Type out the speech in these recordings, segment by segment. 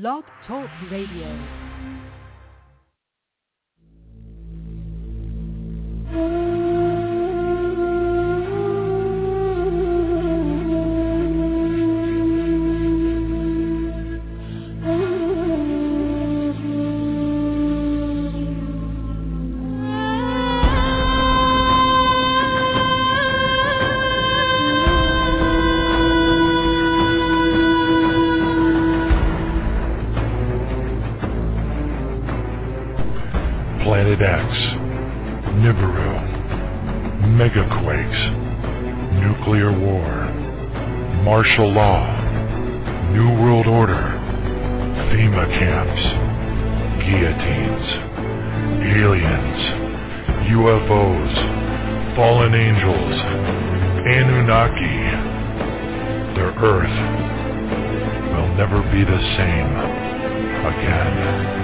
Blog Talk Radio. Mm. Martial Law, New World Order, FEMA camps, guillotines, aliens, UFOs, fallen angels, Anunnaki. Their Earth will never be the same again.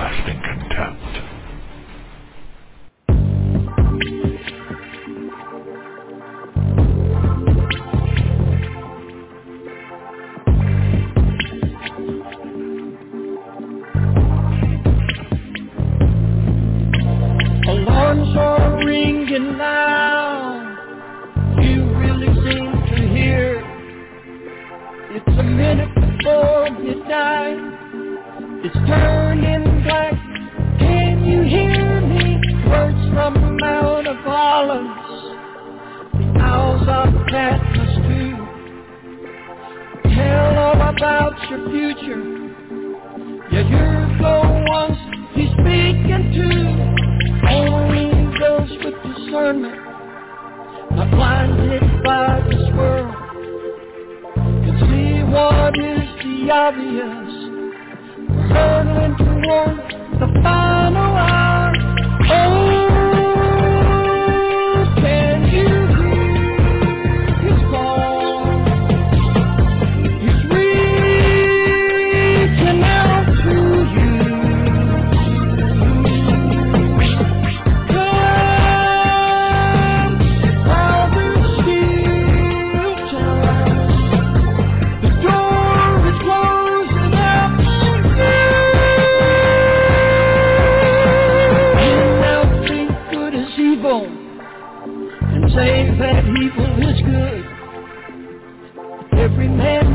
everlasting contempt. Alarms are ringing now. You really seem to hear. It's a minute before midnight. It's turning from Mount of Olives. The owls of Patmos too. Tell all about your future. yet you're the ones he's speaking to. Only those with discernment, not blinded by this world, can see what is the obvious. We're toward the final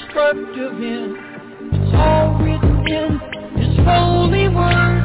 destructive end. It's all written in His holy word.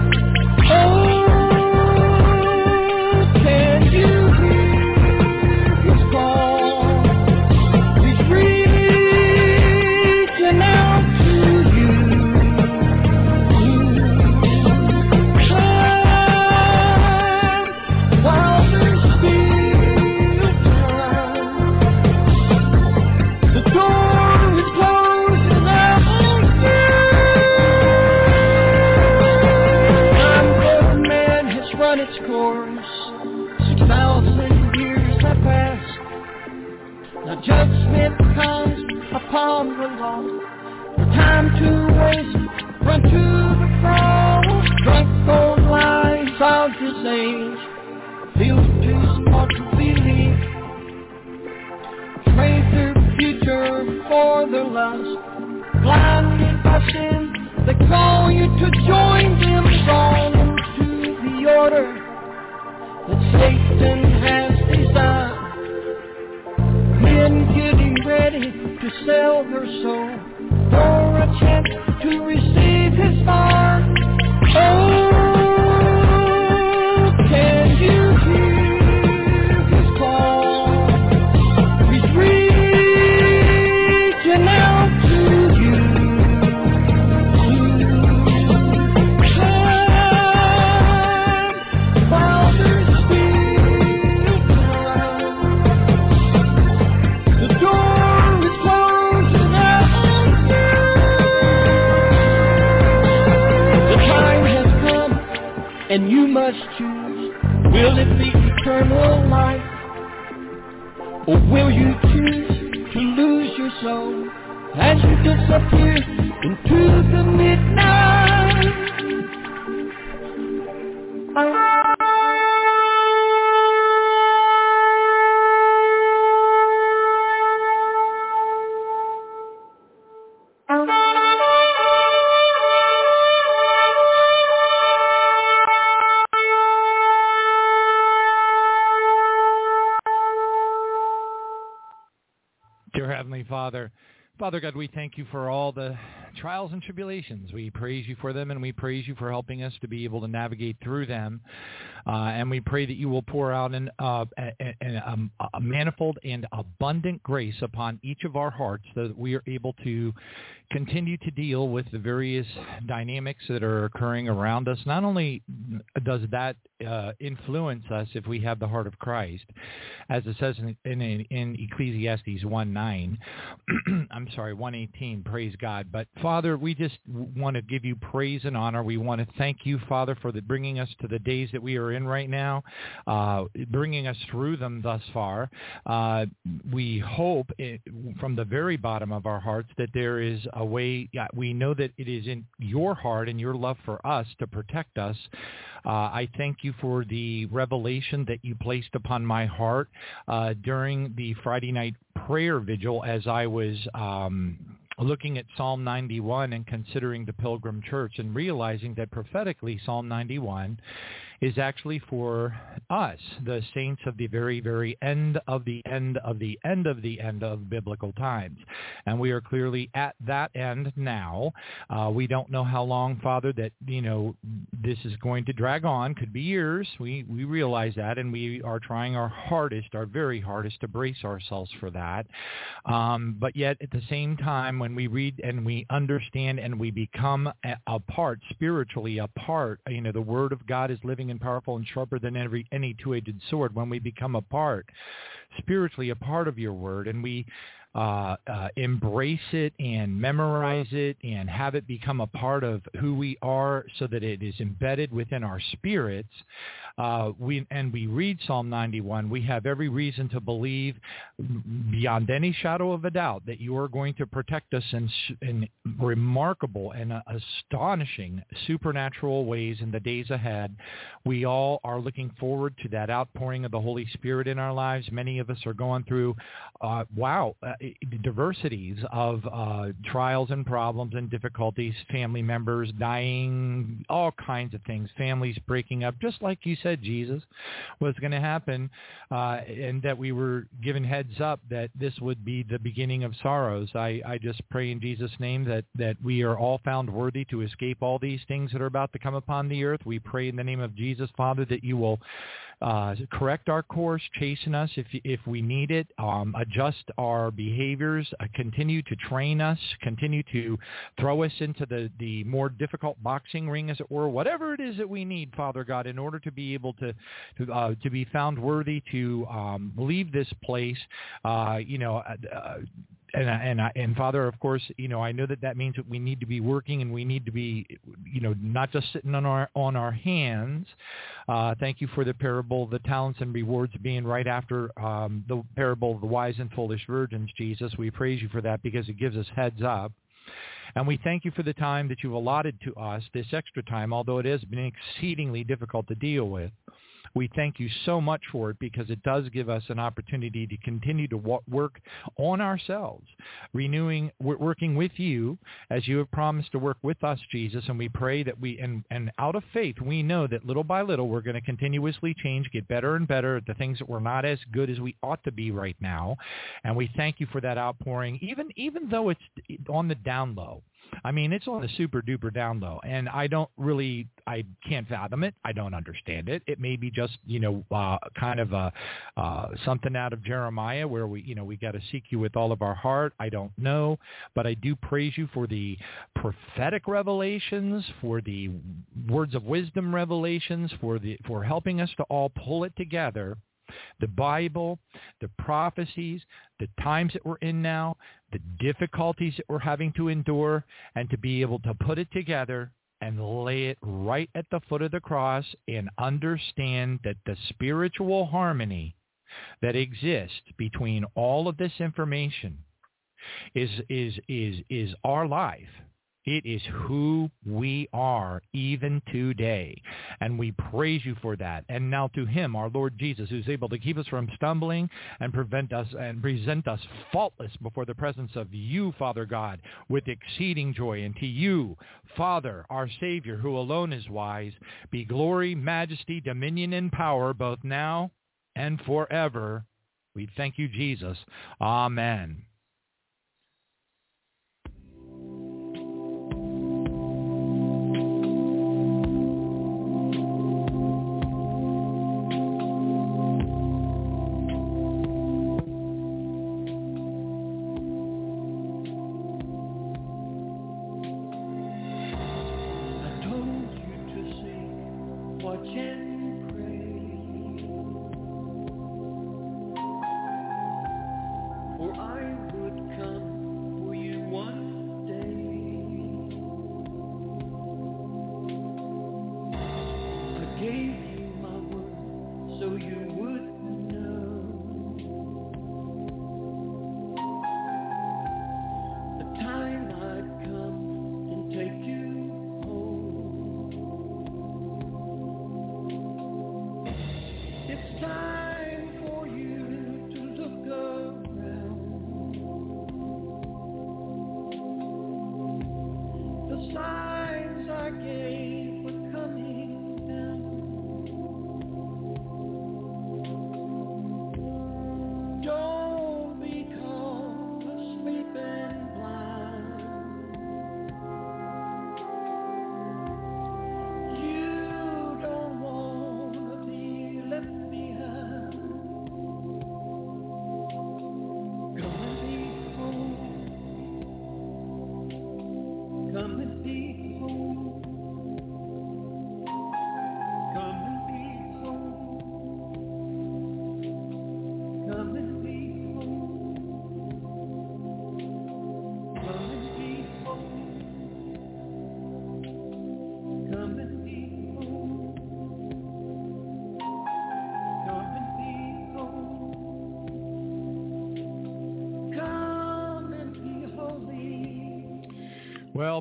Lost. No time to waste. Run to the cross. Drunk on lies this age. Feel too smart to believe. Trade their future for their lust. Blinded by sin, they call you to join them. Drawn into the order that Satan has designed. Men getting ready to sell her soul for a chance to receive his mark. Oh. Father. Father God, we thank you for all the trials and tribulations. We praise you for them, and we praise you for helping us to be able to navigate through them. Uh, and we pray that you will pour out an, uh, um, a, manifold and abundant grace upon each of our hearts so that we are able to continue to deal with the various dynamics that are occurring around us. Not only does that uh, influence us if we have the heart of Christ, as it says in, in, in Ecclesiastes 1.9, I'm sorry, 118, praise God. But Father, we just want to give you praise and honor. We want to thank you, Father, for the bringing us to the days that we are in right now, uh, bringing us through them thus far. Uh, we hope it, from the very bottom of our hearts that there is a way, we know that it is in your heart and your love for us to protect us. Uh, I thank you for the revelation that you placed upon my heart uh, during the Friday night prayer vigil as I was um, looking at Psalm 91 and considering the Pilgrim Church and realizing that prophetically Psalm 91 is actually for us, the saints of the very, very end of the end of the end of the end of biblical times. And we are clearly at that end now. Uh, we don't know how long, Father, that, you know, this is going to drag on. Could be years. We, we realize that, and we are trying our hardest, our very hardest to brace ourselves for that. Um, but yet, at the same time, when we read and we understand and we become a, a part, spiritually a part, you know, the Word of God is living and powerful and sharper than every any two-edged sword when we become a part spiritually a part of your word and we uh, uh, embrace it and memorize it and have it become a part of who we are so that it is embedded within our spirits, uh, we, and we read Psalm 91, we have every reason to believe beyond any shadow of a doubt that you are going to protect us in, in remarkable and astonishing supernatural ways in the days ahead. We all are looking forward to that outpouring of the Holy Spirit in our lives. Many of us are going through, uh, wow, uh, diversities of uh, trials and problems and difficulties, family members dying, all kinds of things, families breaking up, just like you said, Jesus, was going to happen, uh, and that we were given heads up that this would be the beginning of sorrows. I, I just pray in Jesus' name that, that we are all found worthy to escape all these things that are about to come upon the earth. We pray in the name of Jesus, Father, that you will uh, correct our course, chasten us if, if we need it, um, adjust our behaviors, uh, continue to train us, continue to throw us into the, the more difficult boxing ring, as it were, whatever it is that we need, Father God, in order to be able to to, uh, to be found worthy to um, leave this place, uh, you know, uh, uh and and and Father, of course, you know, I know that that means that we need to be working and we need to be, you know, not just sitting on our on our hands. Uh, thank you for the parable the talents and rewards being right after um, the parable of the wise and foolish virgins. Jesus, we praise you for that because it gives us heads up. And we thank you for the time that you've allotted to us, this extra time, although it has been exceedingly difficult to deal with. We thank you so much for it because it does give us an opportunity to continue to work on ourselves, renewing, working with you as you have promised to work with us, Jesus. And we pray that we, and, and out of faith, we know that little by little we're going to continuously change, get better and better at the things that we're not as good as we ought to be right now. And we thank you for that outpouring, even, even though it's on the down low. I mean, it's on the super duper down low, and I don't really, I can't fathom it. I don't understand it. It may be just, you know, uh, kind of a uh, something out of Jeremiah where we, you know, we got to seek you with all of our heart. I don't know, but I do praise you for the prophetic revelations, for the words of wisdom revelations, for the for helping us to all pull it together the Bible, the prophecies, the times that we're in now, the difficulties that we're having to endure, and to be able to put it together and lay it right at the foot of the cross and understand that the spiritual harmony that exists between all of this information is is is is our life it is who we are even today. And we praise you for that. And now to him, our Lord Jesus, who's able to keep us from stumbling and prevent us and present us faultless before the presence of you, Father God, with exceeding joy. And to you, Father, our Savior, who alone is wise, be glory, majesty, dominion, and power both now and forever. We thank you, Jesus. Amen.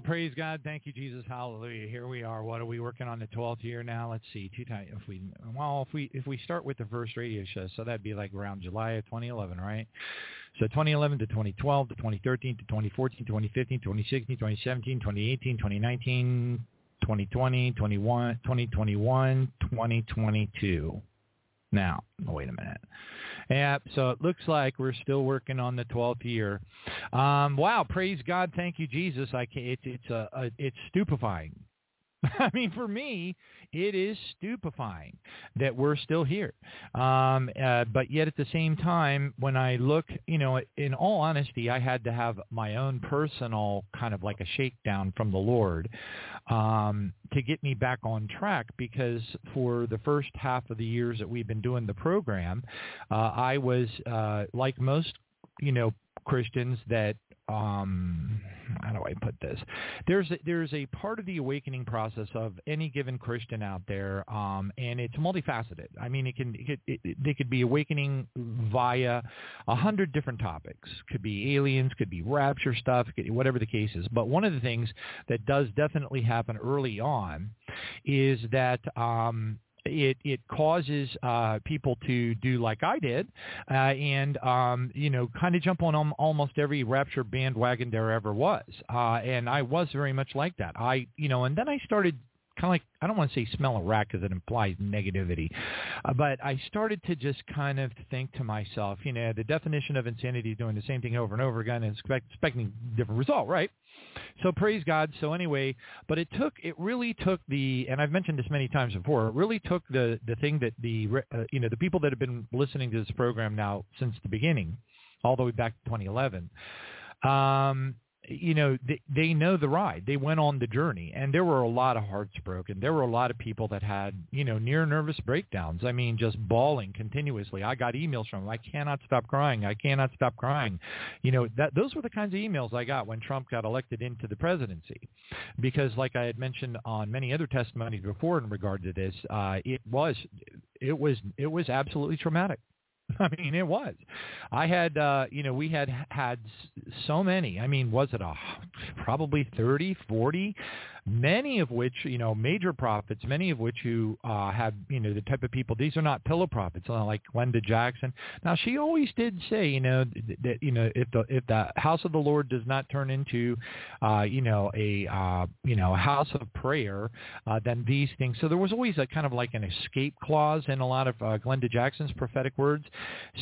Praise God. Thank you, Jesus. Hallelujah. Here we are. What are we working on the 12th year now? Let's see. Two times. If we well, if we if we start with the first radio show, so that'd be like around July of 2011, right? So 2011 to 2012 to 2013 to 2014, 2015, 2016, 2017, 2018, 2019, 2020, 21, 2021, 2022. Now, wait a minute. Yeah, so it looks like we're still working on the 12th year. Um, wow, praise God, thank you, Jesus. I can, it, it's a, a, it's stupefying. I mean, for me, it is stupefying that we're still here. Um, uh, but yet at the same time, when I look, you know, in all honesty, I had to have my own personal kind of like a shakedown from the Lord um, to get me back on track because for the first half of the years that we've been doing the program, uh, I was uh, like most you know Christians that um how do I put this? There's a, there's a part of the awakening process of any given Christian out there, um, and it's multifaceted. I mean, it can it, it, they could be awakening via a hundred different topics. Could be aliens, could be rapture stuff, could, whatever the case is. But one of the things that does definitely happen early on is that um, it it causes uh, people to do like I did, uh, and um, you know, kind of jump on almost every Rapture bandwagon there ever was, uh, and I was very much like that. I you know, and then I started kind of like I don't want to say smell a rat because it implies negativity, uh, but I started to just kind of think to myself, you know, the definition of insanity is doing the same thing over and over again and expect, expecting different result, right? So praise God. So anyway, but it took it really took the and I've mentioned this many times before. It really took the the thing that the uh, you know the people that have been listening to this program now since the beginning, all the way back to 2011. Um, you know, they, they know the ride. They went on the journey, and there were a lot of hearts broken. There were a lot of people that had, you know, near nervous breakdowns. I mean, just bawling continuously. I got emails from them. I cannot stop crying. I cannot stop crying. You know, that those were the kinds of emails I got when Trump got elected into the presidency, because like I had mentioned on many other testimonies before in regard to this, uh, it was, it was, it was absolutely traumatic. I mean, it was. I had, uh, you know, we had had so many. I mean, was it a probably thirty, forty many of which, you know, major prophets, many of which who uh, have, you know, the type of people, these are not pillow prophets, uh, like Glenda Jackson. Now, she always did say, you know, that, you know, if the, if the house of the Lord does not turn into, uh, you know, a, uh, you know, a house of prayer, uh, then these things. So there was always a kind of like an escape clause in a lot of uh, Glenda Jackson's prophetic words.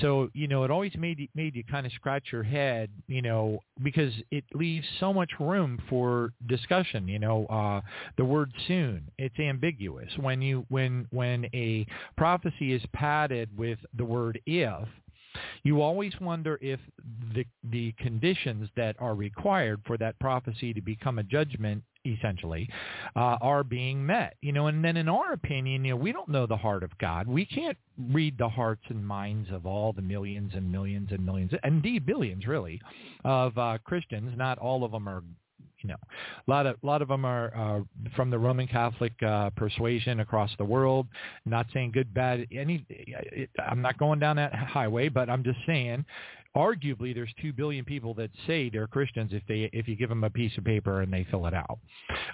So, you know, it always made made you kind of scratch your head, you know, because it leaves so much room for discussion, you know, uh, the word soon. It's ambiguous. When you when when a prophecy is padded with the word if, you always wonder if the the conditions that are required for that prophecy to become a judgment essentially uh, are being met you know and then in our opinion you know we don't know the heart of god we can't read the hearts and minds of all the millions and millions and millions indeed billions really of uh, christians not all of them are you know, a lot of a lot of them are uh, from the Roman Catholic uh, persuasion across the world. Not saying good, bad. Any, I'm not going down that highway, but I'm just saying, arguably, there's two billion people that say they're Christians if they if you give them a piece of paper and they fill it out.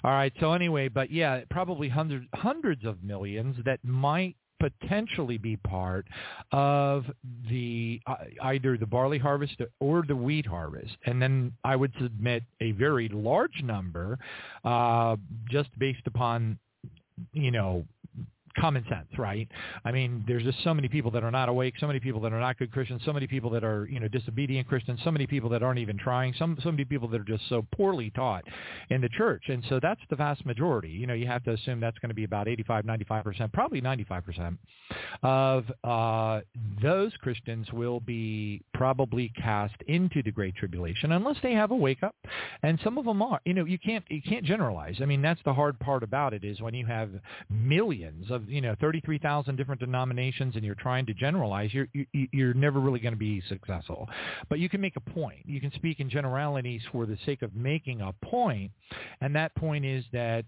All right. So anyway, but yeah, probably hundreds hundreds of millions that might potentially be part of the uh, either the barley harvest or the wheat harvest. And then I would submit a very large number uh, just based upon, you know, common sense, right? I mean, there's just so many people that are not awake, so many people that are not good Christians, so many people that are, you know, disobedient Christians, so many people that aren't even trying, some so many people that are just so poorly taught in the church. And so that's the vast majority. You know, you have to assume that's going to be about 85, 95%, probably 95% of uh, those Christians will be probably cast into the great tribulation unless they have a wake up. And some of them are. You know, you can't you can't generalize. I mean, that's the hard part about it is when you have millions of you know 33,000 different denominations and you're trying to generalize, you're you're never really going to be successful. But you can make a point. You can speak in generalities for the sake of making a point, and that point is that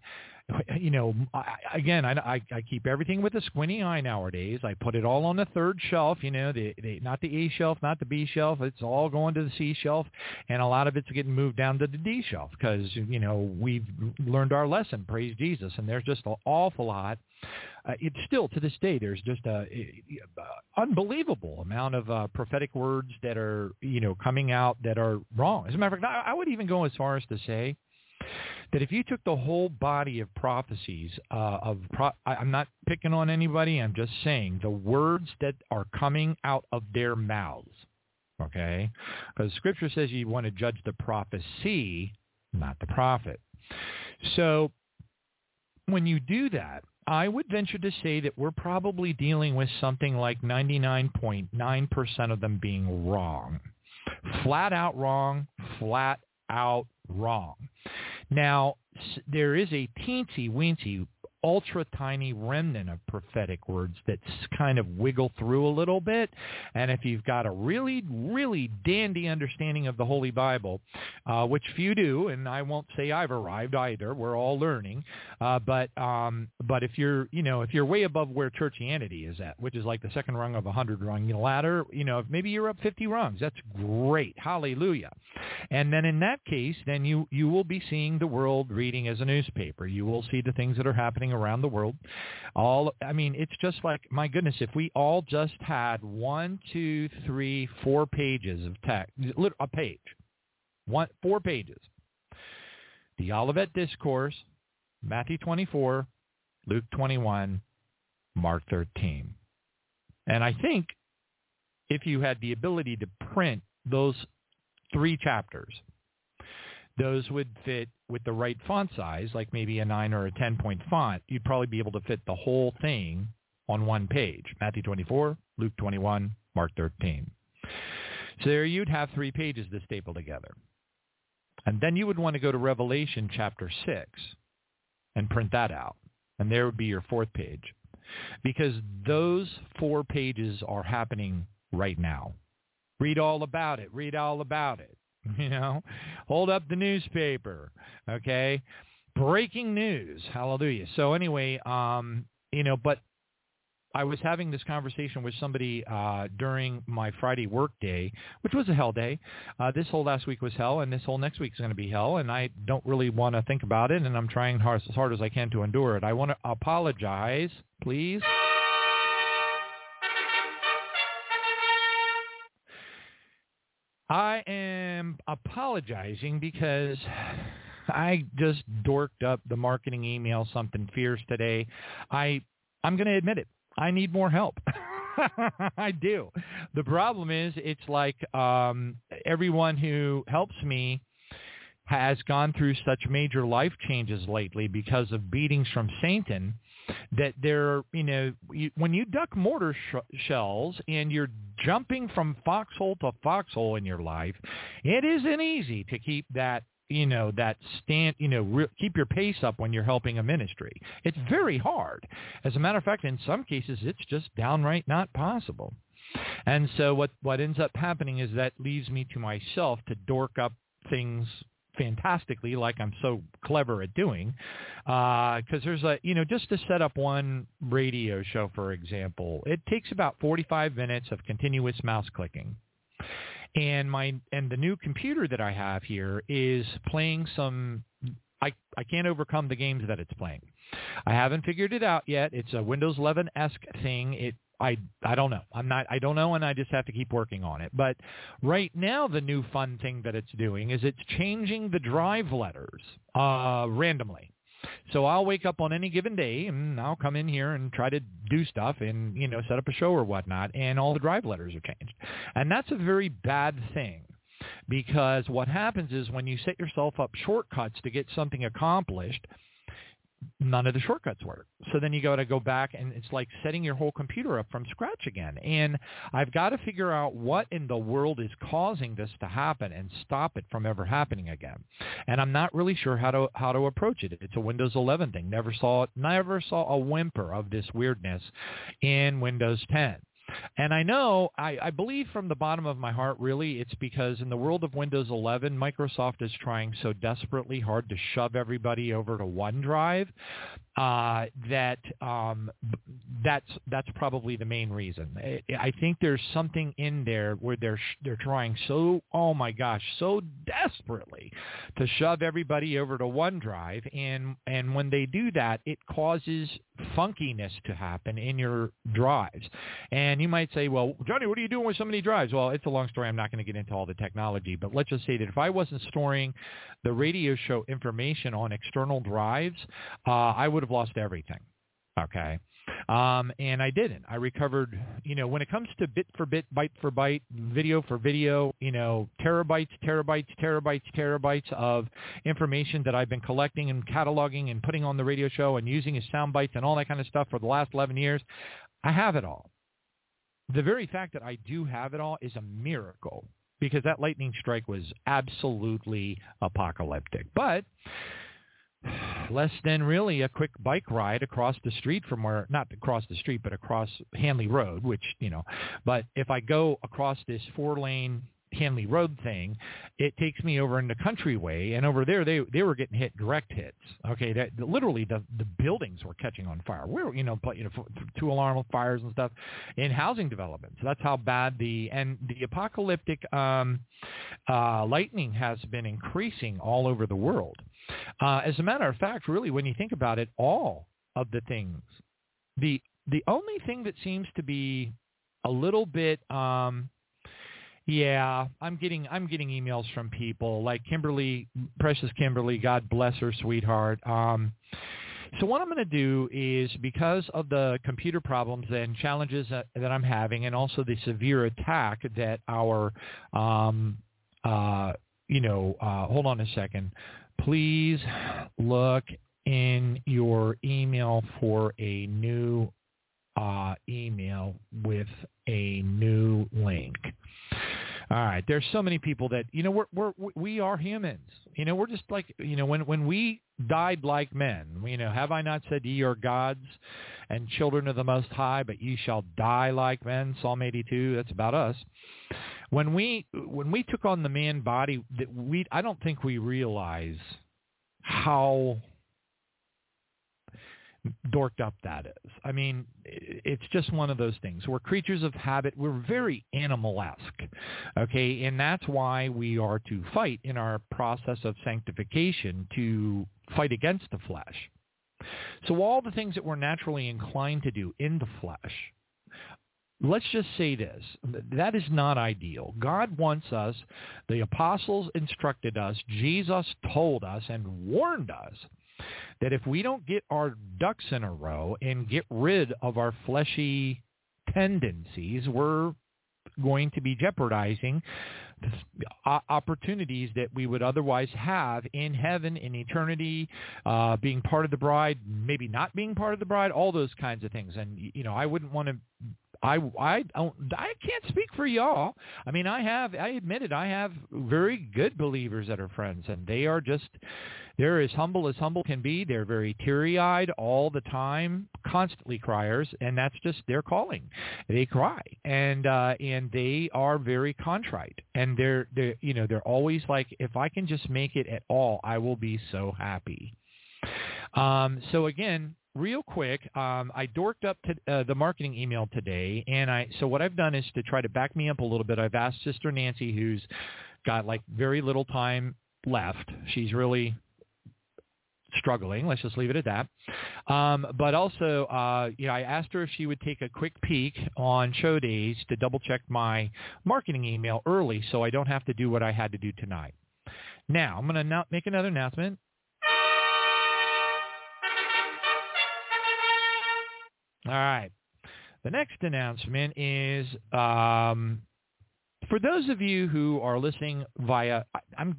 you know, I, again, I, I, I keep everything with a squinty eye nowadays. I put it all on the third shelf, you know, the, the not the A shelf, not the B shelf. It's all going to the C shelf, and a lot of it's getting moved down to the D shelf because you know we've learned our lesson. Praise Jesus, and there's just an awful lot. Uh, it's still to this day there's just a, a, unbelievable amount of uh, prophetic words that are you know coming out that are wrong. As a matter of fact, I, I would even go as far as to say that if you took the whole body of prophecies uh, of pro- I, I'm not picking on anybody, I'm just saying the words that are coming out of their mouths, okay? Because Scripture says you want to judge the prophecy, not the prophet. So when you do that, I would venture to say that we're probably dealing with something like 99.9% of them being wrong. Flat out wrong, flat out wrong. Now, there is a teensy weensy ultra tiny remnant of prophetic words that kind of wiggle through a little bit. And if you've got a really, really dandy understanding of the Holy Bible, uh, which few do, and I won't say I've arrived either, we're all learning. Uh, but um, but if you're you know if you're way above where churchianity is at, which is like the second rung of a hundred rung ladder, you know if maybe you're up 50 rungs, that's great, hallelujah. And then in that case, then you you will be seeing the world reading as a newspaper. You will see the things that are happening around the world. All I mean, it's just like my goodness, if we all just had one, two, three, four pages of text, a page, one, four pages. The Olivet Discourse, Matthew 24, Luke 21, Mark 13. And I think if you had the ability to print those three chapters, those would fit with the right font size, like maybe a 9 or a 10 point font. You'd probably be able to fit the whole thing on one page. Matthew 24, Luke 21, Mark 13. So there you'd have three pages to staple together. And then you would want to go to Revelation chapter 6 and print that out. And there would be your fourth page. Because those four pages are happening right now. Read all about it. Read all about it. You know, hold up the newspaper. Okay. Breaking news. Hallelujah. So anyway, um, you know, but I was having this conversation with somebody uh, during my Friday work day, which was a hell day. Uh, this whole last week was hell, and this whole next week is going to be hell, and I don't really want to think about it, and I'm trying hard, as hard as I can to endure it. I want to apologize, please. I am apologizing because I just dorked up the marketing email something fierce today. I I'm going to admit it. I need more help. I do. The problem is it's like um, everyone who helps me has gone through such major life changes lately because of beatings from Satan that they're, you know, you, when you duck mortar sh- shells and you're jumping from foxhole to foxhole in your life, it isn't easy to keep that you know that stand you know re- keep your pace up when you're helping a ministry. It's very hard. As a matter of fact in some cases it's just downright not possible. And so what what ends up happening is that leaves me to myself to dork up things fantastically like I'm so clever at doing because uh, there's a you know just to set up one radio show for example it takes about 45 minutes of continuous mouse clicking and my and the new computer that I have here is playing some I I can't overcome the games that it's playing. I haven't figured it out yet. It's a Windows 11-esque thing. It I I don't know. I'm not I don't know and I just have to keep working on it. But right now the new fun thing that it's doing is it's changing the drive letters uh randomly. So I'll wake up on any given day and I'll come in here and try to do stuff and, you know, set up a show or whatnot and all the drive letters are changed. And that's a very bad thing because what happens is when you set yourself up shortcuts to get something accomplished, none of the shortcuts work. So then you got to go back and it's like setting your whole computer up from scratch again. And I've got to figure out what in the world is causing this to happen and stop it from ever happening again. And I'm not really sure how to how to approach it. It's a Windows 11 thing. Never saw never saw a whimper of this weirdness in Windows 10. And I know, I, I believe from the bottom of my heart, really, it's because in the world of Windows 11, Microsoft is trying so desperately hard to shove everybody over to OneDrive uh, that um, that's that's probably the main reason. I think there's something in there where they're they're trying so oh my gosh so desperately to shove everybody over to OneDrive, and and when they do that, it causes funkiness to happen in your drives. And you might say, well, Johnny, what are you doing with so many drives? Well, it's a long story. I'm not going to get into all the technology, but let's just say that if I wasn't storing the radio show information on external drives, uh, I would have lost everything. Okay. Um, and I didn't. I recovered, you know, when it comes to bit for bit, byte for byte, video for video, you know, terabytes, terabytes, terabytes, terabytes of information that I've been collecting and cataloging and putting on the radio show and using as sound bites and all that kind of stuff for the last 11 years. I have it all. The very fact that I do have it all is a miracle because that lightning strike was absolutely apocalyptic. But less than really a quick bike ride across the street from where not across the street but across Hanley Road which you know but if I go across this four lane Hanley Road thing, it takes me over into Countryway, and over there they they were getting hit direct hits. Okay, that literally the the buildings were catching on fire. We were you know put you know two alarm fires and stuff in housing developments. That's how bad the and the apocalyptic um, uh, lightning has been increasing all over the world. Uh, as a matter of fact, really, when you think about it, all of the things, the the only thing that seems to be a little bit, um, yeah, I'm getting I'm getting emails from people like Kimberly, precious Kimberly, God bless her, sweetheart. Um, so what I'm going to do is because of the computer problems and challenges that, that I'm having, and also the severe attack that our, um, uh, you know, uh, hold on a second please look in your email for a new uh, email with a new link. All right. There's so many people that you know we're we're we are humans. You know we're just like you know when when we died like men. You know have I not said ye are gods and children of the Most High, but ye shall die like men. Psalm 82. That's about us. When we when we took on the man body, that we I don't think we realize how dorked up that is. I mean, it's just one of those things. We're creatures of habit. We're very animal-esque, okay? And that's why we are to fight in our process of sanctification to fight against the flesh. So all the things that we're naturally inclined to do in the flesh, let's just say this. That is not ideal. God wants us, the apostles instructed us, Jesus told us and warned us that if we don't get our ducks in a row and get rid of our fleshy tendencies, we're going to be jeopardizing opportunities that we would otherwise have in heaven, in eternity, uh, being part of the bride, maybe not being part of the bride, all those kinds of things. And, you know, I wouldn't want to I I don't I can't speak for y'all. I mean, I have I admit it. I have very good believers that are friends, and they are just they're as humble as humble can be. They're very teary-eyed all the time, constantly criers, and that's just their calling. They cry, and uh, and they are very contrite, and they're they you know they're always like, if I can just make it at all, I will be so happy. Um, so again, real quick, um, I dorked up to, uh, the marketing email today, and I so what I've done is to try to back me up a little bit. I've asked Sister Nancy, who's got like very little time left. She's really struggling. Let's just leave it at that. Um, but also, uh, you know, I asked her if she would take a quick peek on show days to double check my marketing email early, so I don't have to do what I had to do tonight. Now, I'm going to make another announcement. All right. The next announcement is um, for those of you who are listening via, I, I'm,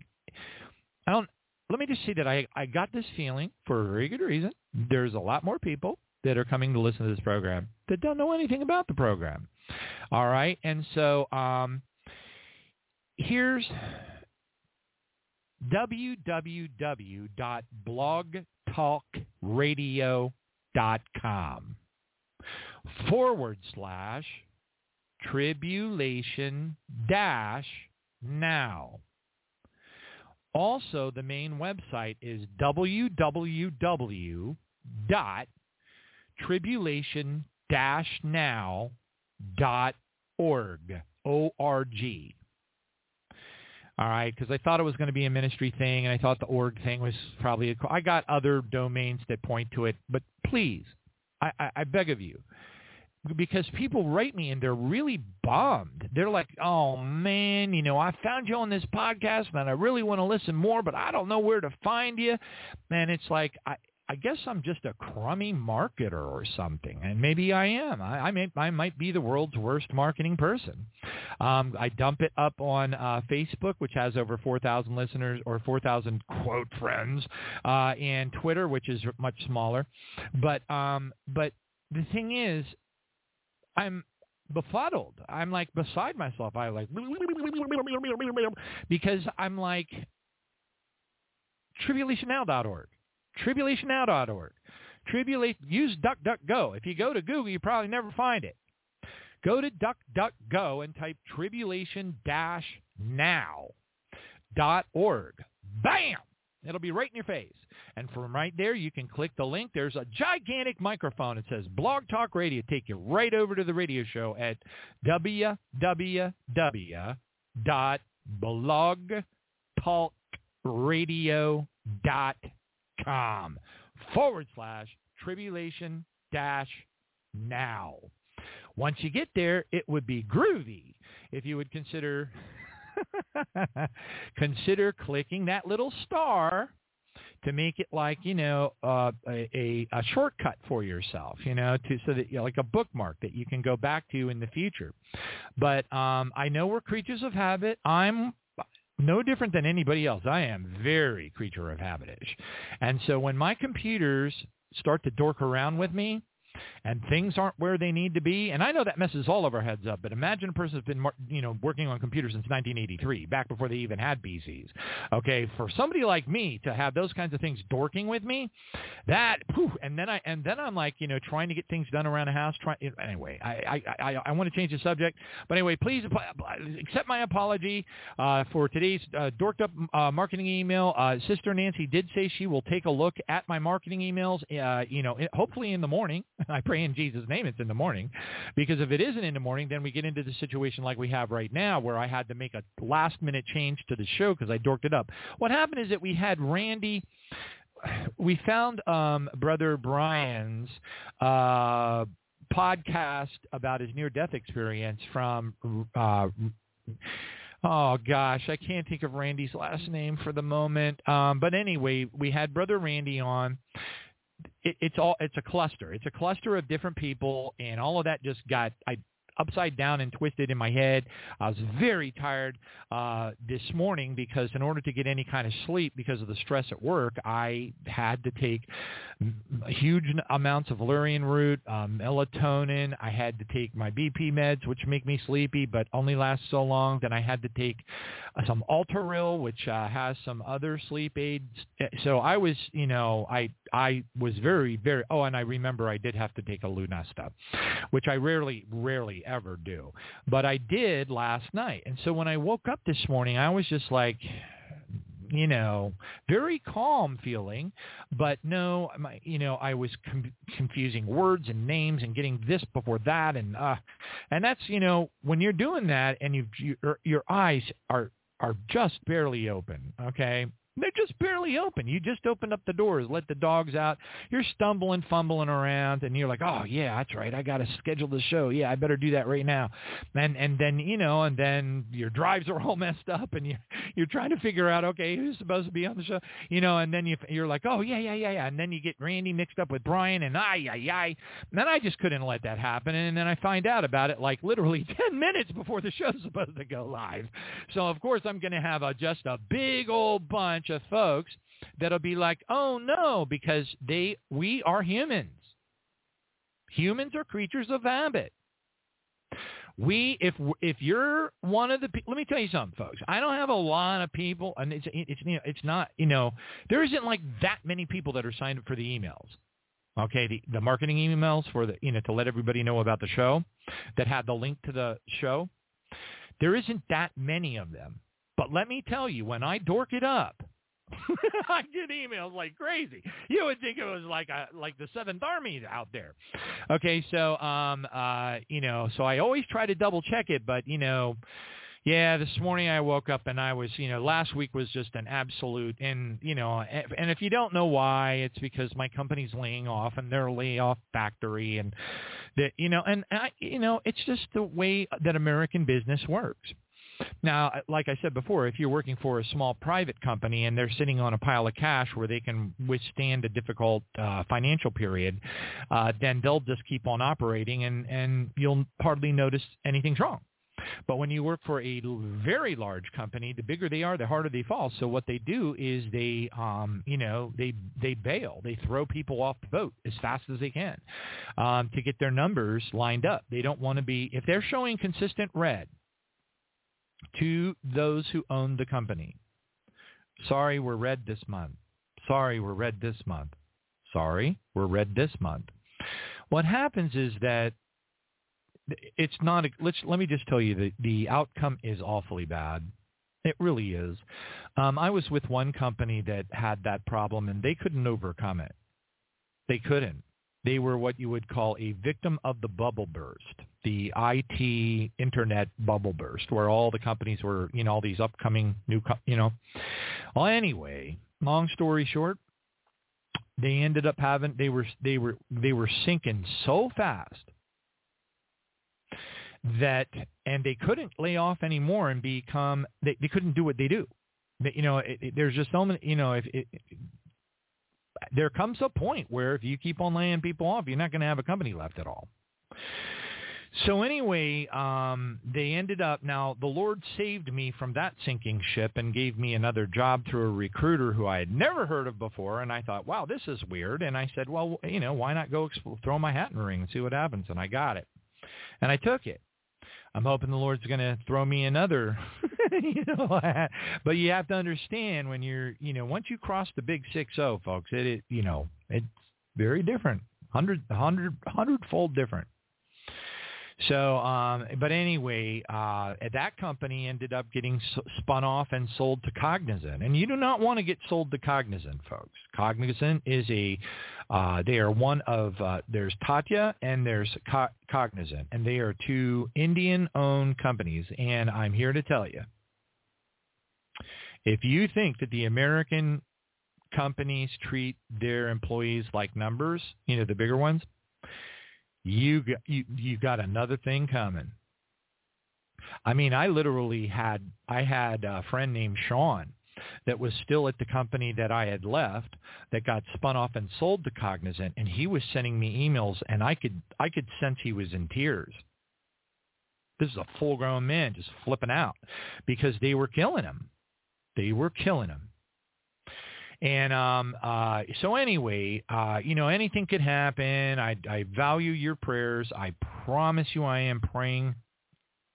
I don't. Let me just say that I, I got this feeling for a very good reason. There's a lot more people that are coming to listen to this program that don't know anything about the program. All right, and so um, here's www.blogtalkradio.com forward slash tribulation dash now. Also, the main website is www.tribulation-now.org. O-R-G. All right, because I thought it was going to be a ministry thing, and I thought the org thing was probably. A, I got other domains that point to it, but please, I, I, I beg of you, because people write me and they're really bummed. They're like, "Oh man, you know, I found you on this podcast and I really want to listen more, but I don't know where to find you." And it's like I I guess I'm just a crummy marketer or something, and maybe I am. I, I may I might be the world's worst marketing person. Um, I dump it up on uh, Facebook, which has over 4,000 listeners or 4,000 quote friends, uh, and Twitter, which is much smaller. But um, but the thing is, I'm befuddled. I'm like beside myself. I like because I'm like tribulationnow.org, tribulationnow.org, tribulation. Use DuckDuckGo. If you go to Google, you probably never find it. Go to DuckDuckGo and type tribulation-now.org. Bam! It'll be right in your face. And from right there, you can click the link. There's a gigantic microphone. It says Blog Talk Radio. Take you right over to the radio show at www.blogtalkradio.com forward slash tribulation dash now. Once you get there, it would be groovy if you would consider consider clicking that little star to make it like you know uh, a, a shortcut for yourself, you know, to so that you know, like a bookmark that you can go back to in the future. But um, I know we're creatures of habit. I'm no different than anybody else. I am very creature of habitish, and so when my computers start to dork around with me, and things aren't where they need to be, and I know that messes all of our heads up, but imagine a person has been, you know, working on computers since 1983, back before they even had PCs. Okay, for somebody like me to have those kinds of things dorking with me, that, whew, and then I, and then I'm like, you know, trying to get things done around the house. Trying, anyway, I, I, I, I want to change the subject, but anyway, please accept my apology uh, for today's uh, dorked up uh, marketing email. Uh, Sister Nancy did say she will take a look at my marketing emails, uh, you know, hopefully in the morning. I pray in Jesus' name it's in the morning, because if it isn't in the morning, then we get into the situation like we have right now, where I had to make a last-minute change to the show because I dorked it up. What happened is that we had Randy we found um, Brother Brian's uh, podcast about his near-death experience from. Uh, oh gosh, I can't think of Randy's last name for the moment. Um, but anyway, we had Brother Randy on. It, it's all it's a cluster. It's a cluster of different people, and all of that just got I upside down and twisted in my head. I was very tired uh, this morning because in order to get any kind of sleep because of the stress at work, I had to take huge amounts of valerian root, um, melatonin. I had to take my BP meds, which make me sleepy, but only last so long. Then I had to take uh, some Alteril, which uh, has some other sleep aids. So I was, you know, I I was very, very. Oh, and I remember I did have to take a Lunesta, which I rarely, rarely ever do, but I did last night. And so when I woke up this morning, I was just like, you know, very calm feeling, but no, my, you know, I was com- confusing words and names and getting this before that, and uh, and that's you know, when you're doing that and you your your eyes are are just barely open, okay, they're just barely open. You just opened up the doors, let the dogs out. You're stumbling, fumbling around, and you're like, "Oh yeah, that's right. I got to schedule the show. Yeah, I better do that right now." And and then you know, and then your drives are all messed up, and you you're trying to figure out, okay, who's supposed to be on the show, you know, and then you you're like, "Oh yeah, yeah, yeah, yeah," and then you get Randy mixed up with Brian, and ay ay ay. And then I just couldn't let that happen, and then I find out about it like literally ten minutes before the show's supposed to go live. So of course I'm going to have a just a big old bunch bunch of folks that'll be like, "Oh no," because they we are humans. Humans are creatures of habit. We, if if you're one of the, let me tell you something, folks. I don't have a lot of people, and it's it's you know, it's not you know there isn't like that many people that are signed up for the emails. Okay, the the marketing emails for the you know to let everybody know about the show that had the link to the show. There isn't that many of them. But let me tell you, when I dork it up, I get emails like crazy. You would think it was like a like the Seventh Army out there. Okay, so um uh you know, so I always try to double check it, but you know, yeah, this morning I woke up and I was, you know, last week was just an absolute, and you know, and if you don't know why, it's because my company's laying off and they're layoff factory, and that, you know, and I, you know, it's just the way that American business works. Now, like I said before, if you're working for a small private company and they're sitting on a pile of cash where they can withstand a difficult uh, financial period, uh, then they'll just keep on operating and, and you'll hardly notice anything's wrong. But when you work for a very large company, the bigger they are, the harder they fall. So what they do is they, um, you know, they they bail. They throw people off the boat as fast as they can um, to get their numbers lined up. They don't want to be if they're showing consistent red to those who own the company. Sorry, we're red this month. Sorry, we're red this month. Sorry, we're red this month. What happens is that it's not. A, let's let me just tell you that the outcome is awfully bad. It really is. Um, I was with one company that had that problem, and they couldn't overcome it. They couldn't. They were what you would call a victim of the bubble burst, the IT internet bubble burst, where all the companies were, you know, all these upcoming new, you know. Well, anyway, long story short, they ended up having they were they were they were sinking so fast that and they couldn't lay off anymore and become they, they couldn't do what they do. You know, it, it, there's just so many. You know, if it, there comes a point where if you keep on laying people off, you're not going to have a company left at all. So anyway, um, they ended up. Now the Lord saved me from that sinking ship and gave me another job through a recruiter who I had never heard of before. And I thought, wow, this is weird. And I said, well, you know, why not go exp- throw my hat in the ring and see what happens? And I got it, and I took it. I'm hoping the Lord's going to throw me another, you know. But you have to understand when you're, you know, once you cross the big six zero, folks, it, it, you know, it's very different, hundred, hundred, hundredfold different. So, um, but anyway, uh, that company ended up getting spun off and sold to Cognizant. And you do not want to get sold to Cognizant, folks. Cognizant is a, uh, they are one of, uh, there's Tata and there's Co- Cognizant. And they are two Indian-owned companies. And I'm here to tell you, if you think that the American companies treat their employees like numbers, you know, the bigger ones, you got, you you got another thing coming. I mean, I literally had I had a friend named Sean that was still at the company that I had left that got spun off and sold to Cognizant and he was sending me emails and I could I could sense he was in tears. This is a full grown man just flipping out because they were killing him. They were killing him. And um, uh, so anyway, uh, you know, anything could happen. I, I value your prayers. I promise you I am praying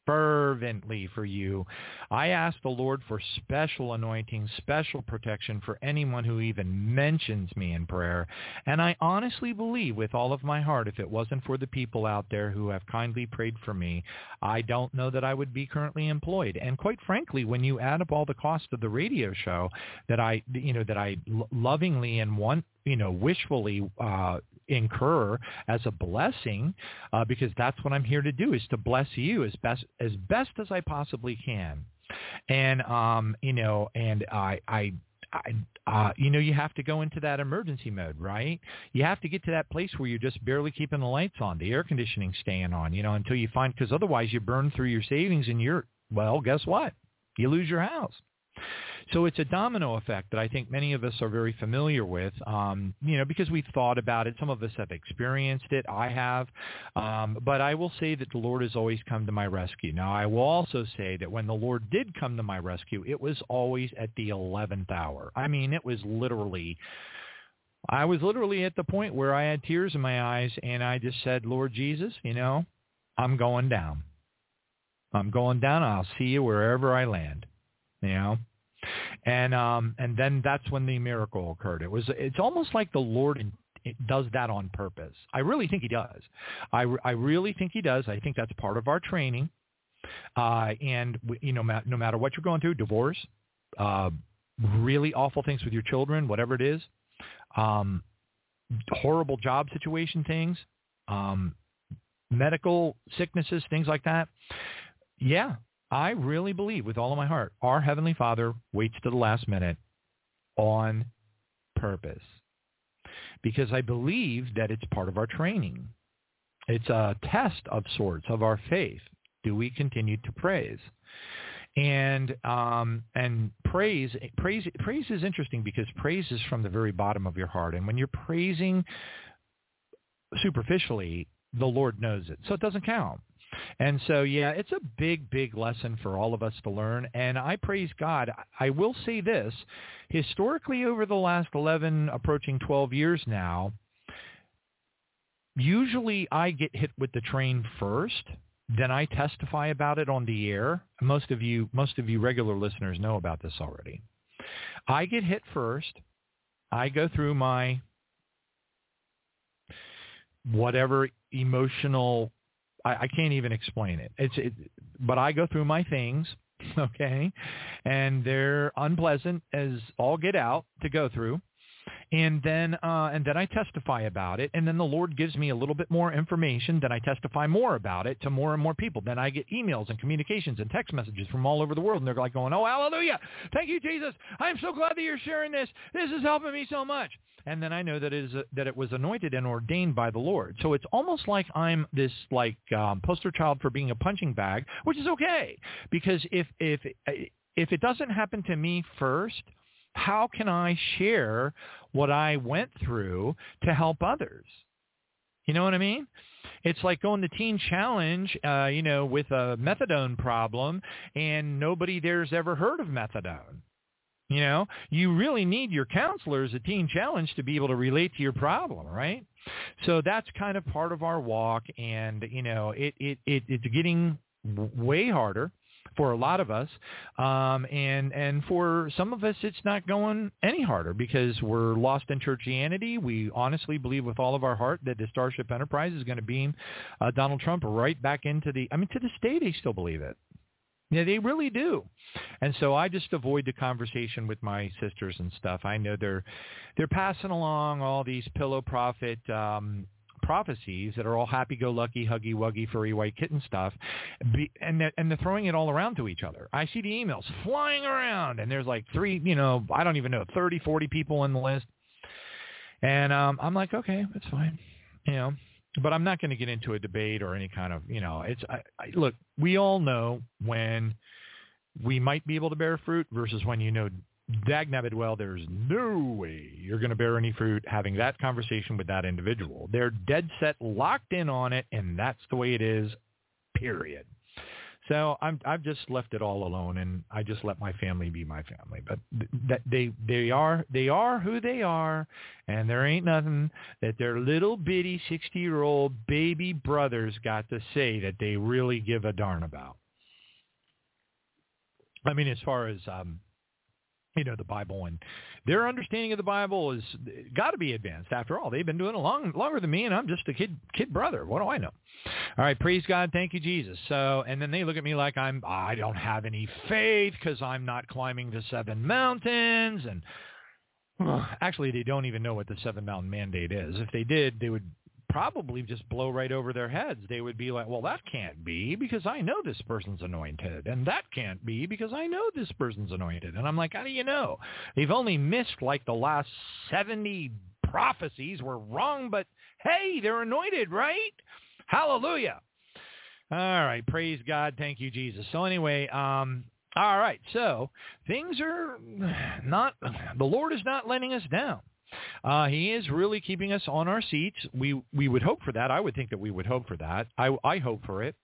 fervently for you. I ask the Lord for special anointing, special protection for anyone who even mentions me in prayer. And I honestly believe with all of my heart, if it wasn't for the people out there who have kindly prayed for me, I don't know that I would be currently employed. And quite frankly, when you add up all the cost of the radio show that I, you know, that I lovingly and want, you know, wishfully uh, incur as a blessing uh, because that's what I'm here to do is to bless you as best as best as I possibly can. And um, you know, and I I I, uh, you know, you have to go into that emergency mode, right? You have to get to that place where you're just barely keeping the lights on, the air conditioning staying on, you know, until you find, because otherwise you burn through your savings and you're, well, guess what? You lose your house. So it's a domino effect that I think many of us are very familiar with, um, you know, because we've thought about it. Some of us have experienced it. I have. Um, but I will say that the Lord has always come to my rescue. Now, I will also say that when the Lord did come to my rescue, it was always at the 11th hour. I mean, it was literally... I was literally at the point where I had tears in my eyes and I just said, Lord Jesus, you know, I'm going down. I'm going down. I'll see you wherever I land. You know, and um, and then that's when the miracle occurred. It was it's almost like the Lord in, does that on purpose. I really think he does. I, I really think he does. I think that's part of our training. Uh, and you know, no matter what you're going through, divorce, uh, really awful things with your children, whatever it is, um, horrible job situation things, um, medical sicknesses, things like that. Yeah, I really believe with all of my heart, our Heavenly Father waits to the last minute on purpose because I believe that it's part of our training. It's a test of sorts of our faith. Do we continue to praise? And um, and praise praise praise is interesting because praise is from the very bottom of your heart. And when you're praising superficially, the Lord knows it, so it doesn't count. And so, yeah, it's a big, big lesson for all of us to learn. And I praise God. I will say this, historically over the last 11, approaching 12 years now, usually I get hit with the train first. Then I testify about it on the air. Most of you, most of you regular listeners know about this already. I get hit first. I go through my whatever emotional I, I can't even explain it. It's it, but I go through my things, okay, and they're unpleasant as all get out to go through and then uh, and then I testify about it, and then the Lord gives me a little bit more information. Then I testify more about it to more and more people. Then I get emails and communications and text messages from all over the world, and they're like going, "Oh, hallelujah! Thank you, Jesus! I'm so glad that you're sharing this. This is helping me so much." And then I know that it is a, that it was anointed and ordained by the Lord. So it's almost like I'm this like um, poster child for being a punching bag, which is okay because if if if it doesn't happen to me first, how can I share what I went through to help others? You know what I mean? It's like going to Teen Challenge, uh, you know, with a methadone problem, and nobody there's ever heard of methadone. You know, you really need your counselors at Teen Challenge to be able to relate to your problem, right? So that's kind of part of our walk, and you know, it it, it it's getting way harder for a lot of us, um, and and for some of us, it's not going any harder because we're lost in churchianity. We honestly believe with all of our heart that the Starship Enterprise is going to beam uh, Donald Trump right back into the. I mean, to this day, they still believe it. Yeah, they really do. And so I just avoid the conversation with my sisters and stuff. I know they're they're passing along all these pillow profit um prophecies that are all happy-go-lucky, huggy-wuggy, furry white kitten stuff, and they're, and they're throwing it all around to each other. I see the emails flying around, and there's like three, you know, I don't even know, 30, 40 people in the list. And um, I'm like, okay, that's fine, you know. But I'm not going to get into a debate or any kind of, you know, it's I, I, look. We all know when we might be able to bear fruit versus when you know dagnabbit well, there's no way you're going to bear any fruit having that conversation with that individual. They're dead set locked in on it, and that's the way it is, period. So I'm, I've just left it all alone, and I just let my family be my family. But that they they are they are who they are, and there ain't nothing that their little bitty sixty year old baby brothers got to say that they really give a darn about. I mean, as far as um, you know the Bible and their understanding of the Bible is got to be advanced. After all, they've been doing it long longer than me, and I'm just a kid kid brother. What do I know? All right, praise God, thank you Jesus. So, and then they look at me like I'm I don't have any faith because I'm not climbing the seven mountains, and well, actually they don't even know what the seven mountain mandate is. If they did, they would probably just blow right over their heads. They would be like, well, that can't be because I know this person's anointed. And that can't be because I know this person's anointed. And I'm like, how do you know? They've only missed like the last 70 prophecies were wrong, but hey, they're anointed, right? Hallelujah. All right. Praise God. Thank you, Jesus. So anyway, um, all right. So things are not, the Lord is not letting us down. Uh, he is really keeping us on our seats. We we would hope for that. I would think that we would hope for that. I I hope for it.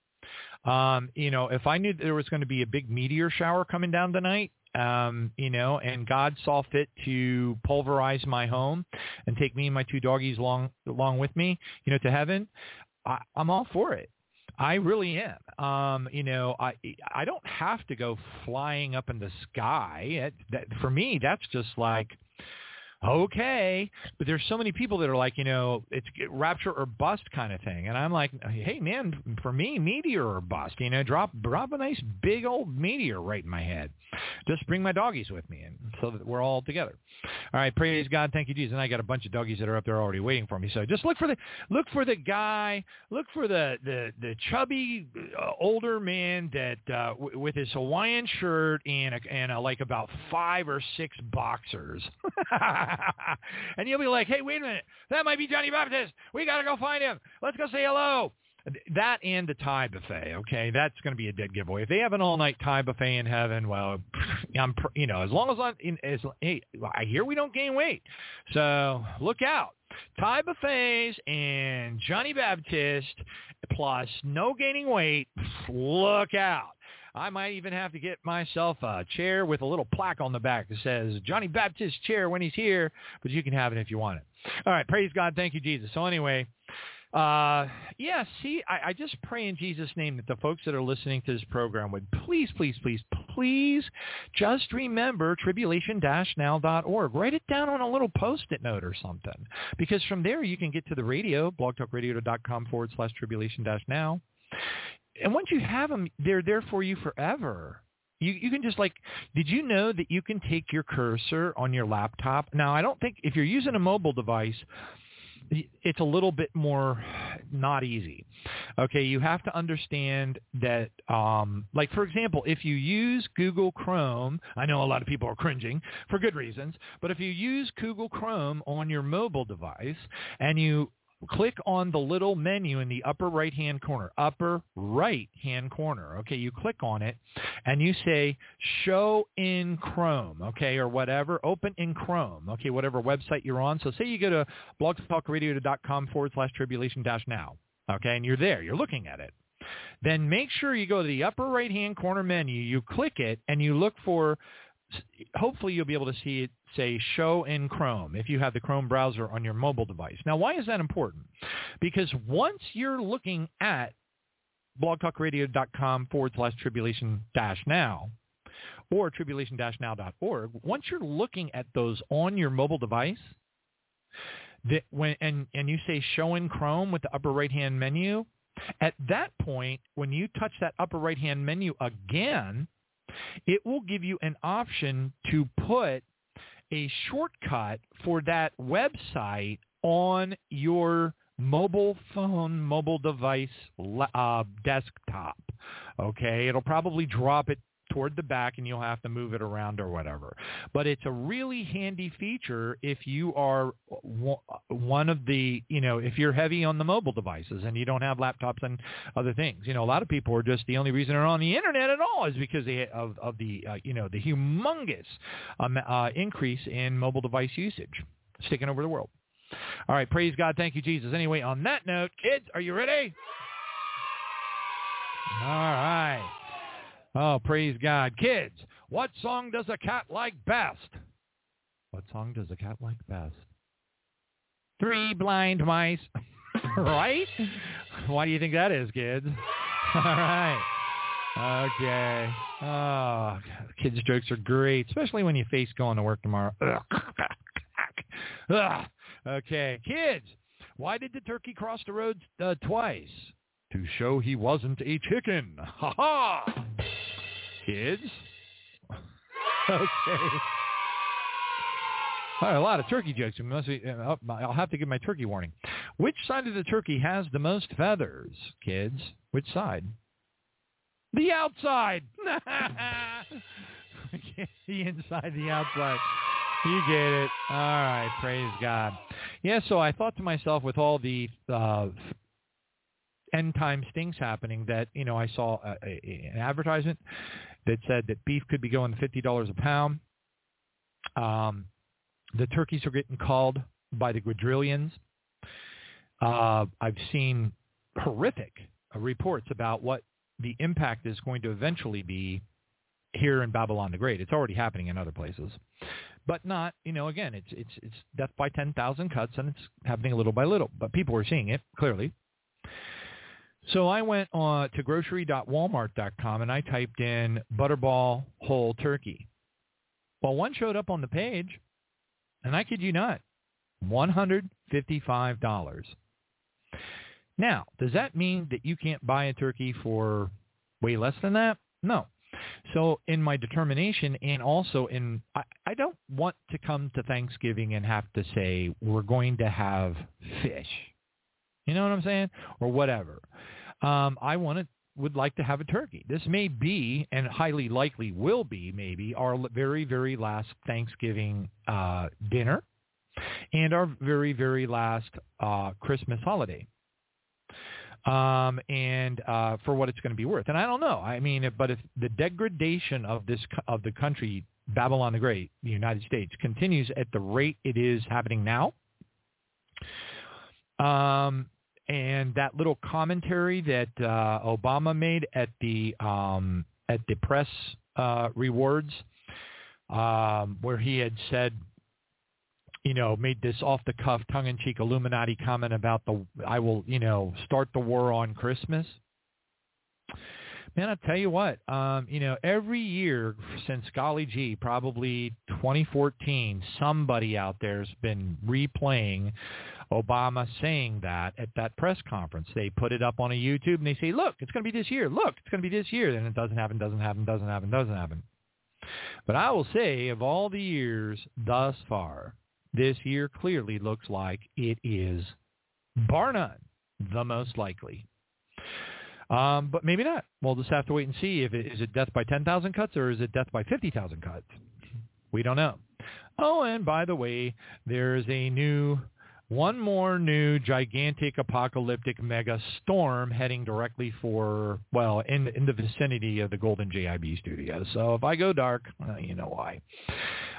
Um, you know, if I knew there was going to be a big meteor shower coming down tonight, um, you know, and God saw fit to pulverize my home and take me and my two doggies along along with me, you know, to heaven, I, I'm all for it. I really am. Um, you know, I I don't have to go flying up in the sky. It, that, for me, that's just like okay. But there's so many people that are like, you know, it's rapture or bust kind of thing. And I'm like, hey, man, for me, meteor or bust. You know, drop drop a nice big old meteor right in my head. Just bring my doggies with me, and so that we're all together. All right, praise God, thank you, Jesus. And I got a bunch of doggies that are up there already waiting for me. So just look for the look for the guy, look for the the the chubby uh, older man that uh, w- with his Hawaiian shirt and a, and a, like about five or six boxers. and you'll be like, hey, wait a minute, that might be Johnny Baptist. We got to go find him. Let's go say hello. That and the Thai buffet, okay? That's going to be a dead giveaway. If they have an all-night Thai buffet in heaven, well, I'm, you know, as long as I'm, in, as, hey, I hear we don't gain weight, so look out. Thai buffets and Johnny Baptist plus no gaining weight, look out. I might even have to get myself a chair with a little plaque on the back that says Johnny Baptist chair when he's here, but you can have it if you want it. All right, praise God, thank you, Jesus. So anyway, uh, yeah, see, I, I just pray in Jesus' name that the folks that are listening to this program would please, please, please, please just remember tribulation-now.org. Write it down on a little post-it note or something. Because from there you can get to the radio, blogtalkradio.com forward slash tribulation-now and once you have them, they're there for you forever. You you can just like, did you know that you can take your cursor on your laptop? Now, I don't think if you're using a mobile device, it's a little bit more not easy. Okay, you have to understand that, um, like for example, if you use Google Chrome, I know a lot of people are cringing for good reasons, but if you use Google Chrome on your mobile device and you click on the little menu in the upper right-hand corner, upper right-hand corner. Okay, you click on it and you say show in Chrome, okay, or whatever, open in Chrome, okay, whatever website you're on. So say you go to blogtalkradio.com forward slash tribulation dash now, okay, and you're there, you're looking at it. Then make sure you go to the upper right-hand corner menu, you click it, and you look for hopefully you'll be able to see it say show in Chrome if you have the Chrome browser on your mobile device. Now, why is that important? Because once you're looking at blogtalkradio.com forward slash tribulation dash now or tribulation dash now.org, once you're looking at those on your mobile device, that when and, and you say show in Chrome with the upper right hand menu, at that point, when you touch that upper right hand menu again, it will give you an option to put a shortcut for that website on your mobile phone, mobile device, uh, desktop. Okay, it'll probably drop it toward the back and you'll have to move it around or whatever. But it's a really handy feature if you are one of the, you know, if you're heavy on the mobile devices and you don't have laptops and other things. You know, a lot of people are just the only reason they're on the internet at all is because of, of the, uh, you know, the humongous um, uh, increase in mobile device usage. It's taking over the world. All right, praise God. Thank you, Jesus. Anyway, on that note, kids, are you ready? All right. Oh, praise God. Kids, what song does a cat like best? What song does a cat like best? Three blind mice. right? Why do you think that is, kids? All right. Okay. Oh, kids' jokes are great, especially when you face going to work tomorrow. okay. Kids, why did the turkey cross the road uh, twice? To show he wasn't a chicken. Ha ha! kids. okay. A lot of turkey jokes. Uh, I'll have to give my turkey warning. Which side of the turkey has the most feathers, kids? Which side? The outside. the inside, the outside. You get it. All right, praise God. Yeah, so I thought to myself with all the uh, end time things happening that, you know, I saw a, a, an advertisement that said that beef could be going to $50 a pound. Um, the turkeys are getting called by the quadrillions. Uh, I've seen horrific reports about what the impact is going to eventually be here in Babylon the Great. It's already happening in other places, but not. You know, again, it's it's it's death by ten thousand cuts, and it's happening little by little. But people are seeing it clearly. So I went on to grocery.walmart.com and I typed in butterball whole turkey. Well, one showed up on the page, and I kid you not, $155. Now, does that mean that you can't buy a turkey for way less than that? No. So in my determination and also in, I, I don't want to come to Thanksgiving and have to say we're going to have fish. You know what I'm saying? Or whatever. Um, I want to would like to have a turkey. This may be, and highly likely will be, maybe our very, very last Thanksgiving uh, dinner, and our very, very last uh, Christmas holiday. Um, and uh, for what it's going to be worth, and I don't know. I mean, but if the degradation of this of the country, Babylon the Great, the United States, continues at the rate it is happening now, um, and that little commentary that uh, Obama made at the um, at the press uh, rewards, um, where he had said, you know, made this off the cuff, tongue in cheek Illuminati comment about the I will, you know, start the war on Christmas. Man, I'll tell you what, um, you know, every year since golly gee, probably 2014, somebody out there has been replaying Obama saying that at that press conference. They put it up on a YouTube and they say, look, it's going to be this year. Look, it's going to be this year. And it doesn't happen, doesn't happen, doesn't happen, doesn't happen. But I will say of all the years thus far, this year clearly looks like it is, bar none, the most likely. Um, but maybe not. We'll just have to wait and see if it is it death by 10,000 cuts or is it death by 50,000 cuts. We don't know. Oh, and by the way, there's a new one more new gigantic apocalyptic mega storm heading directly for, well, in, in the vicinity of the Golden JIB studio. So if I go dark, well, you know why.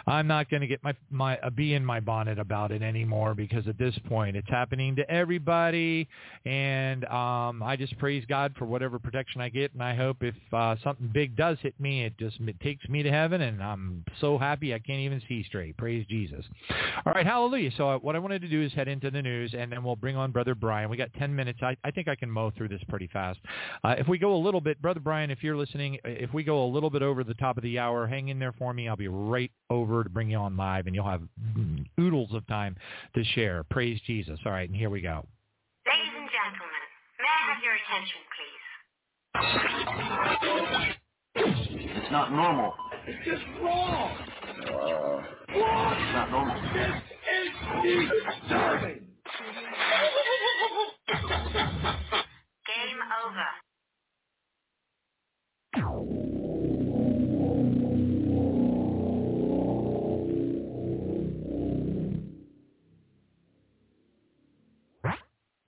I'm not going to get my my a bee in my bonnet about it anymore because at this point it's happening to everybody, and um, I just praise God for whatever protection I get, and I hope if uh, something big does hit me, it just it takes me to heaven, and I'm so happy I can't even see straight. Praise Jesus. All right, hallelujah. So uh, what I wanted to do is head into the news, and then we'll bring on Brother Brian. We got 10 minutes. I, I think I can mow through this pretty fast. Uh, if we go a little bit, Brother Brian, if you're listening, if we go a little bit over the top of the hour, hang in there for me. I'll be right over to bring you on live, and you'll have oodles of time to share. Praise Jesus. All right, and here we go. Ladies and gentlemen, may I have your attention, please? It's not normal. It's just wrong. Uh, It's not normal. This is disturbing. Game over.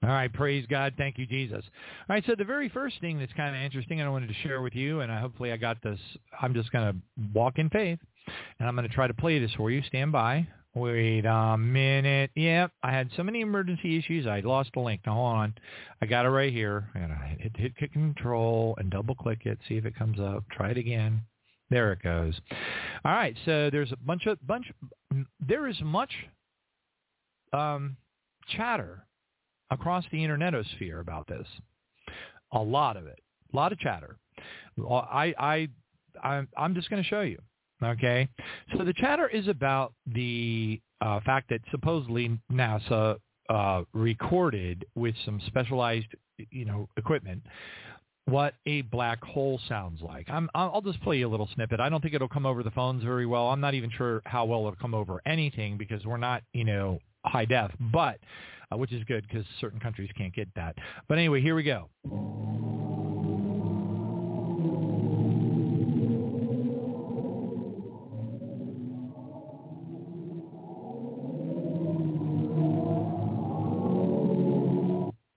All right, praise God. Thank you, Jesus. All right, so the very first thing that's kind of interesting and I wanted to share with you, and I, hopefully I got this, I'm just going to walk in faith, and I'm going to try to play this for you. Stand by. Wait a minute. Yep, I had so many emergency issues, I lost the link. Now, hold on. I got it right here. And I to hit, hit, hit control and double-click it, see if it comes up. Try it again. There it goes. All right, so there's a bunch of, bunch, there is much um, chatter across the internetosphere about this. A lot of it, a lot of chatter. I, I, I I'm just going to show you. Okay, so the chatter is about the uh, fact that supposedly NASA uh, recorded with some specialized, you know, equipment what a black hole sounds like. I'm, I'll just play you a little snippet. I don't think it'll come over the phones very well. I'm not even sure how well it'll come over anything because we're not, you know, high def. But uh, which is good because certain countries can't get that. But anyway, here we go.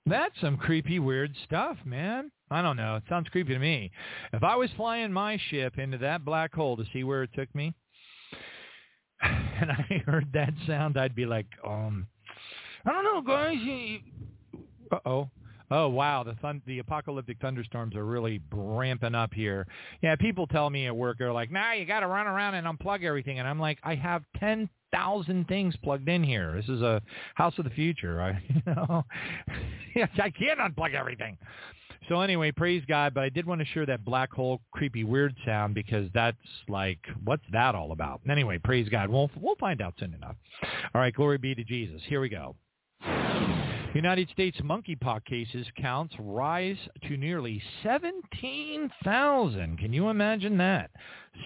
That's some creepy, weird stuff, man. I don't know. It sounds creepy to me. If I was flying my ship into that black hole to see where it took me, and I heard that sound, I'd be like, um, I don't know, guys. Uh-oh. Oh wow, the thun- the apocalyptic thunderstorms are really ramping up here. Yeah, people tell me at work they're like, "Nah, you got to run around and unplug everything," and I'm like, "I have ten thousand things plugged in here. This is a house of the future. I, you know, I can't unplug everything." So anyway, praise God. But I did want to share that black hole creepy weird sound because that's like, what's that all about? Anyway, praise God. We'll we'll find out soon enough. All right, glory be to Jesus. Here we go. United States monkeypox cases counts rise to nearly 17,000. Can you imagine that?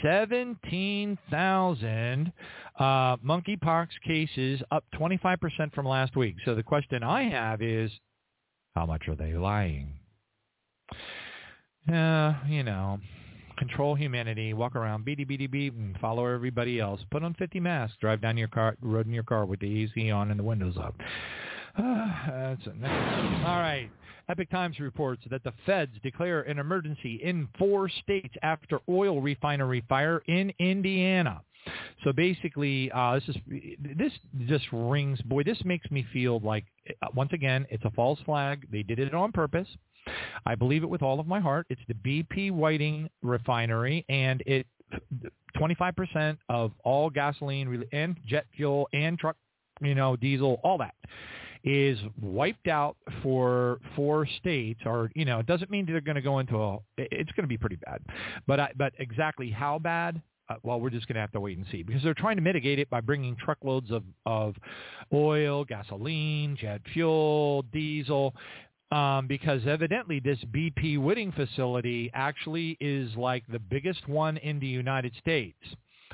17,000 uh, monkeypox cases, up 25% from last week. So the question I have is, how much are they lying? Uh, you know, control humanity, walk around, beady beady beep, and follow everybody else. Put on 50 masks, drive down your car, road in your car with the AC on and the windows up. Uh, all right. Epoch Times reports that the feds declare an emergency in four states after oil refinery fire in Indiana. So basically, uh, this is this just rings. Boy, this makes me feel like uh, once again it's a false flag. They did it on purpose. I believe it with all of my heart. It's the BP Whiting refinery, and it 25% of all gasoline and jet fuel and truck, you know, diesel, all that is wiped out for four states, or you know, it doesn't mean they're going to go into a. It's going to be pretty bad, but I, but exactly how bad uh, well, we're just going to have to wait and see because they're trying to mitigate it by bringing truckloads of, of oil, gasoline, jet fuel, diesel, um, because evidently this BP Whiting facility actually is like the biggest one in the United States.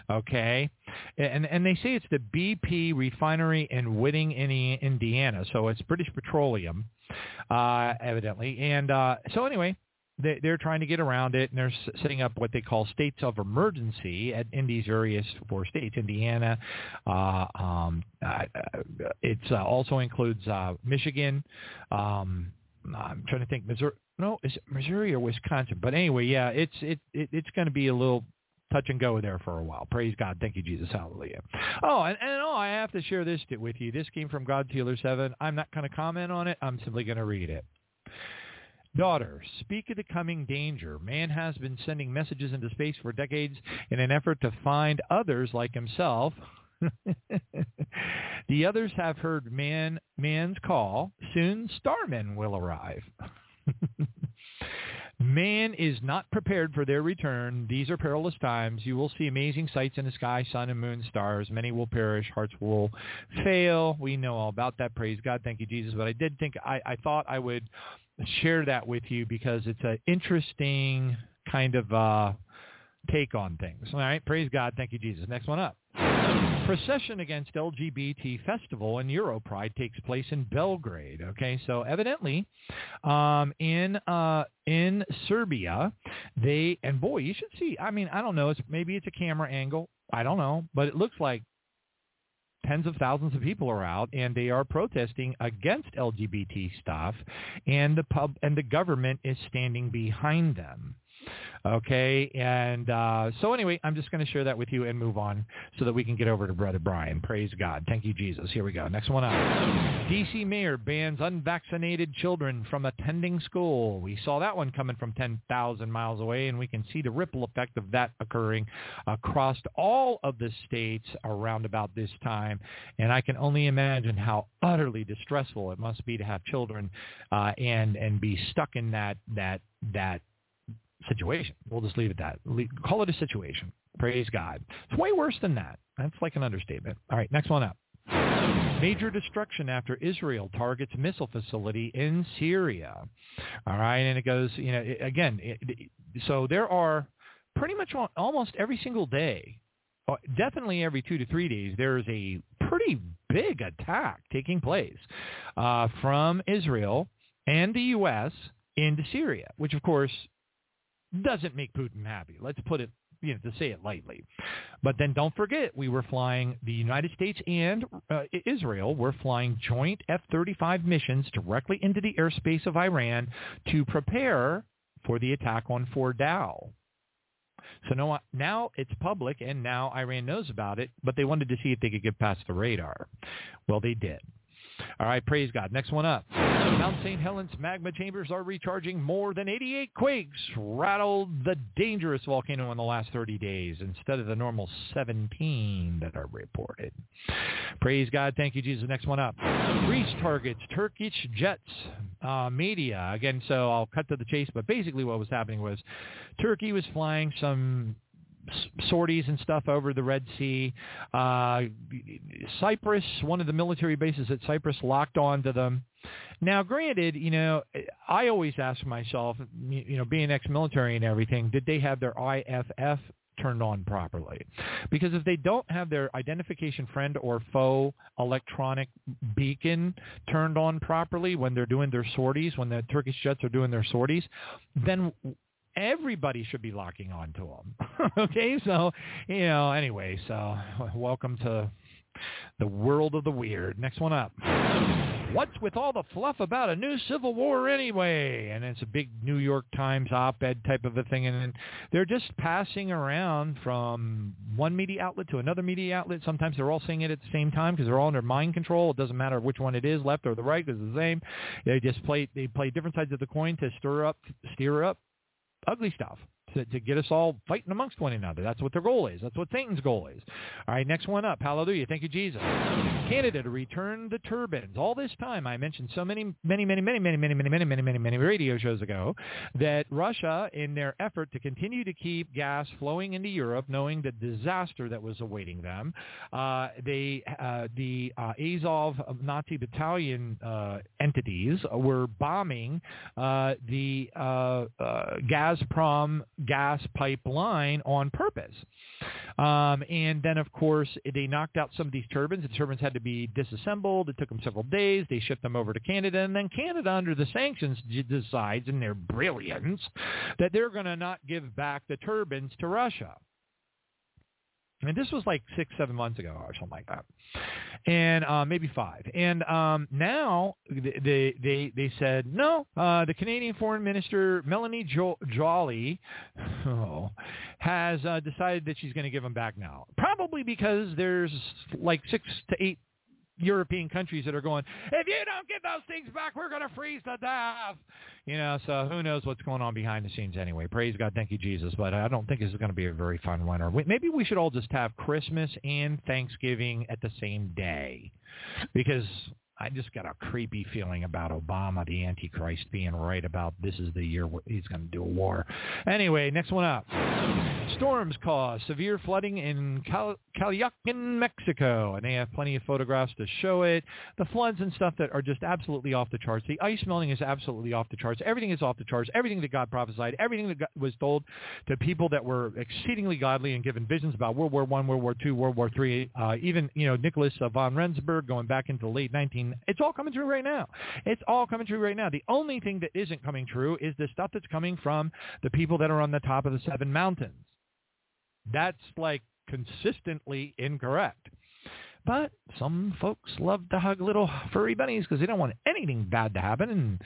Okay, and and they say it's the BP refinery in Whiting, Indiana. So it's British Petroleum, uh, evidently. And uh, so anyway, they, they're trying to get around it, and they're setting up what they call states of emergency at, in these various four states. Indiana, uh, um, uh, it uh, also includes uh, Michigan. Um, I'm trying to think. Missouri. No, is it Missouri or Wisconsin? But anyway, yeah, it's it, it it's going to be a little touch and go there for a while. Praise God. Thank you, Jesus. Hallelujah. Oh, and, and oh, I have to share this with you. This came from God Healer 7. I'm not going to comment on it. I'm simply going to read it. Daughter, speak of the coming danger. Man has been sending messages into space for decades in an effort to find others like himself. the others have heard man man's call. Soon starmen will arrive. Man is not prepared for their return. These are perilous times. You will see amazing sights in the sky, sun and moon, stars. Many will perish. Hearts will fail. We know all about that. Praise God. Thank you, Jesus. But I did think, I, I thought I would share that with you because it's an interesting kind of uh, take on things. All right. Praise God. Thank you, Jesus. Next one up. Procession against LGBT festival and Europride takes place in Belgrade. Okay, so evidently, um, in uh, in Serbia, they and boy, you should see. I mean, I don't know. It's maybe it's a camera angle. I don't know, but it looks like tens of thousands of people are out and they are protesting against LGBT stuff and the pub and the government is standing behind them. Okay, and uh, so anyway, I'm just going to share that with you and move on so that we can get over to Brother Brian. Praise God. Thank you, Jesus. Here we go. Next one up. D.C. mayor bans unvaccinated children from attending school. We saw that one coming from 10,000 miles away, and we can see the ripple effect of that occurring across all of the states around about this time. And I can only imagine how utterly distressful it must be to have children uh, and and be stuck in that that that situation. We'll just leave it that. Call it a situation. Praise God. It's way worse than that. That's like an understatement. All right, next one up. Major destruction after Israel targets missile facility in Syria. All right, and it goes, you know, it- again, it, it- so there are pretty much on, almost every single day, uh, definitely every two to three days, there is a pretty big attack taking place uh, from Israel and the U.S. into Syria, which of course doesn't make Putin happy. Let's put it, you know, to say it lightly. But then don't forget, we were flying, the United States and uh, Israel were flying joint F-35 missions directly into the airspace of Iran to prepare for the attack on Fordow. So now, now it's public, and now Iran knows about it, but they wanted to see if they could get past the radar. Well, they did. All right, praise God. Next one up. Mount St. Helens magma chambers are recharging more than 88 quakes rattled the dangerous volcano in the last 30 days instead of the normal 17 that are reported. Praise God. Thank you, Jesus. Next one up. Greece targets Turkish jets. Uh, media. Again, so I'll cut to the chase, but basically what was happening was Turkey was flying some sorties and stuff over the Red Sea. Uh, Cyprus, one of the military bases at Cyprus, locked onto them. Now, granted, you know, I always ask myself, you know, being ex-military and everything, did they have their IFF turned on properly? Because if they don't have their identification friend or foe electronic beacon turned on properly when they're doing their sorties, when the Turkish jets are doing their sorties, then everybody should be locking on to them. okay, so you know, anyway, so welcome to the world of the weird. Next one up. What's with all the fluff about a new civil war anyway? And it's a big New York Times op-ed type of a thing, and they're just passing around from one media outlet to another media outlet. Sometimes they're all saying it at the same time because they're all under mind control. It doesn't matter which one it is, left or the right, it's the same. They just play they play different sides of the coin to stir up, steer up ugly stuff to, to get us all fighting amongst one another. That's what their goal is. That's what Satan's goal is. All right, next one up. Hallelujah. Thank you, Jesus. Canada to return the turbines. All this time, I mentioned so many, many, many, many, many, many, many, many, many, many, many radio shows ago that Russia, in their effort to continue to keep gas flowing into Europe, knowing the disaster that was awaiting them, uh, they, uh, the uh, Azov Nazi battalion uh, entities were bombing uh, the uh, uh, Gazprom gas pipeline on purpose. Um, and then, of course, they knocked out some of these turbines. The turbines had to be disassembled. It took them several days. They shipped them over to Canada. And then Canada, under the sanctions, decides in their brilliance that they're going to not give back the turbines to Russia. And this was like six, seven months ago or something like that, and uh, maybe five. And um, now they they they said no. Uh, the Canadian Foreign Minister Melanie jo- Joly oh, has uh, decided that she's going to give them back now. Probably because there's like six to eight European countries that are going, if you don't get those things back, we're going to freeze to death. You know, so who knows what's going on behind the scenes anyway. Praise God, thank you, Jesus. But I don't think this is going to be a very fun winter. Maybe we should all just have Christmas and Thanksgiving at the same day because I just got a creepy feeling about Obama, the Antichrist, being right about this is the year he's going to do a war. Anyway, next one up. Storms cause severe flooding in Cal- Mexico, and they have plenty of photographs to show it. The floods and stuff that are just absolutely off the charts. The ice melting is absolutely off the charts. Everything is off the charts. Everything that God prophesied, everything that was told to people that were exceedingly godly and given visions about World War One, World War Two, World War Three, uh, even you know Nicholas von Rensburg going back into the late 19. It's all coming true right now. It's all coming true right now. The only thing that isn't coming true is the stuff that's coming from the people that are on the top of the seven mountains. That's like consistently incorrect. But some folks love to hug little furry bunnies because they don't want anything bad to happen. And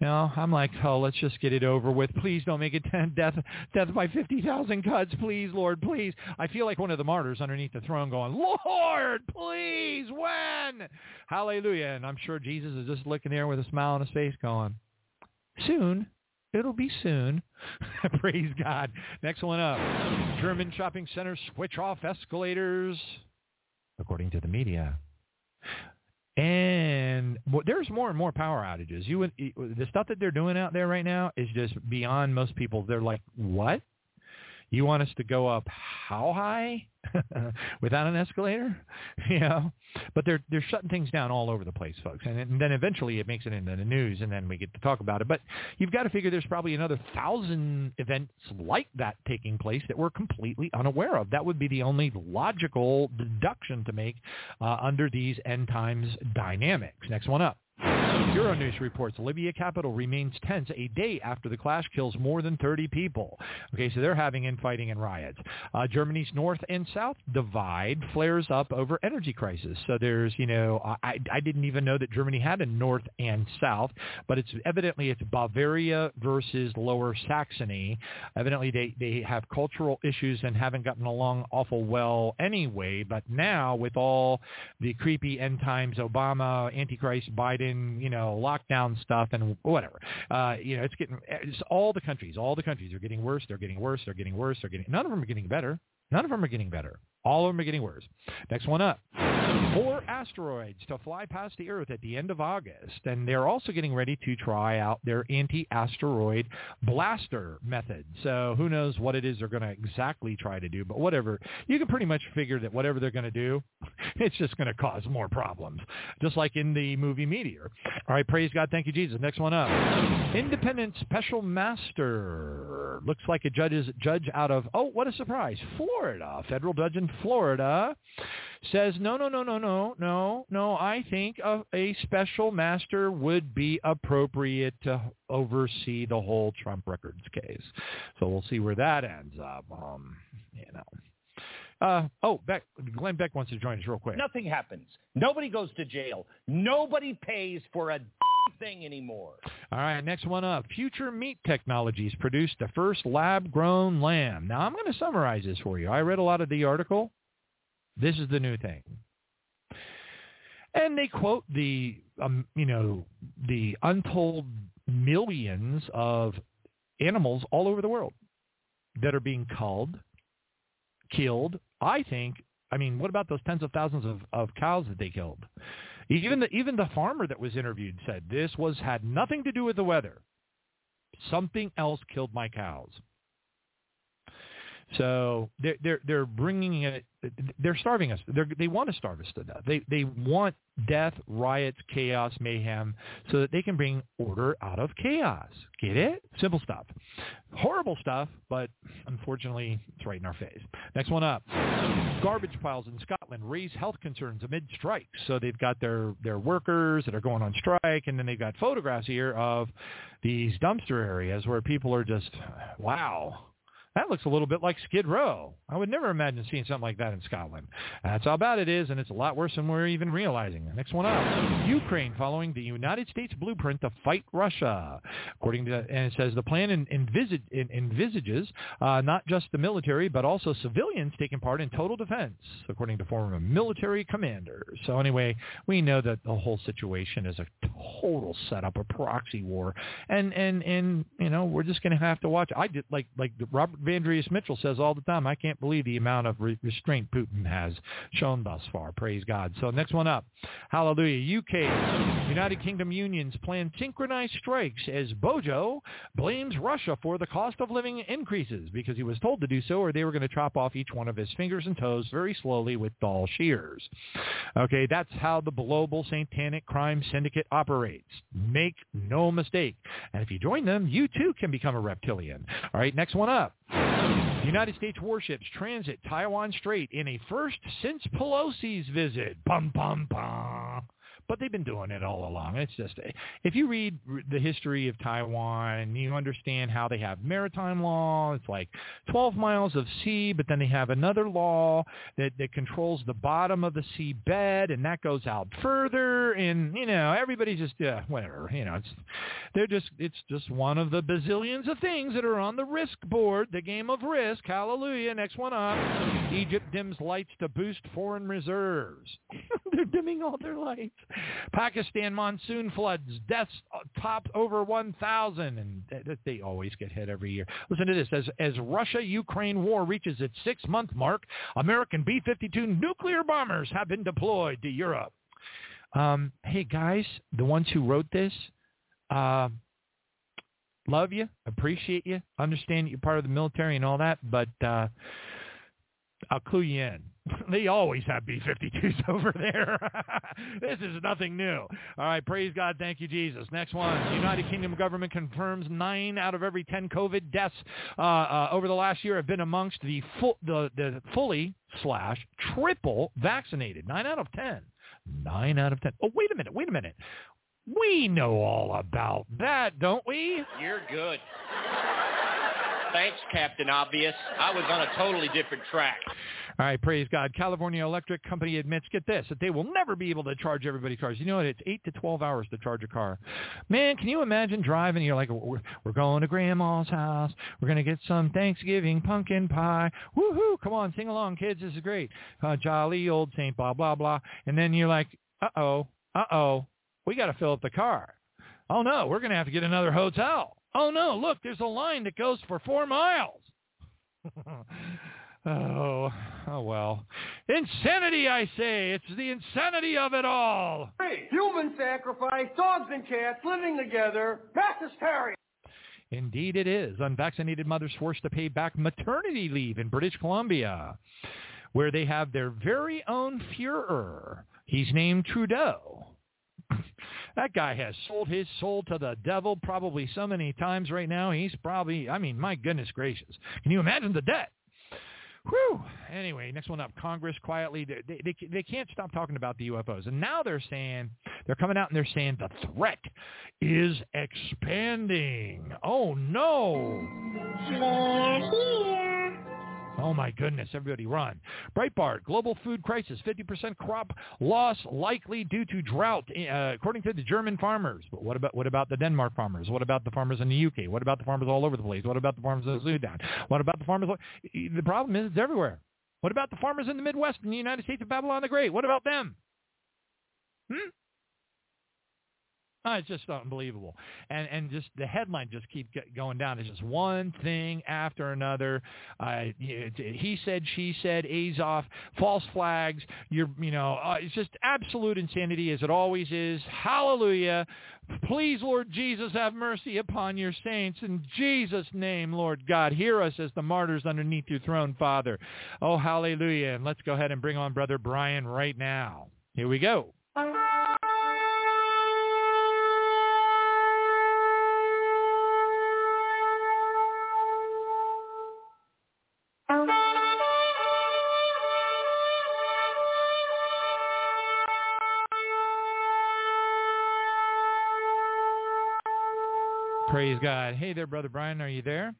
know, I'm like, oh, let's just get it over with. Please don't make it death, death by fifty thousand cuts, please, Lord, please. I feel like one of the martyrs underneath the throne, going, Lord, please, when? Hallelujah! And I'm sure Jesus is just looking there with a smile on his face, going, soon. It'll be soon. Praise God. Next one up. German shopping centers switch off escalators, according to the media. And well, there's more and more power outages. You would, the stuff that they're doing out there right now is just beyond most people. They're like, "What? You want us to go up how high without an escalator?" you know. But they're they're shutting things down all over the place, folks. And, and then eventually it makes it into the news, and then we get to talk about it. But you've got to figure there's probably another thousand events like that taking place that we're completely unaware of. That would be the only logical deduction to make uh, under these end times dynamics. Next one up. Euronews reports Libya capital remains tense a day after the clash kills more than 30 people. Okay, so they're having infighting and riots. Uh, Germany's north and south divide flares up over energy crisis. So there's, you know, I, I didn't even know that Germany had a north and south, but it's evidently it's Bavaria versus Lower Saxony. Evidently they, they have cultural issues and haven't gotten along awful well anyway, but now with all the creepy end times Obama, Antichrist, Biden, you know, lockdown stuff and whatever. Uh, you know, it's getting it's all the countries, all the countries are getting worse. They're getting worse. They're getting worse. They're getting none of them are getting better. None of them are getting better. All of them are getting worse. Next one up. Four asteroids to fly past the Earth at the end of August. And they're also getting ready to try out their anti-asteroid blaster method. So who knows what it is they're going to exactly try to do. But whatever. You can pretty much figure that whatever they're going to do, it's just going to cause more problems. Just like in the movie Meteor. All right. Praise God. Thank you, Jesus. Next one up. Independent Special Master. Looks like a judge, judge out of, oh, what a surprise, Florida. Federal judge in Florida says, no, no, no, no, no, no, no. I think a, a special master would be appropriate to oversee the whole Trump records case. So we'll see where that ends up. Um, you know. Uh, oh, Beck, Glenn Beck wants to join us real quick. Nothing happens. Nobody goes to jail. Nobody pays for a thing anymore. All right, next one up. Future Meat Technologies produced the first lab-grown lamb. Now, I'm going to summarize this for you. I read a lot of the article. This is the new thing. And they quote the, um, you know, the untold millions of animals all over the world that are being culled, killed. I think, I mean, what about those tens of thousands of, of cows that they killed? Even the even the farmer that was interviewed said this was had nothing to do with the weather. Something else killed my cows. So they're they're they're bringing it. They're starving us. They're, they want to starve us to death. They they want death, riots, chaos, mayhem, so that they can bring order out of chaos. Get it? Simple stuff. Horrible stuff, but unfortunately, it's right in our face. Next one up. Garbage piles in Scotland raise health concerns amid strikes. So they've got their, their workers that are going on strike, and then they've got photographs here of these dumpster areas where people are just, wow, that looks a little bit like Skid Row. I would never imagine seeing something like that in Scotland. That's how bad it is, and it's a lot worse than we're even realizing. Next one up. Ukraine following the United States blueprint to fight Russia. According to, and it says the plan envisage, envisages uh, not just the military, but also civilians taking part in total defense, according to former military commanders. So anyway, we know that the whole situation is a total setup, a proxy war. And, and, and you know, we're just going to have to watch. I did, like, like Robert Vandrius Mitchell says all the time, I can't believe the amount of re- restraint Putin has shown thus far. Praise God. So next one up. Hallelujah. UK, United Kingdom unions plan synchronized strikes as Bojo blames Russia for the cost of living increases because he was told to do so or they were going to chop off each one of his fingers and toes very slowly with dull shears. Okay, that's how the global satanic crime syndicate operates. Make no mistake. And if you join them, you too can become a reptilian. All right, next one up. United States warships transit Taiwan Strait in a first since Pelosi's visit. Bum, bum, bum but they've been doing it all along. It's just if you read the history of Taiwan, and you understand how they have maritime law. It's like 12 miles of sea, but then they have another law that that controls the bottom of the sea bed, and that goes out further. And you know, everybody's just yeah, whatever. You know, it's they're just it's just one of the bazillions of things that are on the risk board, the game of risk. Hallelujah. Next one up. Egypt dims lights to boost foreign reserves. they're dimming all their lights. Pakistan monsoon floods, deaths top over 1,000, and they always get hit every year. Listen to this. As, as Russia-Ukraine war reaches its six-month mark, American B-52 nuclear bombers have been deployed to Europe. Um, hey, guys, the ones who wrote this, uh, love you, appreciate you, understand you're part of the military and all that, but uh, I'll clue you in. They always have B-52s over there. this is nothing new. All right, praise God. Thank you, Jesus. Next one. United Kingdom government confirms nine out of every 10 COVID deaths uh, uh, over the last year have been amongst the, the, the fully slash triple vaccinated. Nine out of 10. Nine out of 10. Oh, wait a minute. Wait a minute. We know all about that, don't we? You're good. Thanks, Captain Obvious. I was on a totally different track. All right, praise God. California Electric Company admits, get this, that they will never be able to charge everybody's cars. You know what? It's 8 to 12 hours to charge a car. Man, can you imagine driving? You're like, we're, going to Grandma's house. We're going to get some Thanksgiving pumpkin pie. Woohoo! Come on, sing along, kids. This is great. Uh, jolly old Saint blah, blah, blah. And then you're like, uh-oh, uh-oh, we got to fill up the car. Oh, no, we're going to have to get another hotel. Oh, no, look, there's a line that goes for four miles. Oh, oh well. Insanity, I say. It's the insanity of it all. Hey, human sacrifice, dogs and cats living together, mass hysteria. Indeed it is. Unvaccinated mothers forced to pay back maternity leave in British Columbia, where they have their very own Fuhrer. He's named Trudeau. that guy has sold his soul to the devil probably so many times right now. He's probably, I mean, my goodness gracious. Can you imagine the debt? Whew. Anyway, next one up. Congress quietly, they, they, they can't stop talking about the UFOs. And now they're saying, they're coming out and they're saying the threat is expanding. Oh, no. They're here. Oh my goodness, everybody run. Breitbart, global food crisis, 50% crop loss likely due to drought, uh, according to the German farmers. But what about, what about the Denmark farmers? What about the farmers in the UK? What about the farmers all over the place? What about the farmers in Sudan? What about the farmers? The problem is it's everywhere. What about the farmers in the Midwest in the United States of Babylon the Great? What about them? Hmm? It's just unbelievable, and and just the headline just keep going down. It's just one thing after another. Uh, he said, she said, A's off, false flags. You're, you know, uh, it's just absolute insanity as it always is. Hallelujah. Please, Lord Jesus, have mercy upon your saints. In Jesus' name, Lord God, hear us as the martyrs underneath your throne, Father. Oh, hallelujah. And let's go ahead and bring on Brother Brian right now. Here we go. Praise God. Hey there, Brother Brian. Are you there?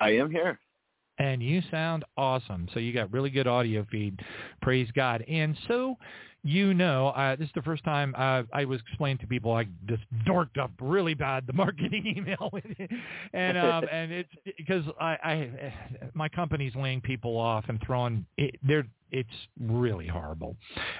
I am here. And you sound awesome. So you got really good audio feed. Praise God. And so you know, uh, this is the first time uh, I was explaining to people I just dorked up really bad the marketing email, and um, and it's because I, I my company's laying people off and throwing it, they're it's really horrible.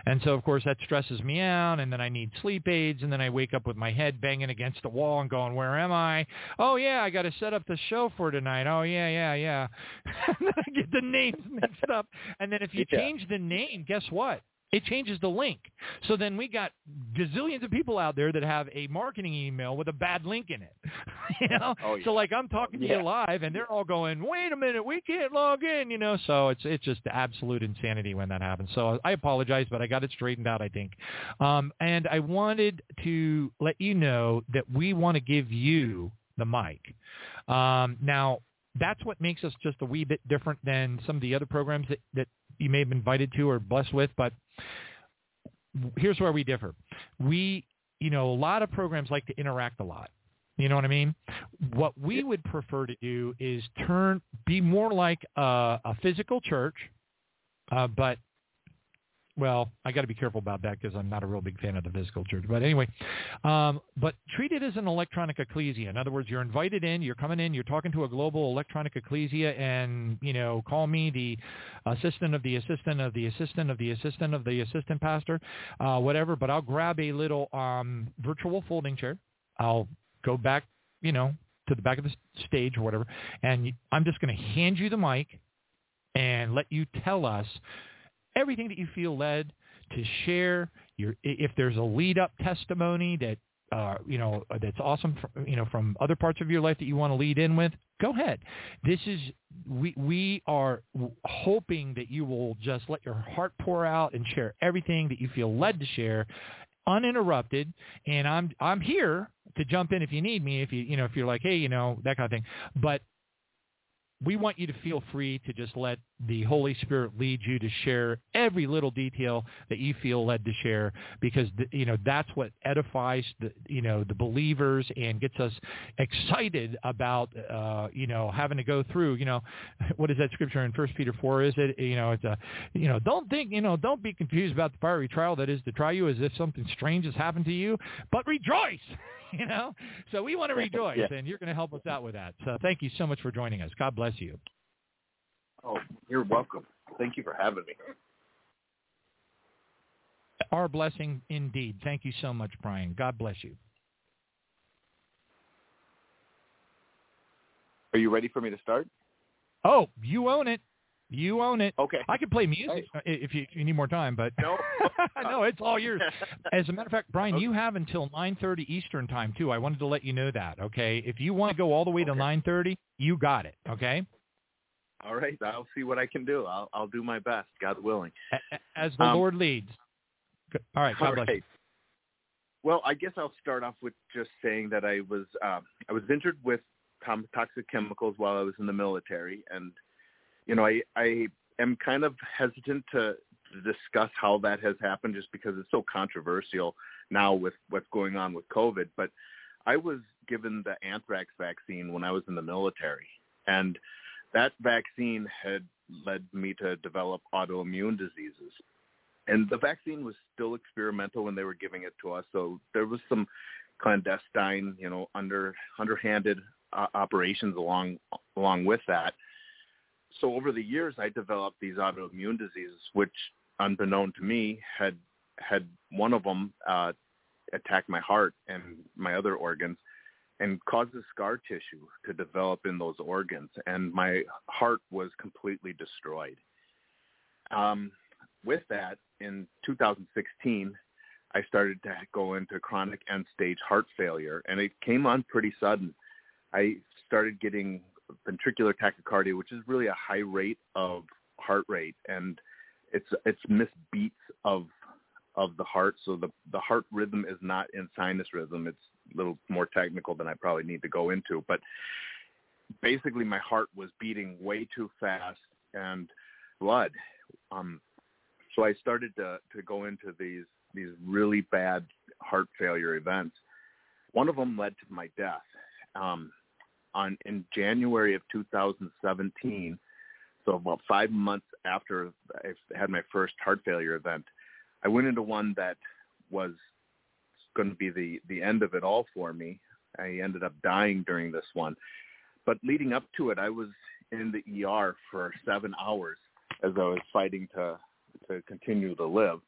And so, of course, that stresses me out, and then I need sleep aids, and then I wake up with my head banging against the wall and going, where am I? Oh, yeah, I got to set up the show for tonight. Oh, yeah, yeah, yeah. and then I get the names mixed up. And then if you Yeah. change the name, guess what? It changes the link. So then we got gazillions of people out there that have a marketing email with a bad link in it. you know? Oh, yeah. So like I'm talking to Yeah. you live and they're all going, "Wait a minute, we can't log in," you know. So it's it's just absolute insanity when that happens. So I apologize, but I got it straightened out, I think. Um and I wanted to let you know that we want to give you the mic. Um now that's what makes us just a wee bit different than some of the other programs that, that you may have been invited to or blessed with, but here's where we differ. We, you know, a lot of programs like to interact a lot. You know what I mean? What we would prefer to do is turn, be more like a, a physical church, uh, but well, I got to be careful about that because I'm not a real big fan of the physical church. But anyway, um, but treat it as an electronic ecclesia. In other words, you're invited in, you're coming in, you're talking to a global electronic ecclesia, and you know, call me the assistant of the assistant of the assistant of the assistant of the assistant pastor, uh, whatever. But I'll grab a little um, virtual folding chair. I'll go back, you know, to the back of the stage or whatever, and I'm just going to hand you the mic and let you tell us everything that you feel led to share. Your if there's a lead up testimony that uh, you know that's awesome, fr you know, from other parts of your life that you want to lead in with. Go ahead. This is we we are hoping that you will just let your heart pour out and share everything that you feel led to share uninterrupted and I'm I'm here to jump in if you need me if you you know if you're like hey you know that kind of thing but we want you to feel free to just let the Holy Spirit lead you to share every little detail that you feel led to share because th- you know that's what edifies the you know the believers and gets us excited about uh you know having to go through you know what is that scripture in First Peter 4 is it? You know it's a you know don't think you know don't be confused about the fiery trial that is to try you as if something strange has happened to you but rejoice you know so we want to rejoice Yeah. and you're going to help us out with that so thank you so much for joining us god bless you Oh, you're welcome. Thank you for having me. our blessing indeed thank you so much brian god bless you Are you ready for me to start? oh you own it you own it Okay. i can play music uh, if you, if you need more time but No. no it's all yours As a matter of fact, Brian, Okay. you have until 9:30 Eastern time too. I wanted to let you know that. Okay, if you want to go all the way to Okay. 9:30, you got it. Okay, All right. I'll see what I can do. I'll I'll do my best, God willing. As the Um, Lord leads. All right, God All bless right. Well, I guess I'll start off with just saying that I was um, I was injured with toxic chemicals while I was in the military, and you know I I am kind of hesitant to, discuss how that has happened, just because it's so controversial now with what's going on with COVID. But I was given the anthrax vaccine when I was in the military, and that vaccine had led me to develop autoimmune diseases and the vaccine was still experimental when they were giving it to us so there was some clandestine you know under underhanded uh, operations along along with that so over the years i developed these autoimmune diseases which unbeknown to me had had one of them uh attack my heart and my other organs and causes scar tissue to develop in those organs and my heart was completely destroyed. Um, with that in 2016 i started to go into chronic end stage heart failure and it came on pretty sudden. I started getting ventricular tachycardia which is really a high rate of heart rate and it's it's missed beats of of the heart. So the the heart rhythm is not in sinus rhythm. It's a little more technical than I probably need to go into. But basically, my heart was beating way too fast and blood. Um, so I started to to go into these these really bad heart failure events. One of them led to my death. Um, on in January of 2017, so about five months after I had my first heart failure event, I went into one that was going to be the the end of it all for me. I ended up dying during this one, but leading up to it, I was in the ER for seven hours as I was fighting to to continue to live.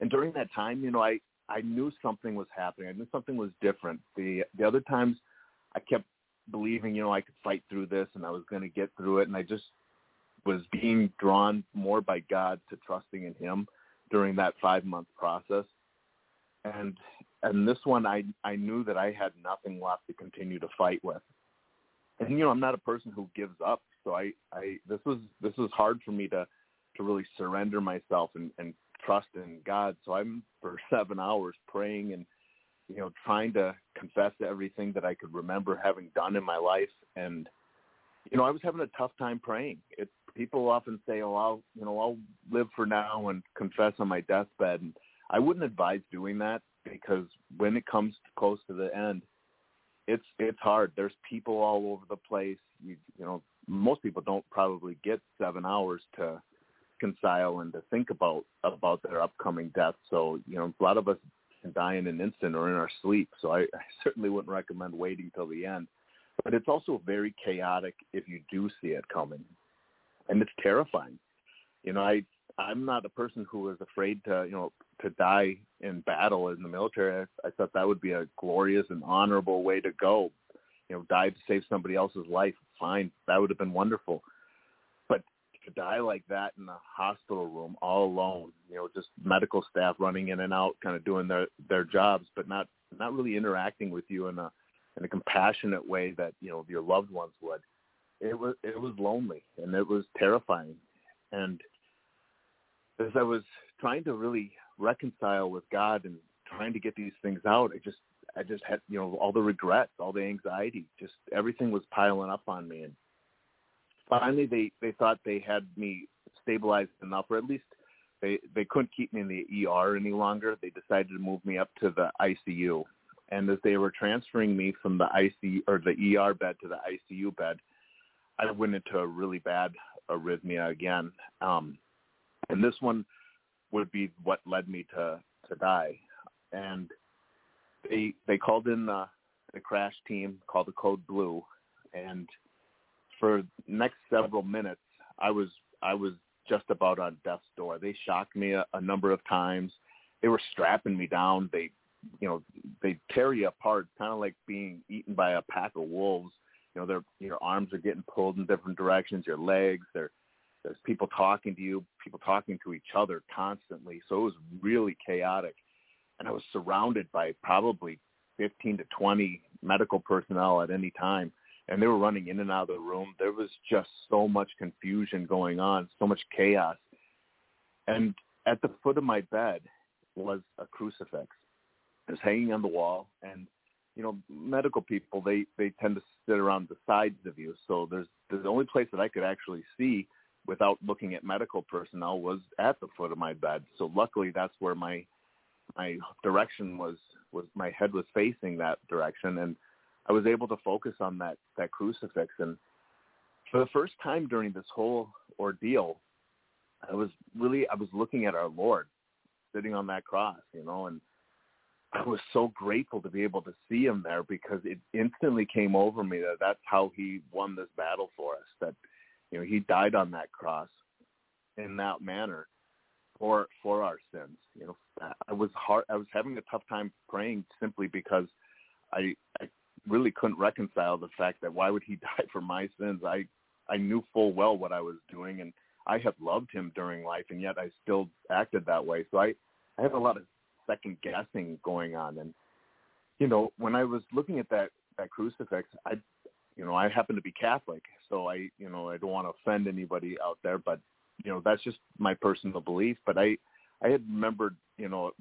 And during that time, you know, I I knew something was happening. I knew something was different. The the other times, I kept believing, you know, I could fight through this and I was going to get through it, and I just was being drawn more by God to trusting in Him during that five month process. And and this one I I knew that I had nothing left to continue to fight with. And you know, I'm not a person who gives up. So I, I this was this was hard for me to to really surrender myself and, and trust in God. So I'm for seven hours praying and you know, trying to confess everything that I could remember having done in my life and you know, I was having a tough time praying. It people often say, "Oh, I'll you know I'll live for now and confess on my deathbed." And I wouldn't advise doing that because when it comes close to the end, it's it's hard. There's people all over the place. You you know most people don't probably get seven hours to reconcile and to think about about their upcoming death. So you know a lot of us can die in an instant or in our sleep. So I, I certainly wouldn't recommend waiting till the end. But it's also very chaotic if you do see it coming and it's terrifying. You know, I I'm not a person who is afraid to you know to die in battle in the military. I, I thought that would be a glorious and honorable way to go. You know, die to save somebody else's life. Fine, that would have been wonderful. To die like that in a hospital room all alone, you know, just medical staff running in and out, kind of doing their their jobs, but not not really interacting with you in a in a compassionate way that you know your loved ones would. It was it was lonely and it was terrifying. And as i was trying to really reconcile with god and trying to get these things out i just i just had you know all the regrets all the anxiety just everything was piling up on me and finally they they thought they had me stabilized enough or at least they they couldn't keep me in the ER any longer. They decided to move me up to the ICU and as they were transferring me from the ICU or the ER bed to the ICU bed I went into a really bad arrhythmia again, um, and this one would be what led me to to die. And they they called in the the crash team called the Code Blue, and for next several minutes, I was I was just about on death's door. They shocked me a, a number of times. They were strapping me down. They, you know, they tear you apart, kind of like being eaten by a pack of wolves you know, their your arms are getting pulled in different directions, your legs, there there's people talking to you, people talking to each other constantly. So it was really chaotic. And I was surrounded by probably 15 to 20 medical personnel at any time. And they were running in and out of the room. There was just so much confusion going on, so much chaos. And at the foot of my bed was a crucifix. It was hanging on the wall, and you know, medical people they they tend to sit around the sides of you. So there's the only place that I could actually see without looking at medical personnel was at the foot of my bed. So luckily that's where my my direction was was my head was facing that direction and I was able to focus on that that crucifix and for the first time during this whole ordeal I was really I was looking at our Lord sitting on that cross, you know, and I was so grateful to be able to see him there because it instantly came over me that that's how he won this battle for us. That you know he died on that cross in that manner, for for our sins. You know, I was hard. I was having a tough time praying simply because I I really couldn't reconcile the fact that why would he die for my sins? I I knew full well what I was doing, and I had loved him during life, and yet I still acted that way. So I I had a lot of second guessing going on, and you know, when I was looking at that that crucifix, I you know I happen to be Catholic, so I you know I don't want to offend anybody out there, but you know that's just my personal belief. But I I had remembered you know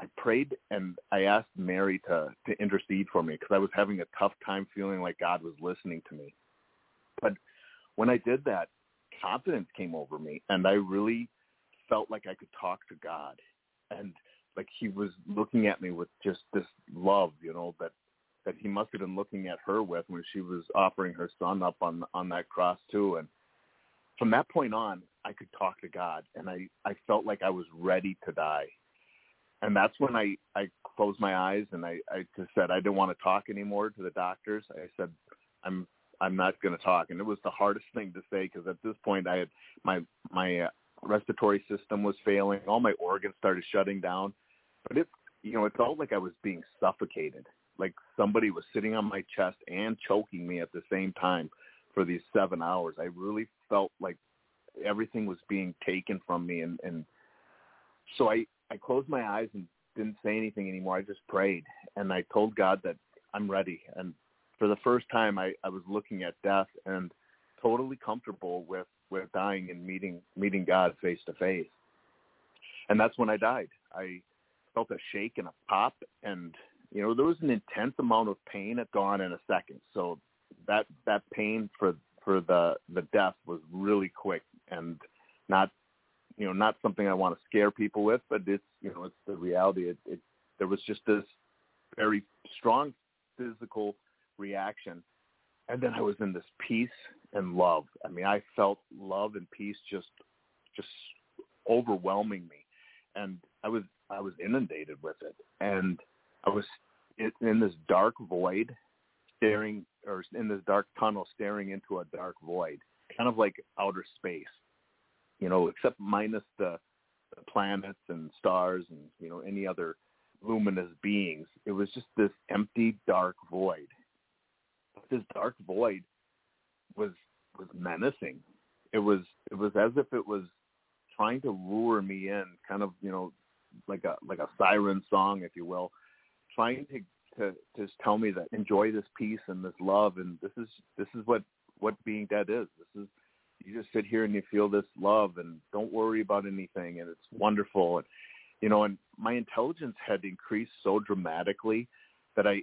I prayed and I asked Mary to to intercede for me because I was having a tough time feeling like God was listening to me. But when I did that, confidence came over me, and I really felt like I could talk to God, and like He was looking at me with just this love, you know, that that He must have been looking at her with when she was offering her son up on on that cross too, and from that point on, I could talk to God, and I I felt like I was ready to die, and that's when I I closed my eyes and I I just said I didn't want to talk anymore to the doctors. I said I'm I'm not going to talk, and it was the hardest thing to say because at this point I had my my uh, respiratory system was failing, all my organs started shutting down, but it you know it felt like I was being suffocated, like somebody was sitting on my chest and choking me at the same time for these seven hours. I really felt like everything was being taken from me and and so I I closed my eyes and didn't say anything anymore. I just prayed and I told God that I'm ready and for the first time I I was looking at death and totally comfortable with with dying and meeting meeting God face to face. And that's when I died. I felt a shake and a pop and you know there was an intense amount of pain at gone in a second. So that that pain for for the the death was really quick and not you know not something I want to scare people with, but it's you know it's the reality. It, it there was just this very strong physical reaction, and then I was in this peace and love. I mean, I felt love and peace just just overwhelming me, and I was I was inundated with it, and I was in this dark void, staring or in this dark tunnel, staring into a dark void, kind of like outer space you know, except minus the, the planets and stars and you know any other luminous beings. It was just this empty, dark void. This dark void was was menacing. It was it was as if it was trying to lure me in, kind of you know, like a like a siren song, if you will, trying to to just tell me that enjoy this peace and this love, and this is this is what what being dead is. This is you just sit here and you feel this love and don't worry about anything and it's wonderful. And you know and my intelligence had increased so dramatically that i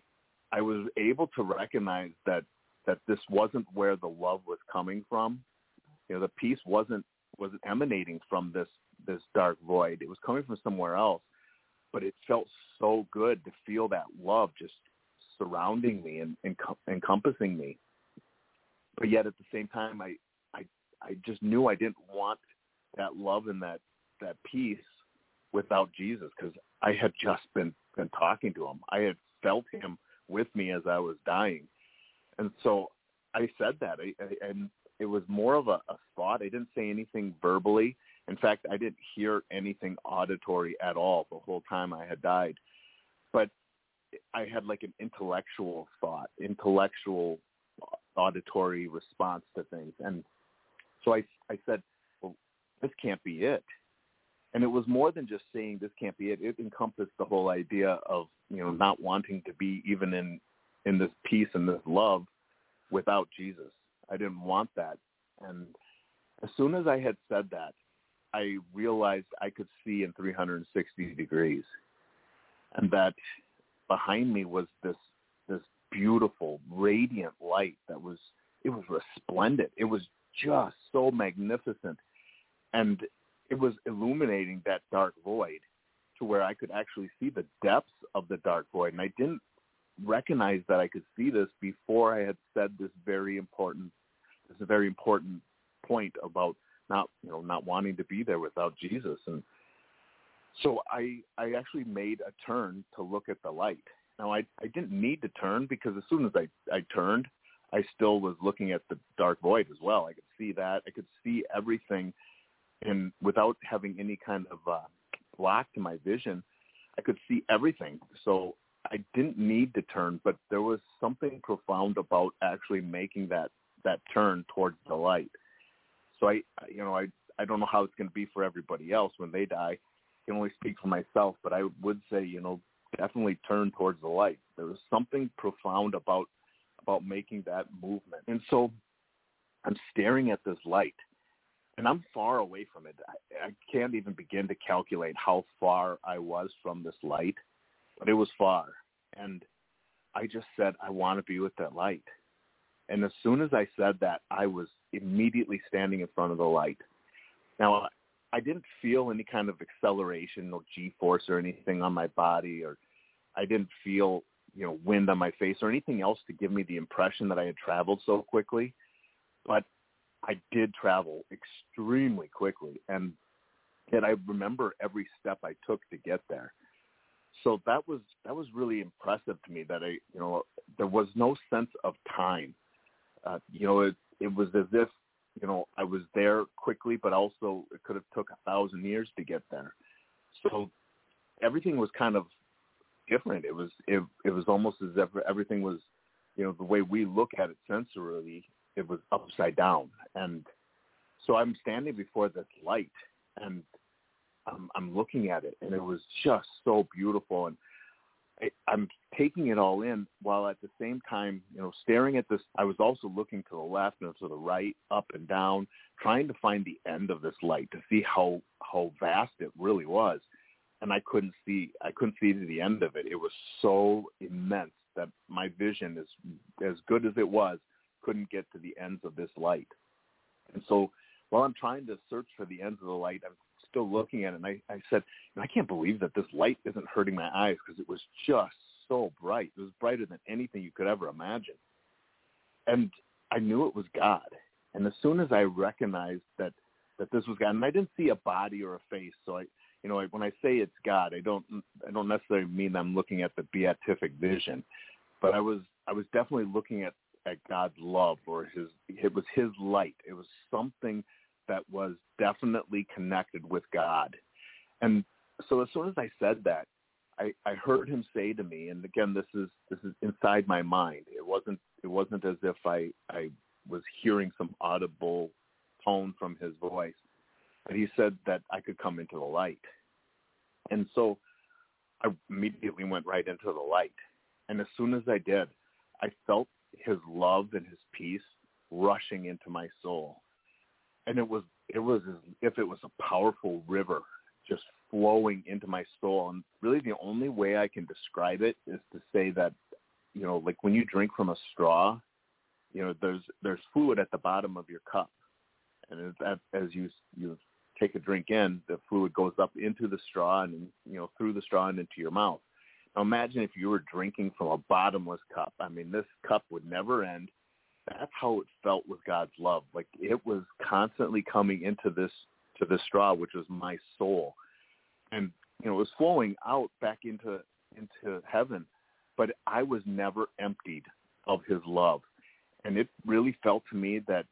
i was able to recognize that that this wasn't where the love was coming from. You know the peace wasn't wasn't emanating from this this dark void. It was coming from somewhere else but it felt so good to feel that love just surrounding me and, and encompassing me but yet at the same time i I I just knew I didn't want that love and that that peace without Jesus because I had just been been talking to him. I had felt him with me as I was dying, and so I said that, I, I, and it was more of a, a thought. I didn't say anything verbally. In fact, I didn't hear anything auditory at all the whole time I had died. But I had like an intellectual thought, intellectual auditory response to things, and so I, I said, well, this can't be it. And it was more than just saying this can't be it. It encompassed the whole idea of, you know, not wanting to be even in, in this peace and this love without Jesus. I didn't want that. And as soon as I had said that, I realized I could see in 360 degrees and that behind me was this this beautiful radiant light that was it was resplendent it was just so magnificent. And it was illuminating that dark void to where I could actually see the depths of the dark void. And I didn't recognize that I could see this before I had said this very important, this is a very important point about not, you know, not wanting to be there without Jesus. And so I, I actually made a turn to look at the light. Now I, I didn't need to turn because as soon as I, I turned, I still was looking at the dark void as well. I could see that. I could see everything and without having any kind of uh, block to my vision, I could see everything. So I didn't need to turn, but there was something profound about actually making that that turn towards the light. So I, you know, I I don't know how it's going to be for everybody else when they die. I can only speak for myself, but I would say, you know, definitely turn towards the light. There was something profound about about making that movement. And so I'm staring at this light and I'm far away from it. I, I can't even begin to calculate how far I was from this light, but it was far. And I just said, I want to be with that light. And as soon as I said that, I was immediately standing in front of the light. Now, I didn't feel any kind of acceleration or G-force or anything on my body, or I didn't feel, you know, wind on my face or anything else to give me the impression that I had traveled so quickly. But I did travel extremely quickly, and yet I remember every step I took to get there. So that was that was really impressive to me. That I, you know, there was no sense of time. Uh, you know, it it was as if you know I was there quickly, but also it could have took a thousand years to get there. So everything was kind of different. It was it it was almost as if everything was, you know, the way we look at it sensorily it was upside down. And so I'm standing before this light and I'm, I'm looking at it and it was just so beautiful. And I, I'm taking it all in while at the same time, you know, staring at this. I was also looking to the left and to the right, up and down, trying to find the end of this light to see how, how vast it really was. And I couldn't see, I couldn't see to the end of it. It was so immense that my vision is as good as it was couldn't get to the ends of this light. And so while I'm trying to search for the ends of the light, I'm still looking at it. And I, I said, I can't believe that this light isn't hurting my eyes because it was just so bright. It was brighter than anything you could ever imagine. And I knew it was God. And as soon as I recognized that that this was God, and I didn't see a body or a face, so I, you know, I, when I say it's God, I don't, I don't necessarily mean I'm looking at the beatific vision, but I was, I was definitely looking at at God's love or his it was his light. It was something that was definitely connected with God. And so as soon as I said that, I, I heard him say to me, and again this is this is inside my mind. It wasn't it wasn't as if I, I was hearing some audible tone from his voice. But he said that I could come into the light. And so I immediately went right into the light. And as soon as I did, I felt his love and his peace rushing into my soul. And it was it was as if it was a powerful river just flowing into my soul. And really the only way I can describe it is to say that, you know, like when you drink from a straw, you know, there's there's fluid at the bottom of your cup. And as, as you you take a drink in, the fluid goes up into the straw and you know through the straw and into your mouth. Now imagine if you were drinking from a bottomless cup. I mean, this cup would never end. That's how it felt with God's love. Like it was constantly coming into this to this straw, which was my soul, and you know, it was flowing out back into into heaven. But I was never emptied of His love, and it really felt to me that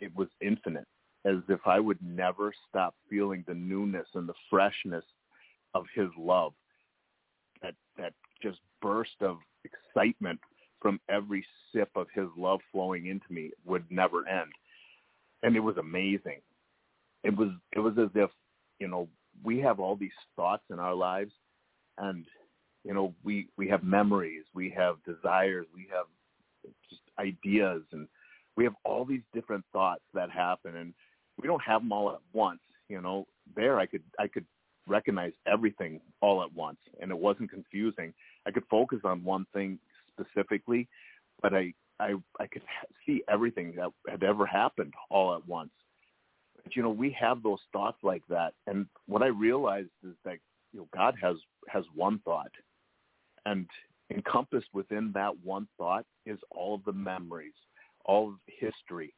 it was infinite, as if I would never stop feeling the newness and the freshness of His love that that just burst of excitement from every sip of his love flowing into me would never end. And it was amazing. It was it was as if, you know, we have all these thoughts in our lives and you know, we we have memories, we have desires, we have just ideas and we have all these different thoughts that happen and we don't have them all at once, you know. There I could I could recognize everything all at once and it wasn't confusing. I could focus on one thing specifically, but I, I, I could see everything that had ever happened all at once. But, you know, we have those thoughts like that. And what I realized is that, you know, God has, has one thought and encompassed within that one thought is all of the memories, all of history,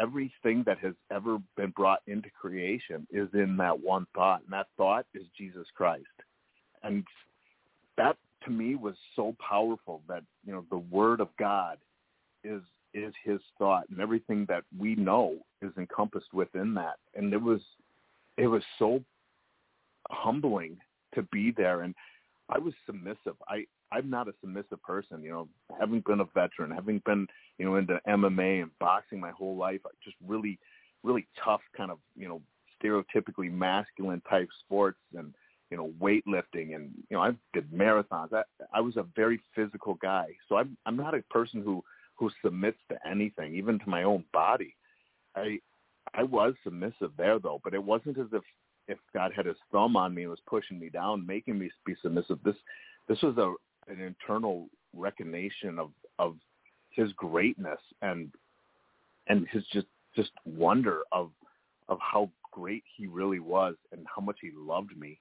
everything that has ever been brought into creation is in that one thought, and that thought is Jesus Christ. And that to me was so powerful that you know the Word of God is is His thought, and everything that we know is encompassed within that. And it was it was so humbling to be there and I was submissive. I I'm not a submissive person, you know, having been a veteran, having been, you know, into MMA and boxing my whole life, just really really tough kind of, you know, stereotypically masculine type sports and you know weightlifting and you know I did marathons. I I was a very physical guy. So I'm I'm not a person who who submits to anything, even to my own body. I I was submissive there though, but it wasn't as if if God had his thumb on me and was pushing me down, making me be submissive. This this was a an internal recognition of of his greatness and and his just just wonder of of how great he really was and how much he loved me.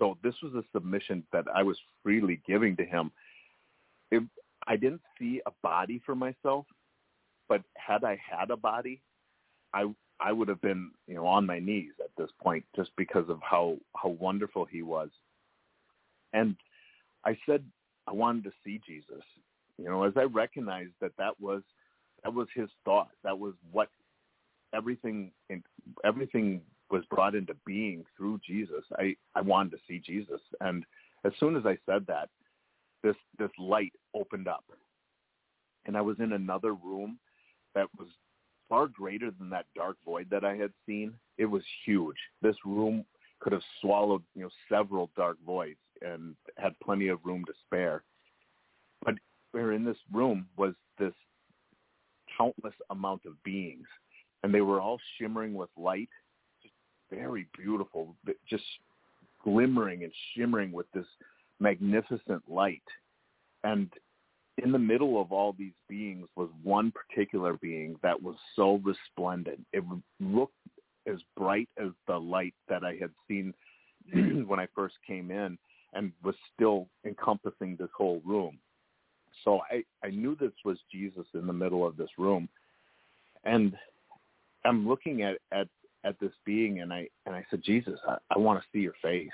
So this was a submission that I was freely giving to him. It, I didn't see a body for myself, but had I had a body, I I would have been, you know, on my knees at this point just because of how how wonderful he was. And I said I wanted to see Jesus. You know, as I recognized that that was that was his thought. That was what everything everything was brought into being through Jesus. I I wanted to see Jesus, and as soon as I said that, this this light opened up, and I was in another room that was far greater than that dark void that I had seen. It was huge. This room could have swallowed, you know, several dark voids and had plenty of room to spare. But where in this room was this countless amount of beings, and they were all shimmering with light, very beautiful, just glimmering and shimmering with this magnificent light. And in the middle of all these beings was one particular being that was so resplendent. It looked as bright as the light that I had seen when I first came in and was still encompassing this whole room. So I, I knew this was Jesus in the middle of this room. And I'm looking at, at, at this being and I, and I said, Jesus, I, I want to see your face.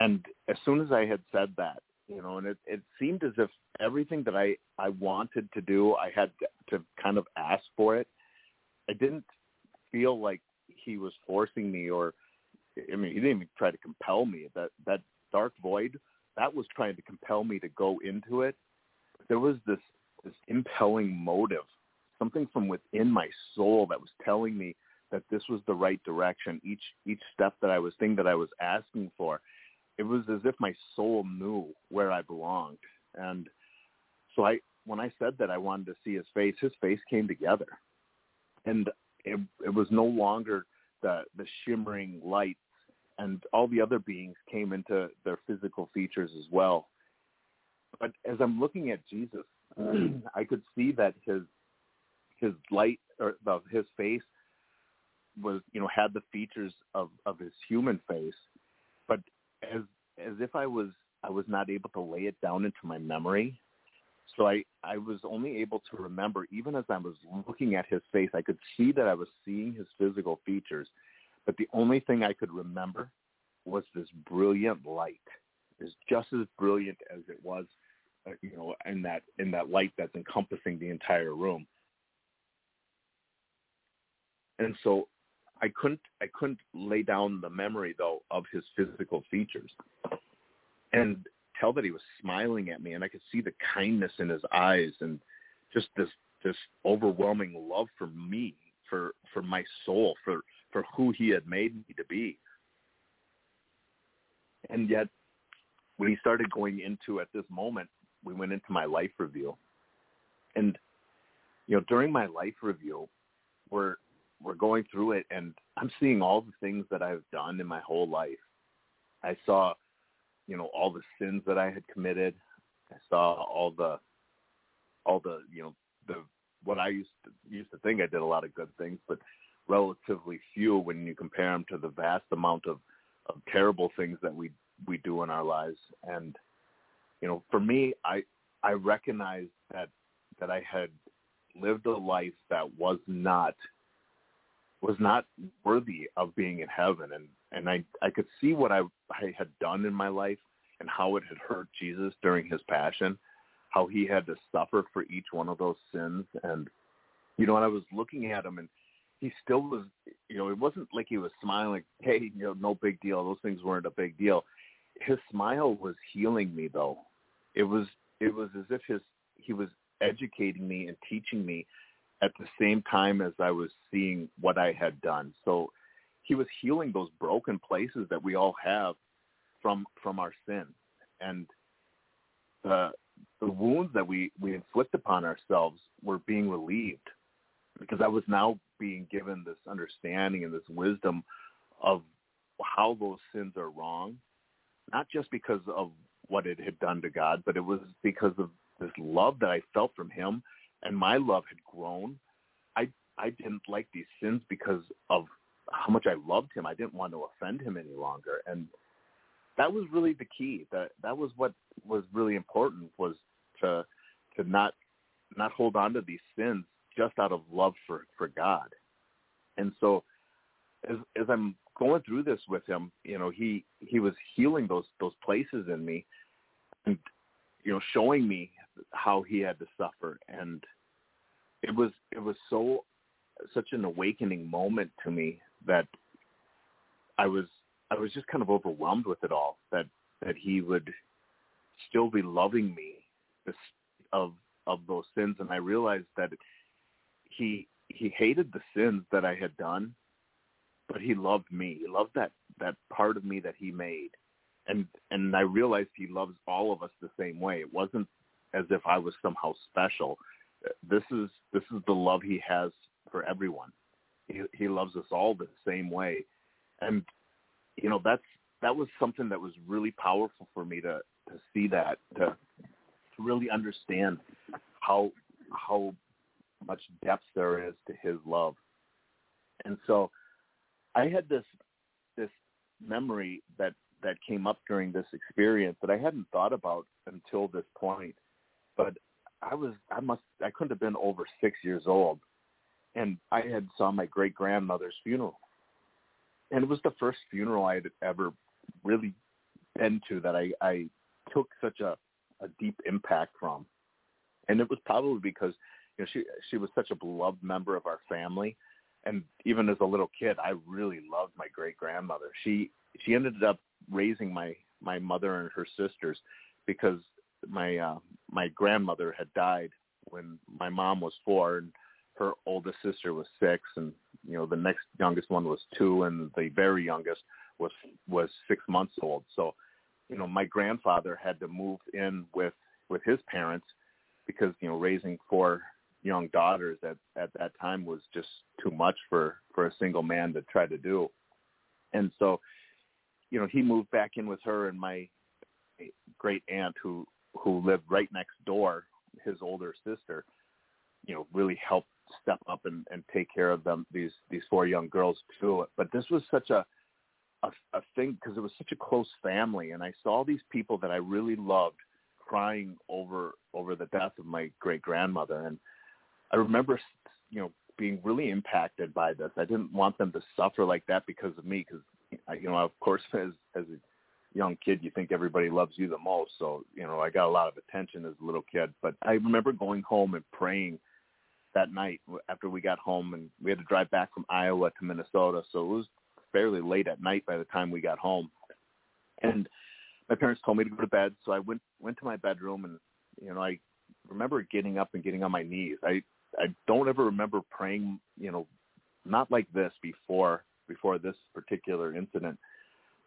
And as soon as I had said that, you know, and it, it seemed as if everything that I, I wanted to do, I had to kind of ask for it. I didn't feel like he was forcing me or, I mean, he didn't even try to compel me. That, that dark void, that was trying to compel me to go into it. There was this, this impelling motive, something from within my soul that was telling me that this was the right direction. Each, each step that I was, thing that I was asking for, it was as if my soul knew where I belonged. And so I, when I said that I wanted to see his face, his face came together, and it, it was no longer the the shimmering lights, and all the other beings came into their physical features as well. But as I'm looking at Jesus, I could see that his his light or the, his face was you know had the features of of his human face, but as as if I was I was not able to lay it down into my memory. So I I was only able to remember even as I was looking at his face, I could see that I was seeing his physical features, but the only thing I could remember was this brilliant light. It's just as brilliant as it was, uh, you know, in that in that light that's encompassing the entire room. And so I couldn't I couldn't lay down the memory though of his physical features and tell that he was smiling at me. And I could see the kindness in his eyes and just this this overwhelming love for me for for my soul for for who he had made me to be. And yet he started going into at this moment we went into my life review. And you know during my life review we're we're going through it and I'm seeing all the things that I've done in my whole life. I saw, you know, all the sins that I had committed. I saw all the all the, you know, the what I used to used to think I did a lot of good things, but relatively few when you compare them to the vast amount of of terrible things that we we do in our lives. And you know, for me, I I recognized that that I had lived a life that was not was not worthy of being in heaven and and I I could see what I I had done in my life and how it had hurt Jesus during his passion, how he had to suffer for each one of those sins and you know, and I was looking at him and he still was, you know, it wasn't like he was smiling, hey, you know, no big deal. Those things weren't a big deal. His smile was healing me though. It was it was as if his he was educating me and teaching me at the same time as I was seeing what I had done. So he was healing those broken places that we all have from from our sin. And the the wounds that we we inflict upon ourselves were being relieved because I was now being given this understanding and this wisdom of how those sins are wrong, not just because of what it had done to God, but it was because of this love that I felt from him and my love had grown. I I didn't like these sins because of how much I loved him. I didn't want to offend him any longer. And that was really the key. That that was what was really important was to to not not hold on to these sins just out of love for for God. And so as as I'm going through this with him, you know, he he was healing those those places in me and you know, showing me how he had to suffer. And it was it was so such an awakening moment to me that I was I was just kind of overwhelmed with it all that that he would still be loving me of of those sins. And I realized that he he hated the sins that I had done but he loved me. He loved that that part of me that he made. And and I realized he loves all of us the same way. It wasn't as if I was somehow special. This is this is the love he has for everyone. He he loves us all the same way. And you know that's that was something that was really powerful for me to to see that to to really understand how how much depth there is to his love. And so i had this this memory that that came up during this experience that i hadn't thought about until this point but i was i must i couldn't have been over six years old and i had saw my great grandmother's funeral and it was the first funeral I had ever really been to that I, I took such a, a deep impact from. And it was probably because you know she she was such a beloved member of our family, and even as a little kid, I really loved my great grandmother. She she ended up raising my my mother and her sisters because my uh, my grandmother had died when my mom was four, and her oldest sister was six, and you know the next youngest one was two, and the very youngest was was six months old. So, you know, my grandfather had to move in with with his parents because you know raising four young daughters at at that time was just too much for for a single man to try to do. And so, you know, he moved back in with her and my great aunt who who lived right next door, his older sister, you know, really helped step up and, and take care of them these these four young girls too. But this was such a a, a thing because it was such a close family, and I saw these people that I really loved crying over over the death of my great grandmother, and I remember you know being really impacted by this. I didn't want them to suffer like that because of me, because you know of course as as young kid you think everybody loves you the most, so you know I got a lot of attention as a little kid. But I remember going home and praying that night after we got home and we had to drive back from Iowa to Minnesota. So it was fairly late at night by the time we got home. And my parents told me to go to bed, so I went went to my bedroom and you know, I remember getting up and getting on my knees. I I don't ever remember praying, you know, not like this before before this particular incident.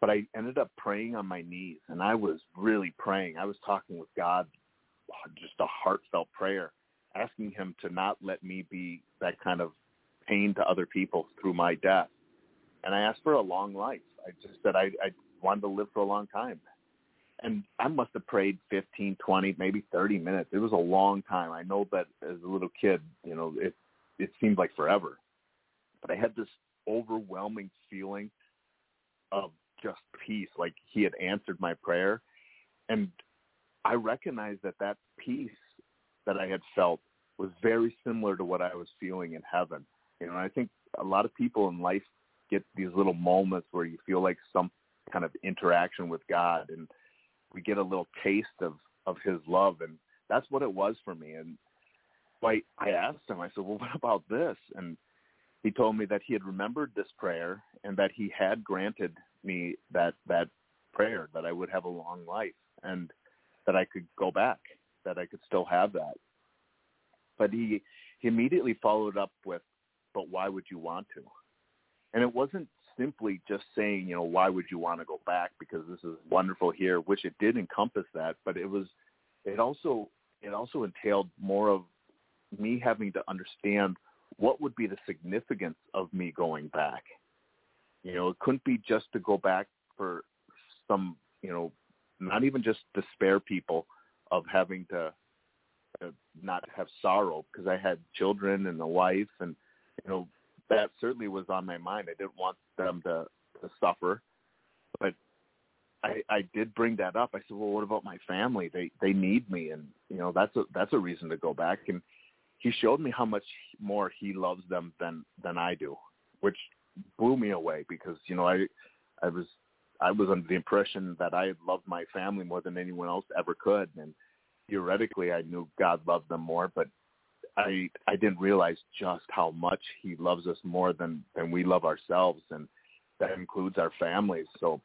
But I ended up praying on my knees and I was really praying. I was talking with God just a heartfelt prayer asking him to not let me be that kind of pain to other people through my death. And I asked for a long life. I just said I, I wanted to live for a long time. And I must have prayed 15, 20, maybe 30 minutes. It was a long time. I know that as a little kid, you know, it it seemed like forever. But I had this overwhelming feeling of just peace, like he had answered my prayer. And I recognized that that peace that I had felt was very similar to what I was feeling in heaven. You know, I think a lot of people in life get these little moments where you feel like some kind of interaction with God and we get a little taste of of his love and that's what it was for me and I, I asked him, I said, well, what about this? And he told me that he had remembered this prayer and that he had granted me that that prayer that I would have a long life and that I could go back, that I could still have that. But he he immediately followed up with, "But why would you want to?" And it wasn't simply just saying, you know, why would you want to go back because this is wonderful here, which it did encompass that, but it was it also it also entailed more of me having to understand what would be the significance of me going back. You know, it couldn't be just to go back for some, you know, not even just to spare people of having to uh, not have sorrow because I had children and a wife and you know that certainly was on my mind. I didn't want them to to suffer, but I I did bring that up. I said, well, what about my family? They they need me, and you know that's a that's a reason to go back. And he showed me how much more he loves them than than I do, which blew me away because you know I I was I was under the impression that I loved my family more than anyone else ever could, and theoretically I knew God loved them more, but I I didn't realize just how much He loves us more than than we love ourselves, and that includes our families. So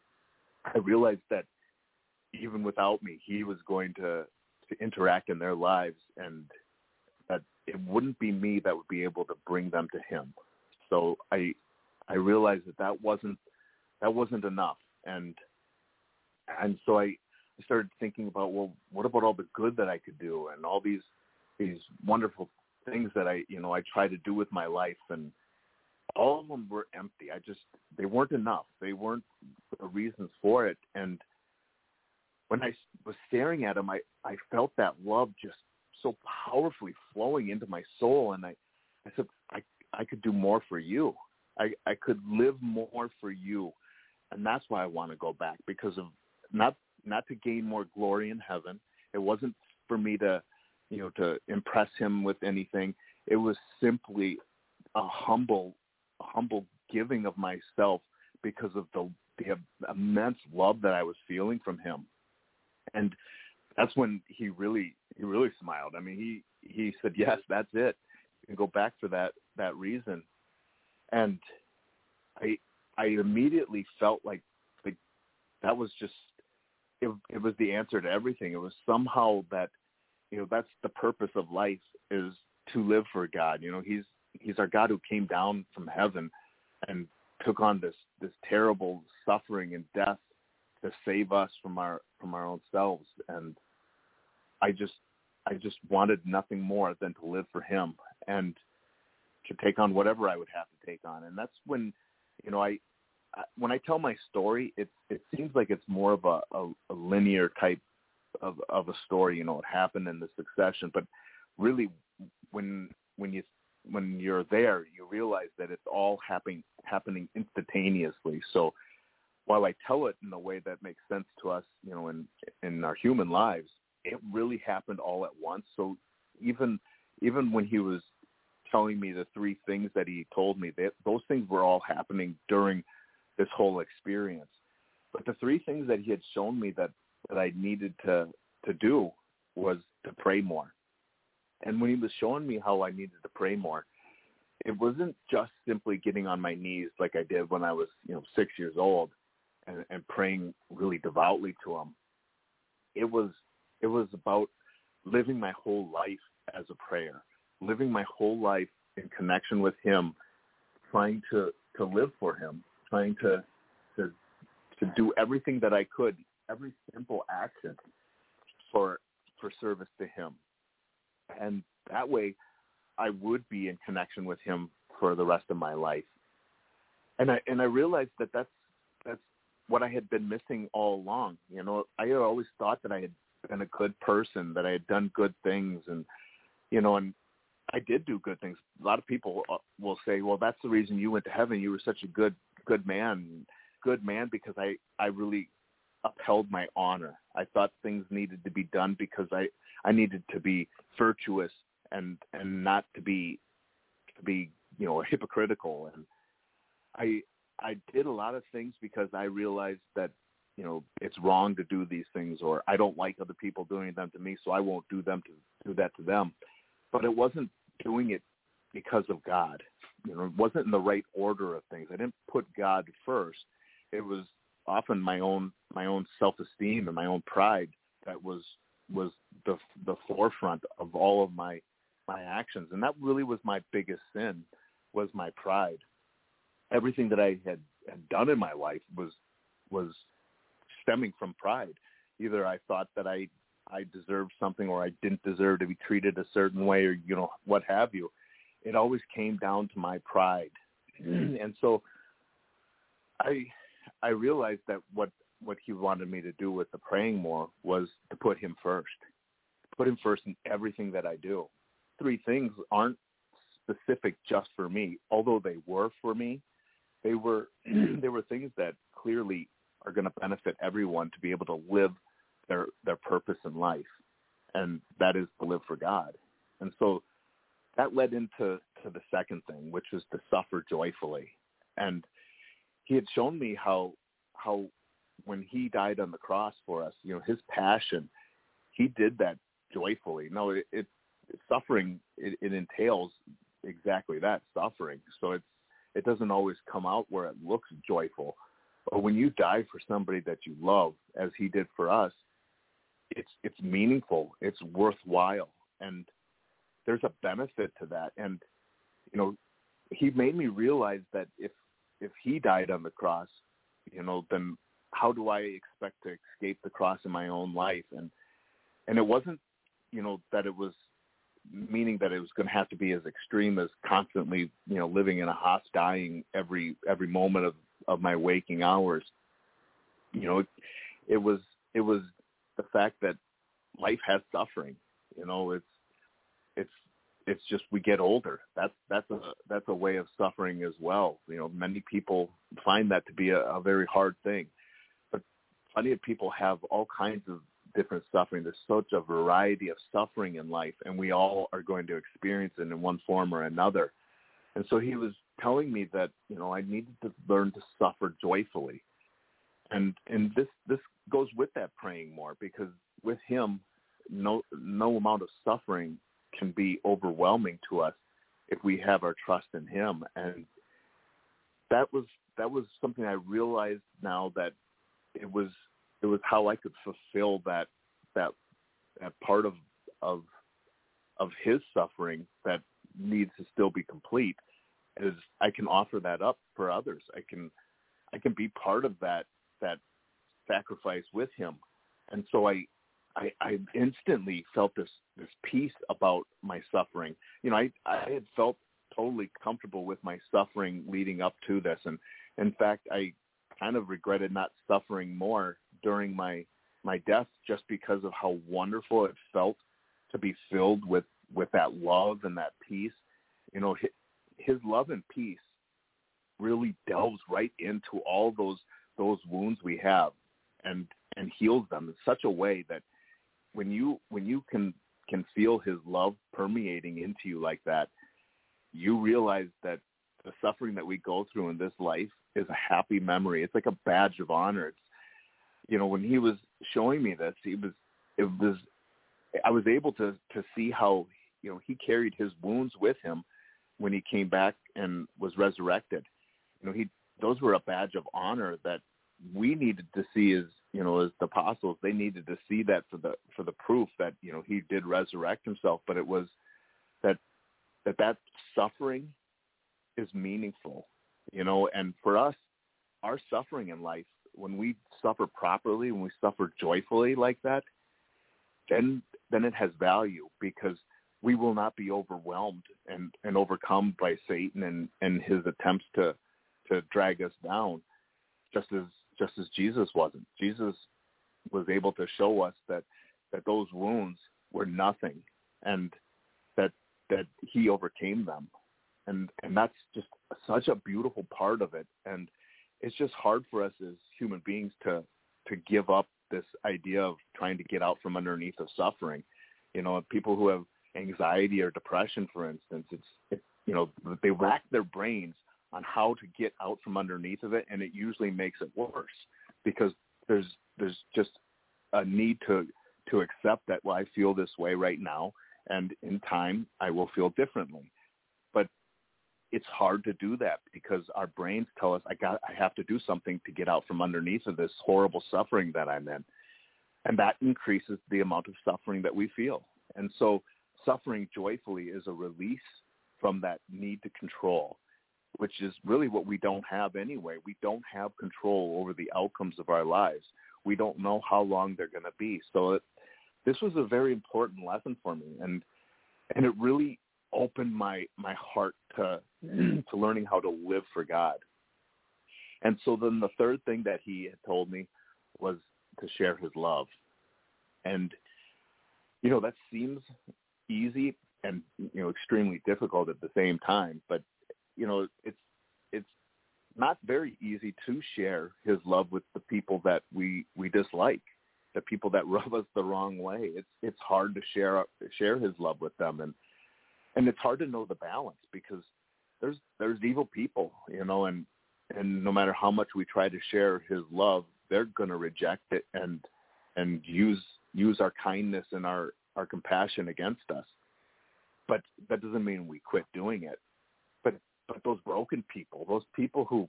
I realized that even without me, He was going to to interact in their lives, and that it wouldn't be me that would be able to bring them to Him. So I I realized that that wasn't that wasn't enough, and and so I started thinking about well, what about all the good that I could do, and all these these wonderful things that I you know I try to do with my life, and all of them were empty. I just they weren't enough. They weren't the reasons for it, and when I was staring at them, I I felt that love just so powerfully flowing into my soul, and I I said I I could do more for you. I I could live more for you, and that's why I want to go back because of not not to gain more glory in heaven. It wasn't for me to you know to impress him with anything. It was simply a humble a humble giving of myself because of the the immense love that I was feeling from him, and that's when he really he really smiled. I mean, he he said, "Yes, that's it. You can go back for that that reason." And I I immediately felt like like that was just it, it was the answer to everything. It was somehow that you know that's the purpose of life is to live for God. You know, he's he's our God who came down from heaven and took on this this terrible suffering and death to save us from our from our own selves and I just I just wanted nothing more than to live for him and to take on whatever I would have to take on and that's when you know I I when I tell my story it it seems like it's more of a, a, a linear type of of a story you know it happened in the succession but really when when you when you're there, you realize that it's all happening happening instantaneously. So while I tell it in a way that makes sense to us, you know, in in our human lives, it really happened all at once. So even even when he was telling me the three things that he told me, that those things were all happening during this whole experience. But the three things that he had shown me that that I needed to to do was to pray more and when he was showing me how I needed to pray more, it wasn't just simply getting on my knees like I did when I was, you know, six years old and, and praying really devoutly to him. It was it was about living my whole life as a prayer, living my whole life in connection with him, trying to, to live for him, trying to to to do everything that I could, every simple action for for service to him and that way I would be in connection with him for the rest of my life. And I and I realized that that's that's what I had been missing all along. You know, I had always thought that I had been a good person, that I had done good things, and you know, and I did do good things. A lot of people uh, will say, "Well, that's the reason you went to heaven. You were such a good good man, good man because I I really upheld my honor. I thought things needed to be done because I I needed to be virtuous and and not to be to be you know hypocritical and I I did a lot of things because I realized that you know it's wrong to do these things or I don't like other people doing them to me so I won't do them to do that to them but it wasn't doing it because of God you know, it wasn't in the right order of things. I didn't put God first. It was often my own my own self-esteem and my own pride that was was the the forefront of all of my my actions and that really was my biggest sin was my pride everything that i had, had done in my life was was stemming from pride either i thought that i i deserved something or i didn't deserve to be treated a certain way or you know what have you. It always came down to my pride. And so i i realized that what what he wanted me to do with the praying more was to put him first put him first in everything that i do. Three things aren't specific just for me. Although they were for me they were they were things that clearly are going to benefit everyone to be able to live their their purpose in life and that is to live for god. And so that led into to the second thing which was to suffer joyfully. And he had shown me how how when he died on the cross for us you know his passion he did that joyfully. No it, it suffering it, it entails exactly that suffering. So it's it doesn't always come out where it looks joyful. But when you die for somebody that you love as he did for us it's it's meaningful it's worthwhile and there's a benefit to that. And you know he made me realize that if if he died on the cross you know then how do i expect to escape the cross in my own life? And and it wasn't you know that it was meaning that it was going to have to be as extreme as constantly you know living in a house dying every every moment of of my waking hours. You know it, it was it was the fact that life has suffering you know it's it's it's just we get older that's that's a that's a way of suffering as well you know many people find that to be a, a very hard thing but plenty of people have all kinds of different suffering. There's such a variety of suffering in life, and we all are going to experience it in one form or another. And so he was telling me that you know I needed to learn to suffer joyfully, and and this this goes with that praying more because with him, no no amount of suffering can be overwhelming to us if we have our trust in him, and that was that was something I realized now that it was it was how I could fulfill that that that part of of of his suffering that needs to still be complete is I can offer that up for others. I can I can be part of that that sacrifice with him. And so I I, I instantly felt this this peace about my suffering. You know, I I had felt totally comfortable with my suffering leading up to this and in fact I kind of regretted not suffering more during my my death just because of how wonderful it felt to be filled with with that love and that peace you know his, his love and peace really delves right into all those those wounds we have and and heals them in such a way that when you when you can can feel his love permeating into you like that you realize that the suffering that we go through in this life is a happy memory it's like a badge of honor it's you know, when he was showing me this, he was, it was, I was able to to see how, you know, he carried his wounds with him when he came back and was resurrected. You know, he those were a badge of honor that we needed to see as you know as the apostles. They needed to see that for the for the proof that you know he did resurrect himself. But it was that that that suffering is meaningful, you know, and for us, our suffering in life when we suffer properly, when we suffer joyfully like that, then then it has value because we will not be overwhelmed and, and overcome by Satan and, and his attempts to to drag us down, just as just as Jesus wasn't. Jesus was able to show us that that those wounds were nothing and that that he overcame them and and that's just such a beautiful part of it and it's just hard for us as human beings to to give up this idea of trying to get out from underneath of suffering. You know, people who have anxiety or depression, for instance, it's it's you know they rack their brains on how to get out from underneath of it, and it usually makes it worse because there's there's just a need to to accept that well I feel this way right now, and in time I will feel differently. But it's hard to do that because our brains tell us I got I have to do something to get out from underneath of this horrible suffering that I'm in. And that increases the amount of suffering that we feel. And so suffering joyfully is a release from that need to control, which is really what we don't have anyway. We don't have control over the outcomes of our lives. We don't know how long they're going to be. So it, this was a very important lesson for me, and and it really opened my my heart to to learning how to live for God. And so then the third thing that he had told me was to share his love. And you know that seems easy and you know extremely difficult at the same time, but you know it's it's not very easy to share his love with the people that we we dislike the people that rub us the wrong way. It's it's hard to share share his love with them, and and it's hard to know the balance because there's there's evil people, you know, and and no matter how much we try to share his love, they're going to reject it and and use use our kindness and our our compassion against us. But that doesn't mean we quit doing it. But those broken people, those people who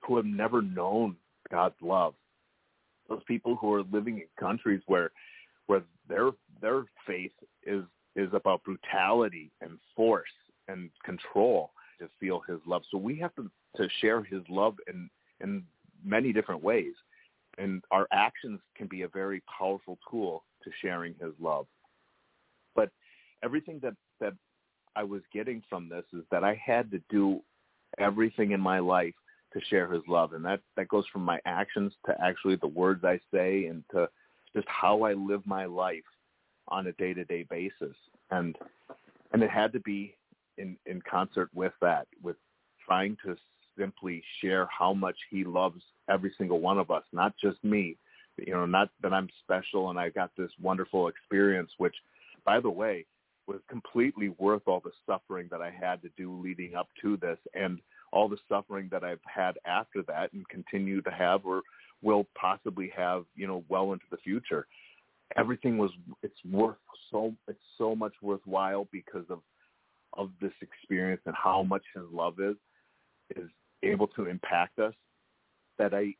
who have never known God's love, those people who are living in countries where where their their faith is is about brutality and force and control to feel his love. So we have to to share his love in in many different ways. And our actions can be a very powerful tool to sharing his love. But everything that that I was getting from this is that I had to do everything in my life to share his love. And that, that goes from my actions to actually the words I say and to just how I live my life on a day-to-day basis. And, and it had to be in, in concert with that, with trying to simply share how much he loves every single one of us, not just me. You know, not that I'm special and I got this wonderful experience, which, by the way, was completely worth all the suffering that I had to do leading up to this. And all the suffering that I've had after that and continue to have or will possibly have, you know, well into the future. Everything was it's worth so it's so much worthwhile because of of this experience and how much his love is is able to impact us that I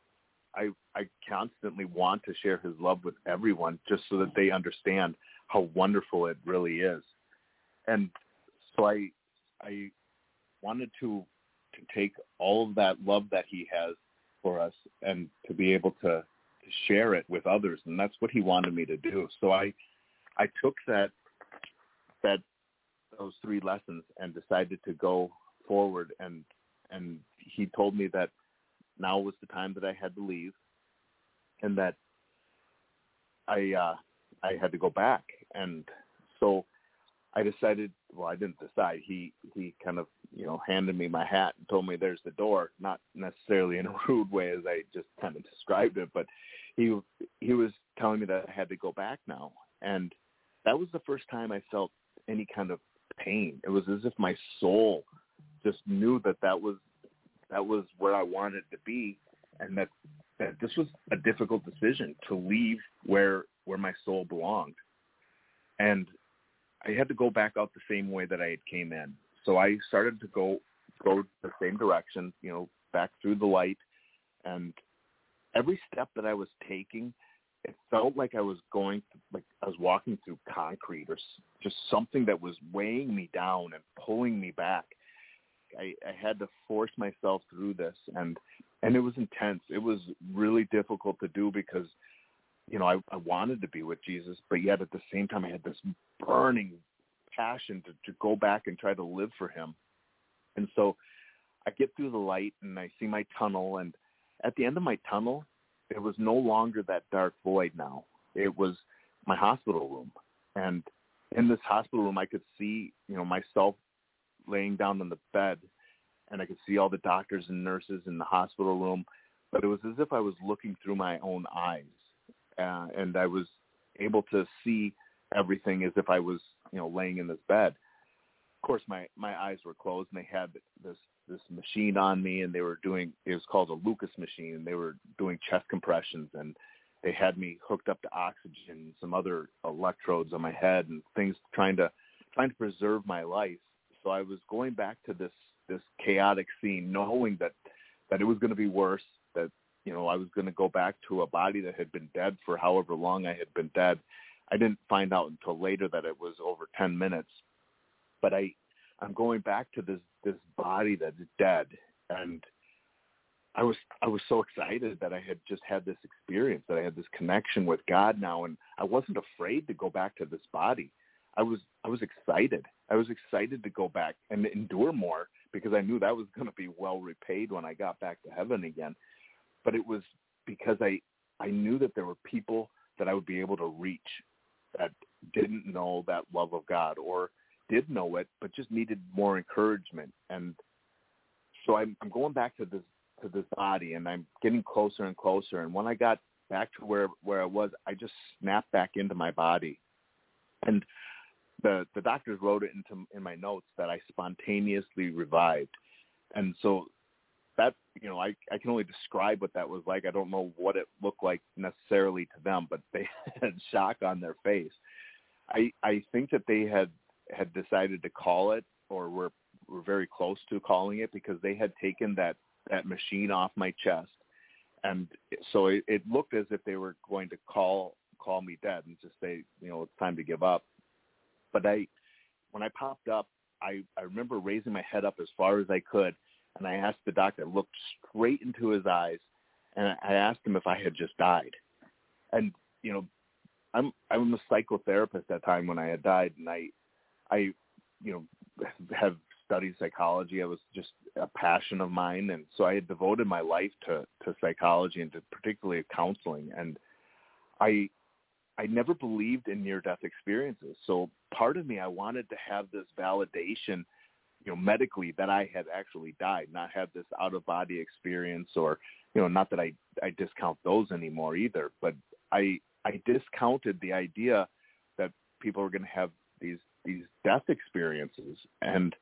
I I constantly want to share his love with everyone just so that they understand how wonderful it really is. And so I I wanted to to take all of that love that he has for us and to be able to, to share it with others and that's what he wanted me to do. So i i took that that those three lessons and decided to go forward and and he told me that now was the time that I had to leave and that I uh I had to go back. And so I decided well I didn't decide he he kind of you know, handed me my hat and told me there's the door, not necessarily in a rude way as I just kind of described it, but he he was telling me that I had to go back now. And that was the first time I felt any kind of pain. It was as if my soul just knew that that was that was where I wanted to be and that that this was a difficult decision to leave where where my soul belonged. And I had to go back out the same way that I had came in so I started to go go the same direction, you know, back through the light, and every step that I was taking, it felt like I was going like I was walking through concrete or just something that was weighing me down and pulling me back. I, I had to force myself through this, and and it was intense. It was really difficult to do because you know, I, I wanted to be with Jesus, but yet at the same time I had this burning passion to, to go back and try to live for him. And so I get through the light and I see my tunnel and at the end of my tunnel, it was no longer that dark void now. It was my hospital room. And in this hospital room, I could see, you know, myself laying down on the bed and I could see all the doctors and nurses in the hospital room. But it was as if I was looking through my own eyes. Uh, and I was able to see everything as if I was, you know, laying in this bed. Of course, my my eyes were closed, and they had this this machine on me, and they were doing it was called a Lucas machine, and they were doing chest compressions, and they had me hooked up to oxygen, some other electrodes on my head, and things trying to trying to preserve my life so I was going back to this this chaotic scene, knowing that that it was going to be worse. That you know I was going to go back to a body that had been dead for however long I had been dead. I didn't find out until later that it was over ten minutes, but I I'm going back to this this body that's dead, and I was I was so excited that I had just had this experience, that I had this connection with God now, and I wasn't afraid to go back to this body. I was I was excited. I was excited to go back and endure more because I knew that was going to be well repaid when I got back to heaven again. But it was because I I knew that there were people that I would be able to reach that didn't know that love of God or did know it but just needed more encouragement. And so I'm I'm going back to this to this body and I'm getting closer and closer. And when I got back to where where I was I just snapped back into my body. And the the doctors wrote it into in my notes that I spontaneously revived. And so that you know I I can only describe what that was like. I don't know what it looked like necessarily to them but they had shock on their face. I I think that they had had decided to call it or were were very close to calling it because they had taken that that machine off my chest, and so it, it looked as if they were going to call call me dead and just say, you know, it's time to give up. But I, when I popped up, I I remember raising my head up as far as I could, and I asked the doctor, I looked straight into his eyes, and I asked him if I had just died, and you know, I'm I'm a psychotherapist at time when I had died, and I I you know have studied psychology. It was just a passion of mine, and so I had devoted my life to to psychology and to particularly counseling. And I I never believed in near death experiences. So part of me, I wanted to have this validation, you know, medically that I had actually died, not have this out of body experience, or you know, not that I I discount those anymore either, but I I discounted the idea that people are going to have these these death experiences. And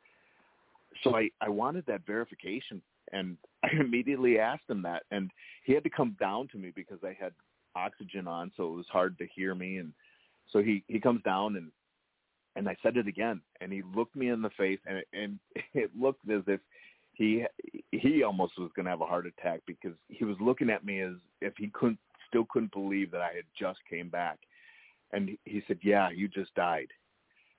so I, I wanted that verification and I immediately asked him that. And he had to come down to me because I had oxygen on so it was hard to hear me. And so he he comes down and and I said it again and he looked me in the face and it, and it looked as if he he almost was going to have a heart attack because he was looking at me as if he couldn't still couldn't believe that I had just came back and he said yeah you just died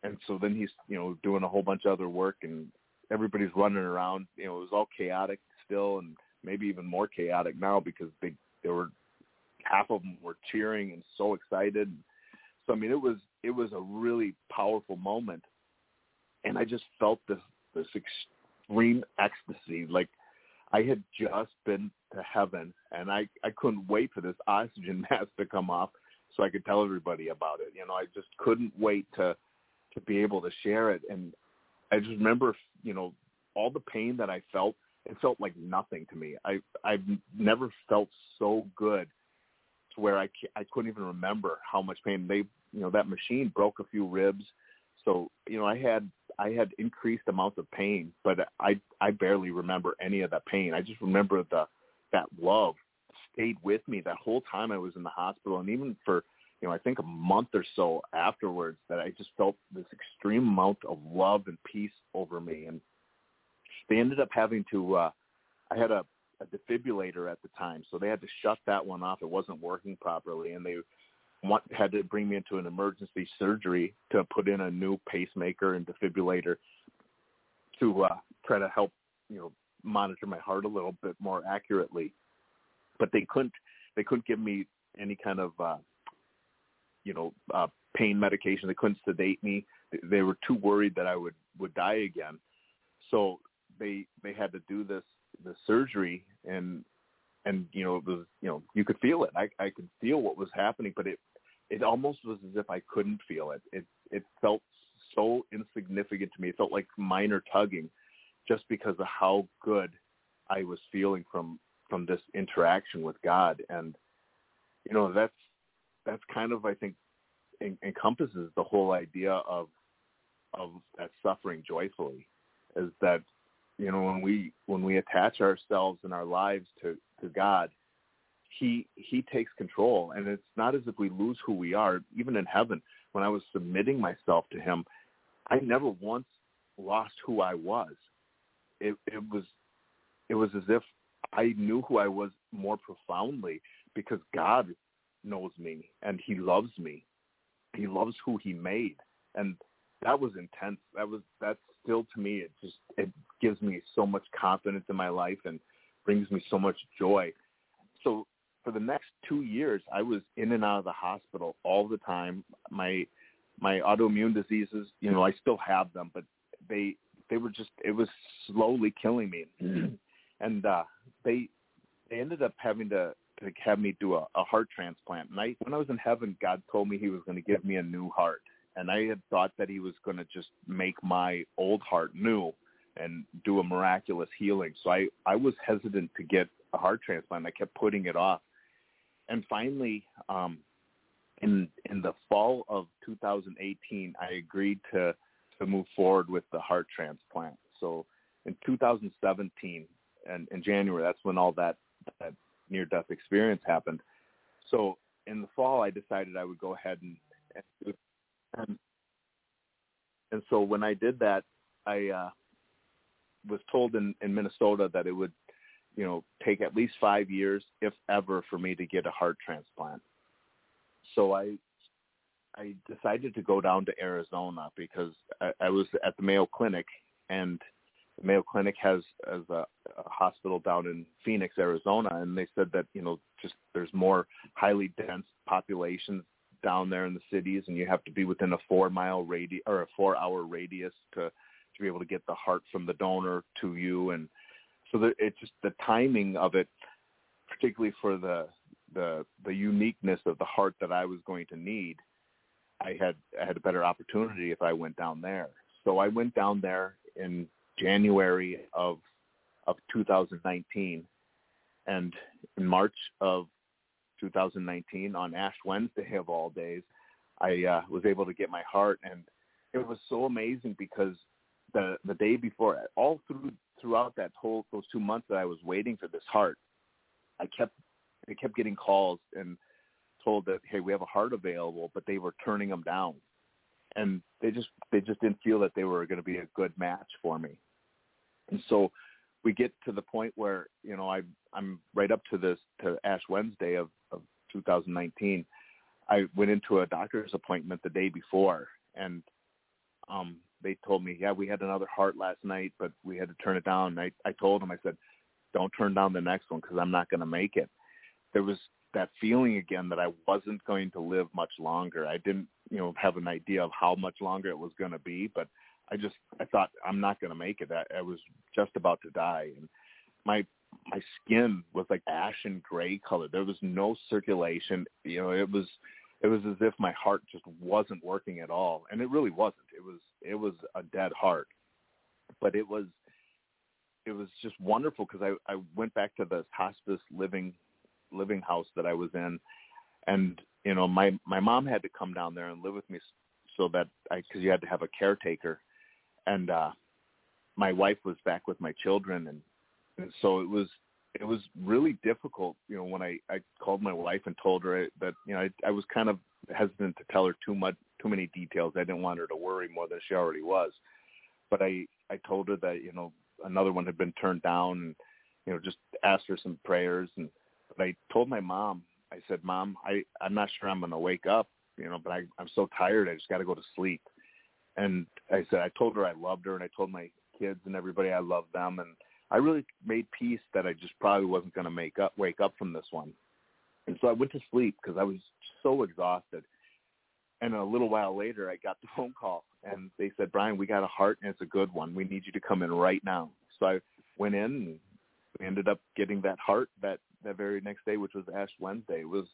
and so then he's you know doing a whole bunch of other work and everybody's running around. You know, it was all chaotic still, and maybe even more chaotic now because they they were half of them were cheering and so excited. So I mean, it was it was a really powerful moment, and I just felt this this extreme ecstasy, like I had just been to heaven, and I I couldn't wait for this oxygen mask to come off so I could tell everybody about it. You know, I just couldn't wait to to be able to share it, and I just remember, you know, all the pain that I felt. It felt like nothing to me. I I've never felt so good to where I I couldn't even remember how much pain they you know that machine broke a few ribs, so you know I had I had increased amounts of pain, but I I barely remember any of that pain. I just remember the that love stayed with me that whole time I was in the hospital, and even for you know, I think a month or so afterwards that I just felt this extreme amount of love and peace over me. And they ended up having to, uh, I had a, a defibrillator at the time, so they had to shut that one off. It wasn't working properly, and they want, had to bring me into an emergency surgery to put in a new pacemaker and defibrillator to uh, try to help, you know, monitor my heart a little bit more accurately. But they couldn't, they couldn't give me any kind of uh, you know, uh, pain medication. They couldn't sedate me. They were too worried that I would would die again. So they they had to do this the surgery and and you know it was you know you could feel it. I I could feel what was happening, but it it almost was as if I couldn't feel it. It it felt so insignificant to me. It felt like minor tugging, just because of how good I was feeling from from this interaction with God. And you know that's that's kind of I think en- encompasses the whole idea of of that suffering joyfully is that you know when we when we attach ourselves and our lives to to God he he takes control and it's not as if we lose who we are even in heaven when I was submitting myself to him I never once lost who I was. It it was it was as if I knew who I was more profoundly because God knows me and he loves me. He loves who he made. And that was intense. That was that's still to me it just it gives me so much confidence in my life and brings me so much joy. So for the next two years I was in and out of the hospital all the time. My my autoimmune diseases, you know, I still have them, but they they were just it was slowly killing me. and uh they they ended up having to to have me do a, a heart transplant. And I when I was in heaven, God told me he was going to give me a new heart. And I had thought that he was going to just make my old heart new and do a miraculous healing. So I I was hesitant to get a heart transplant. I kept putting it off. And finally um in in the fall of 2018, I agreed to to move forward with the heart transplant. So in 2017 and in January, that's when all that, that near death experience happened. So in the fall, I decided I would go ahead and and, and, and so when I did that, I uh, was told in, in Minnesota that it would, you know, take at least five years, if ever, for me to get a heart transplant. So I I decided to go down to Arizona because I, I was at the Mayo Clinic, and the Mayo Clinic has as a, a hospital down in Phoenix, Arizona, and they said that you know just there's more highly dense populations down there in the cities, and you have to be within a four mile radius or a four hour radius to to be able to get the heart from the donor to you, and so the, it's just the timing of it, particularly for the the the uniqueness of the heart that I was going to need I had I had a better opportunity if I went down there. So I went down there in January of of 2019, and in March of 2019, on Ash Wednesday of all days, I uh, was able to get my heart, and it was so amazing because the the day before, all through throughout that whole those two months that I was waiting for this heart, I kept I kept getting calls and told that hey we have a heart available but they were turning them down. And they just they just didn't feel that they were going to be a good match for me. And so we get to the point where you know i i'm right up to this to ash wednesday of of 2019 i went into a doctor's appointment the day before and um they told me yeah we had another heart last night but we had to turn it down and i i told them i said don't turn down the next one because i'm not going to make it there was that feeling again that I wasn't going to live much longer. I didn't, you know, have an idea of how much longer it was going to be, but I just I thought I'm not going to make it. I, I was just about to die, and my my skin was like ashen gray color. There was no circulation. You know, it was it was as if my heart just wasn't working at all, and it really wasn't. It was it was a dead heart, but it was it was just wonderful because I I went back to the hospice living living house that I was in, and you know my my mom had to come down there and live with me so that I because you had to have a caretaker, and uh, my wife was back with my children, and so it was it was really difficult. You know when I I called my wife and told her that you know I, I was kind of hesitant to tell her too much too many details. I didn't want her to worry more than she already was, but I I told her that you know another one had been turned down and you know just asked her some prayers and but I told my mom, I said, Mom, I, I'm not sure I'm going to wake up, you know, but I, I'm so tired. I just got to go to sleep. And I said, I told her I loved her and I told my kids and everybody I loved them. And I really made peace that I just probably wasn't going to make up, wake up from this one. And so I went to sleep because I was so exhausted. And a little while later, I got the phone call and they said, Brian, we got a heart and it's a good one. We need you to come in right now. So I went in and we ended up getting that heart that that very next day, which was Ash Wednesday. It was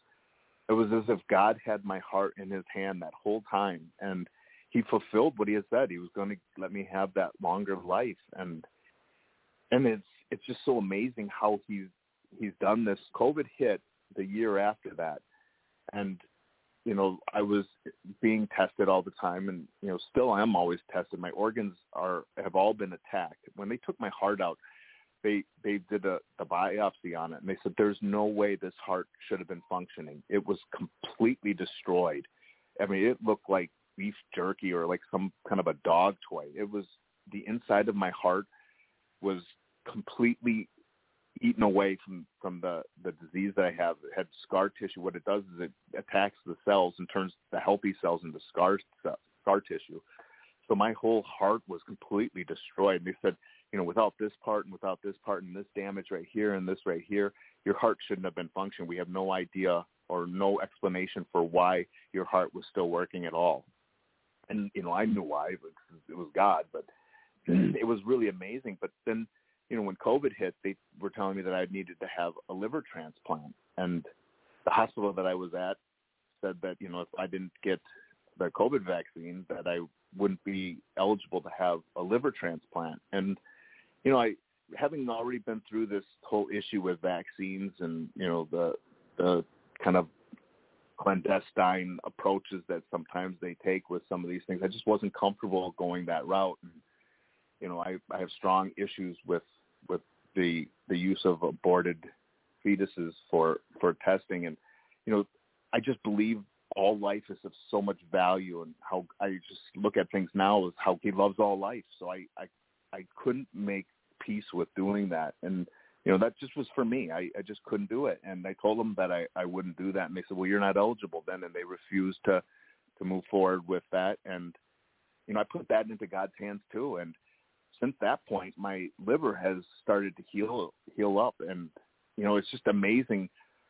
it was as if God had my heart in His hand that whole time, and He fulfilled what He had said. He was going to let me have that longer life, and and it's it's just so amazing how He's He's done this. COVID hit the year after that, and you know I was being tested all the time, and you know still I am always tested. My organs are have all been attacked. When they took my heart out, they they did a, a biopsy on it and they said there's no way this heart should have been functioning. It was completely destroyed. I mean, it looked like beef jerky or like some kind of a dog toy. It was the inside of my heart was completely eaten away from from the the disease that I have. It had scar tissue. What it does is it attacks the cells and turns the healthy cells into scar scar tissue. So my whole heart was completely destroyed. And they said, you know, without this part and without this part and this damage right here and this right here, your heart shouldn't have been functioning. We have no idea or no explanation for why your heart was still working at all. And you know, I knew why. Was, it was God, but mm. it was really amazing. But then you know, when COVID hit, they were telling me that I needed to have a liver transplant. And the hospital that I was at said that, you know, if I didn't get the COVID vaccine, that I wouldn't be eligible to have a liver transplant. And, you know, I, having already been through this whole issue with vaccines and, you know, the, the kind of clandestine approaches that sometimes they take with some of these things, I just wasn't comfortable going that route. And, you know, I, I have strong issues with with the the use of aborted fetuses for for testing. And you know I just believe all life is of so much value and how I just look at things now is how he loves all life. So I I I couldn't make peace with doing that. And you know that just was for me. I I just couldn't do it. And I told them that I I wouldn't do that. And they said well you're not eligible then. And they refused to to move forward with that. And you know I put that into God's hands too. And since that point, my liver has started to heal heal up, and you know, it's just amazing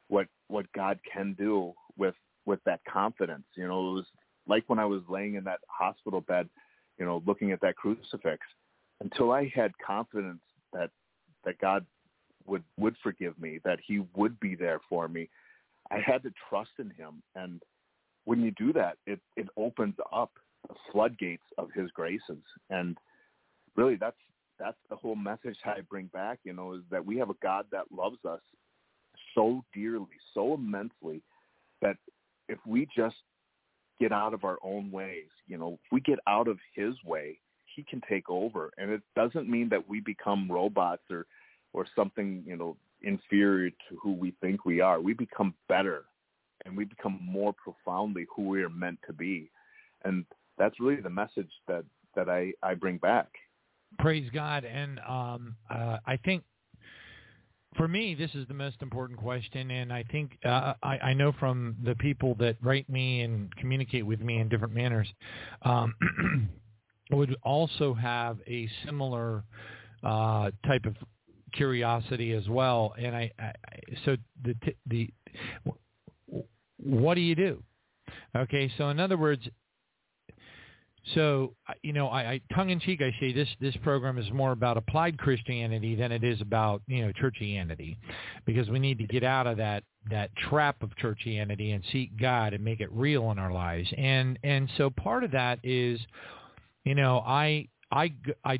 what what God can do with with that confidence. You know, it was like when I was laying in that hospital bed, you know, looking at that crucifix. Until I had confidence that that God would would forgive me, that He would be there for me, I had to trust in Him. And when you do that, it it opens up the floodgates of His graces and really that's that's the whole message I bring back, you know, is that we have a God that loves us so dearly, so immensely that if we just get out of our own ways, you know, if we get out of his way, he can take over. And it doesn't mean that we become robots or or something, you know, inferior to who we think we are. We become better and we become more profoundly who we are meant to be. And that's really the message that that I I bring back praise God. And um, uh, I think for me, this is the most important question, and I think uh, I, I know from the people that write me and communicate with me in different manners, um, would also have a similar uh, type of curiosity as well. And I, I so the the what do you do? Okay, so in other words, so, you know, I, I tongue-in-cheek, I say this this program is more about applied Christianity than it is about you know churchianity, because we need to get out of that that trap of churchianity and seek God and make it real in our lives. And and so part of that is, you know, I I, I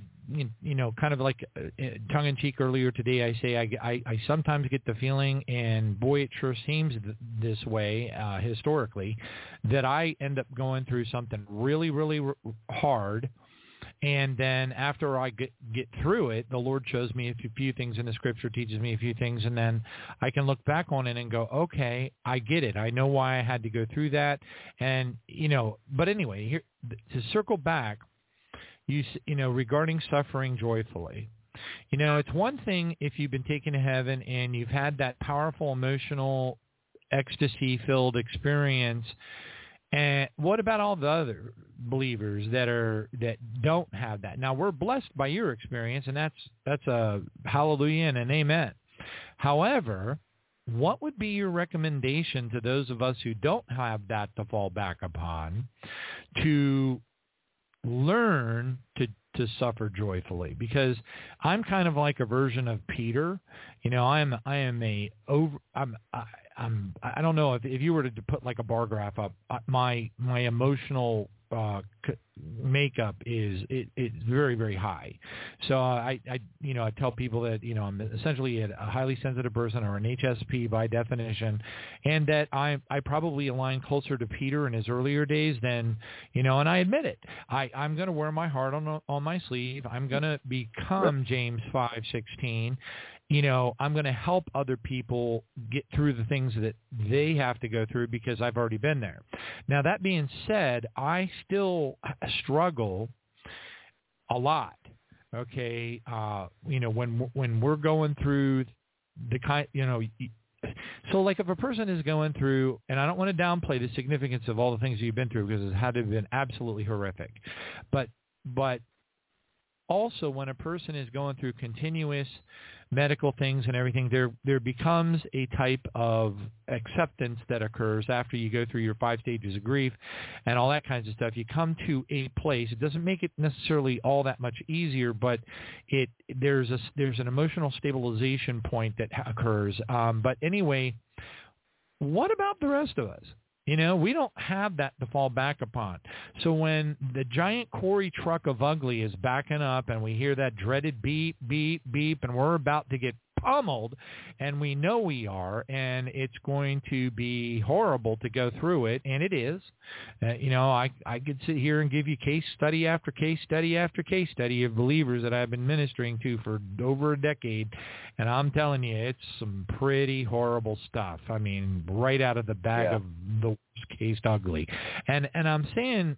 you know, kind of like uh, uh, tongue in cheek earlier today, I say I, I, I sometimes get the feeling, and boy, it sure seems th- this way uh, historically, that I end up going through something really, really hard, and then after I get get through it, the Lord shows me a few things in the Scripture, teaches me a few things, and then I can look back on it and go, okay, I get it. I know why I had to go through that, and you know. But anyway, here to circle back you you know regarding suffering joyfully. You know, it's one thing if you've been taken to heaven and you've had that powerful emotional ecstasy-filled experience. And what about all the other believers that are that don't have that? Now we're blessed by your experience, and that's that's a hallelujah and an amen. However, what would be your recommendation to those of us who don't have that to fall back upon to learn to to suffer joyfully because I'm kind of like a version of Peter. You know, I'm I am a over I'm I, I'm I don't know if if you were to put like a bar graph up, uh, my my emotional uh, makeup is it, it's very very high. So uh, I I you know I tell people that you know I'm essentially a highly sensitive person or an HSP by definition, and that I I probably align closer to Peter in his earlier days than you know, and I admit it. I I'm going to wear my heart on on my sleeve. I'm going to become James five sixteen, you know, I'm going to help other people get through the things that they have to go through because I've already been there. Now, that being said, I still struggle a lot Okay, uh, you know when when we're going through the kind, you know. So, like, if a person is going through, and I don't want to downplay the significance of all the things you've been through because it had to have been absolutely horrific, but but also when a person is going through continuous medical things and everything, there there becomes a type of acceptance that occurs after you go through your five stages of grief and all that kinds of stuff. You come to a place. It doesn't make it necessarily all that much easier, but it there's a there's an emotional stabilization point that occurs. Um, but anyway, what about the rest of us? You know, we don't have that to fall back upon. So when the giant quarry truck of ugly is backing up and we hear that dreaded beep, beep, beep, and we're about to get pummeled, and we know we are, and it's going to be horrible to go through it, and it is. Uh, you know, I I could sit here and give you case study after case study after case study of believers that I've been ministering to for over a decade, and I'm telling you, it's some pretty horrible stuff. I mean, right out of the bag Yeah. of the worst case ugly, and and I'm saying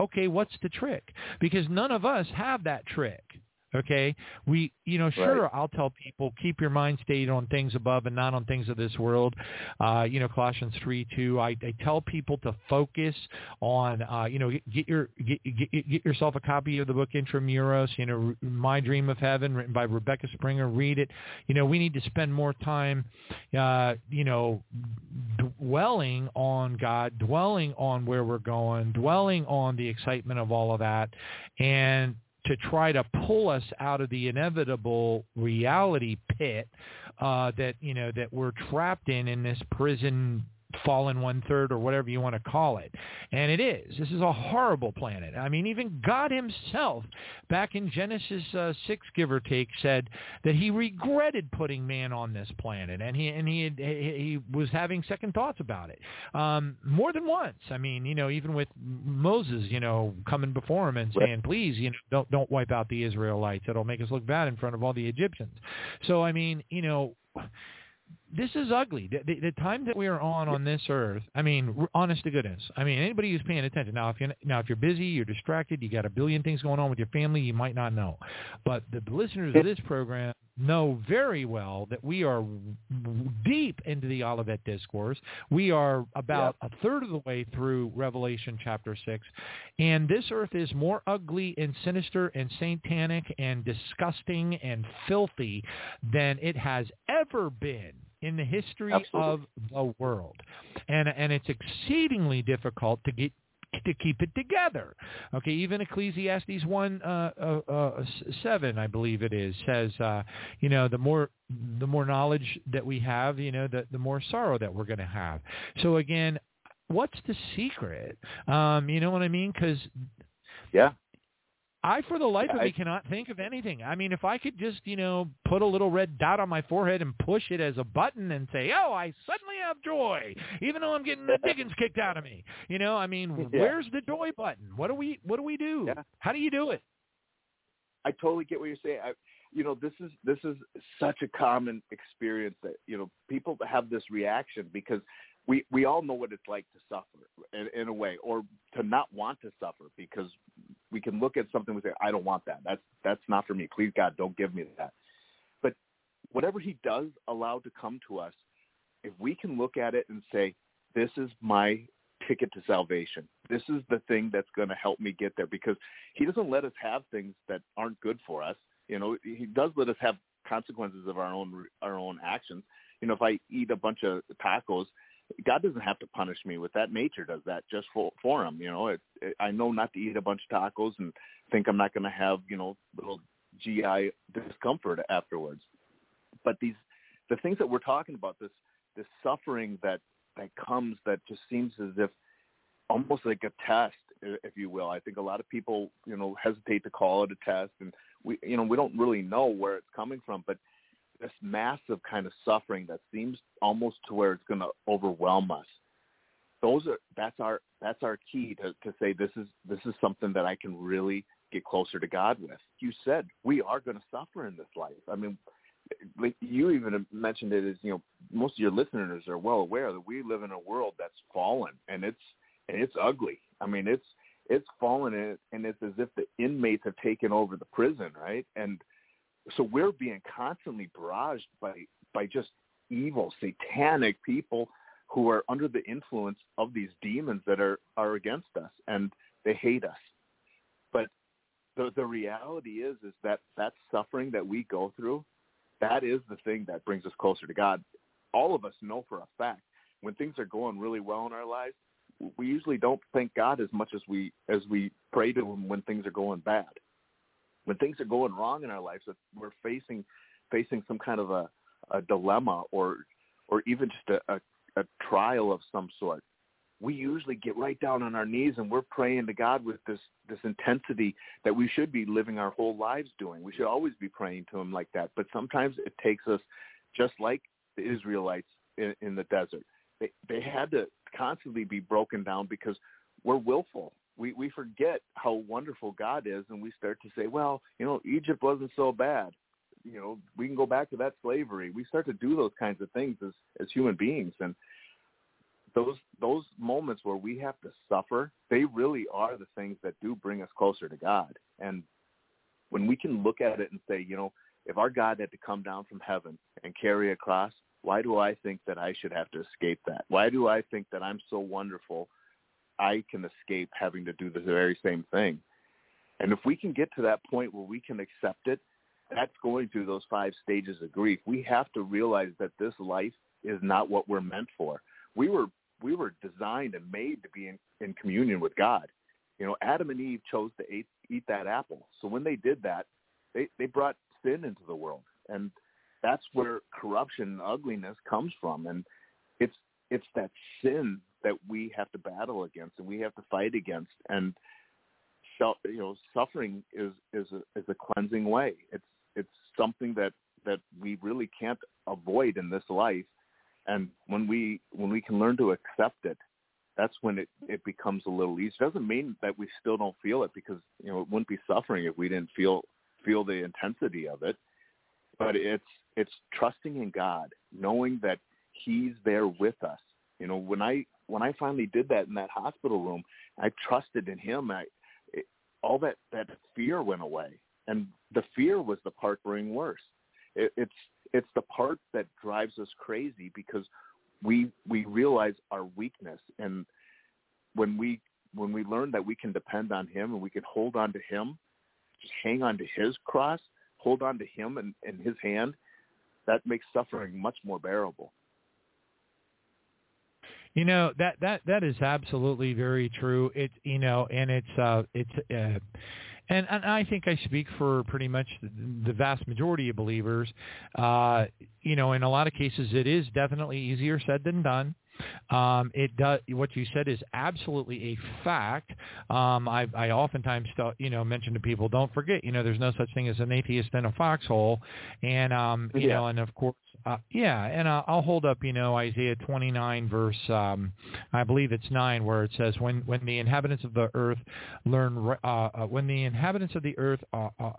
okay, what's the trick? Because none of us have that trick. Okay, we, you know, sure, I'll tell people keep your mind stayed on things above and not on things of this world. Uh, you know, Colossians three two. I, I tell people to focus on, uh, you know, get, get your get, get get yourself a copy of the book Intramuros. You know, My Dream of Heaven, written by Rebecca Springer. Read it. You know, we need to spend more time, uh, you know, dwelling on God, dwelling on where we're going, dwelling on the excitement of all of that, and to try to pull us out of the inevitable reality pit uh, that you know that we're trapped in in this prison fallen one third or whatever you want to call it. And it is. This is a horrible planet. I mean even god himself back in genesis uh, 6 give or take said that he regretted putting man on this planet and he and he had, he, he was having second thoughts about it. Um more than once. I mean you know even with moses you know coming before him and saying please you know don't don't wipe out the israelites. It'll make us look bad in front of all the egyptians. So i mean you know this is ugly. The, the, the time that we are on on this earth, I mean, honest to goodness. I mean, anybody who's paying attention. Now, if you're now if you're busy, you're distracted, you got a billion things going on with your family, you might not know. But the listeners of this program know very well that we are deep into the Olivet Discourse. We are about a third of the way through Revelation chapter 6. And this earth is more ugly and sinister and satanic and disgusting and filthy than it has ever been in the history of the world. And and it's exceedingly difficult to get to keep it together. Okay, even Ecclesiastes 1 uh, uh, uh, 7, I believe it is, says, uh, you know, the more the more knowledge that we have, you know, the, the more sorrow that we're going to have. So again, what's the secret? Um, you know what I mean? Because yeah, I, for the life of I- me, cannot think of anything. I mean, if I could just, you know, put a little red dot on my forehead and push it as a button and say, "Oh, I suddenly have joy," even though I'm getting the dickens kicked out of me. You know, I mean, Yeah. where's the joy button? What do we What do we do? Yeah. How do you do it? I totally get what you're saying. I, you know, this is this is such a common experience that you know people have this reaction because we we all know what it's like to suffer in, in a way, or to not want to suffer because we can look at something and say, I don't want that. That's that's not for me. Please God, don't give me that. But whatever He does allow to come to us, if we can look at it and say, this is my ticket to salvation. This is the thing that's going to help me get there because he doesn't let us have things that aren't good for us. You know, he does let us have consequences of our own our own actions. You know, if I eat a bunch of tacos, God doesn't have to punish me with that. Nature does that just for for him. You know, it, it, I know not to eat a bunch of tacos and think I'm not going to have you know little GI discomfort afterwards. But these the things that we're talking about this this suffering that that comes that just seems as if almost like a test, if you will. I think a lot of people, you know, hesitate to call it a test, and we, you know, we don't really know where it's coming from. But this massive kind of suffering that seems almost to where it's going to overwhelm us. Those are that's our that's our key to to say this is this is something that I can really get closer to God with. You said we are going to suffer in this life. I mean, you even mentioned it as you know most of your listeners are well aware that we live in a world that's fallen and it's and it's ugly. I mean it's it's fallen and it's as if the inmates have taken over the prison, right? And so we're being constantly barraged by by just evil, satanic people who are under the influence of these demons that are are against us and they hate us. But the the reality is is that that suffering that we go through, that is the thing that brings us closer to God. All of us know for a fact when things are going really well in our lives, we usually don't thank God as much as we as we pray to him when things are going bad. When things are going wrong in our lives, that we're facing facing some kind of a, a dilemma or or even just a, a, a trial of some sort, we usually get right down on our knees and we're praying to God with this this intensity that we should be living our whole lives doing. We should always be praying to him like that. But sometimes it takes us just like the Israelites in, in the desert. They they had to constantly be broken down because we're willful. We we forget how wonderful God is, and we start to say, well, you know, Egypt wasn't so bad. You know, we can go back to that slavery. We start to do those kinds of things as as human beings, and those those moments where we have to suffer, they really are the things that do bring us closer to God. And when we can look at it and say, you know, if our God had to come down from heaven and carry a cross, why do I think that I should have to escape that? Why do I think that I'm so wonderful I can escape having to do the very same thing? And if we can get to that point where we can accept it, that's going through those five stages of grief. We have to realize that this life is not what we're meant for. We were we were designed and made to be in, in communion with God. You know, Adam and Eve chose to eat, eat that apple. So when they did that, they, they brought sin into the world. And that's where corruption and ugliness comes from and it's it's that sin that we have to battle against and we have to fight against. And you know suffering is is a is a cleansing way. It's it's something that that we really can't avoid in this life. And when we when we can learn to accept it that's when it it becomes a little easier. Doesn't mean that we still don't feel it because you know it wouldn't be suffering if we didn't feel feel the intensity of it. But it's it's trusting in God, knowing that He's there with us. You know, when I when I finally did that in that hospital room, I trusted in Him. I it, all that that fear went away, and the fear was the part being worse. It, it's it's the part that drives us crazy because we we realize our weakness, and when we when we learn that we can depend on Him and we can hold on to Him, just hang on to His cross, hold on to Him and, and His hand, that makes suffering much more bearable. You know that that that is absolutely very true. It's you know, and it's uh, it's uh, and and I think I speak for pretty much the vast majority of believers. Uh, you know, in a lot of cases, it is definitely easier said than done. Um, it does. What you said is absolutely a fact. Um, I, I oftentimes, you know, mention to people, don't forget, you know, there's no such thing as an atheist in a foxhole, and um, you yeah. know, and of course, uh, yeah, and uh, I'll hold up, you know, Isaiah 29 verse, um, I believe it's nine, where it says, "When when the inhabitants of the earth learn, uh, uh, when the inhabitants of the earth are, uh,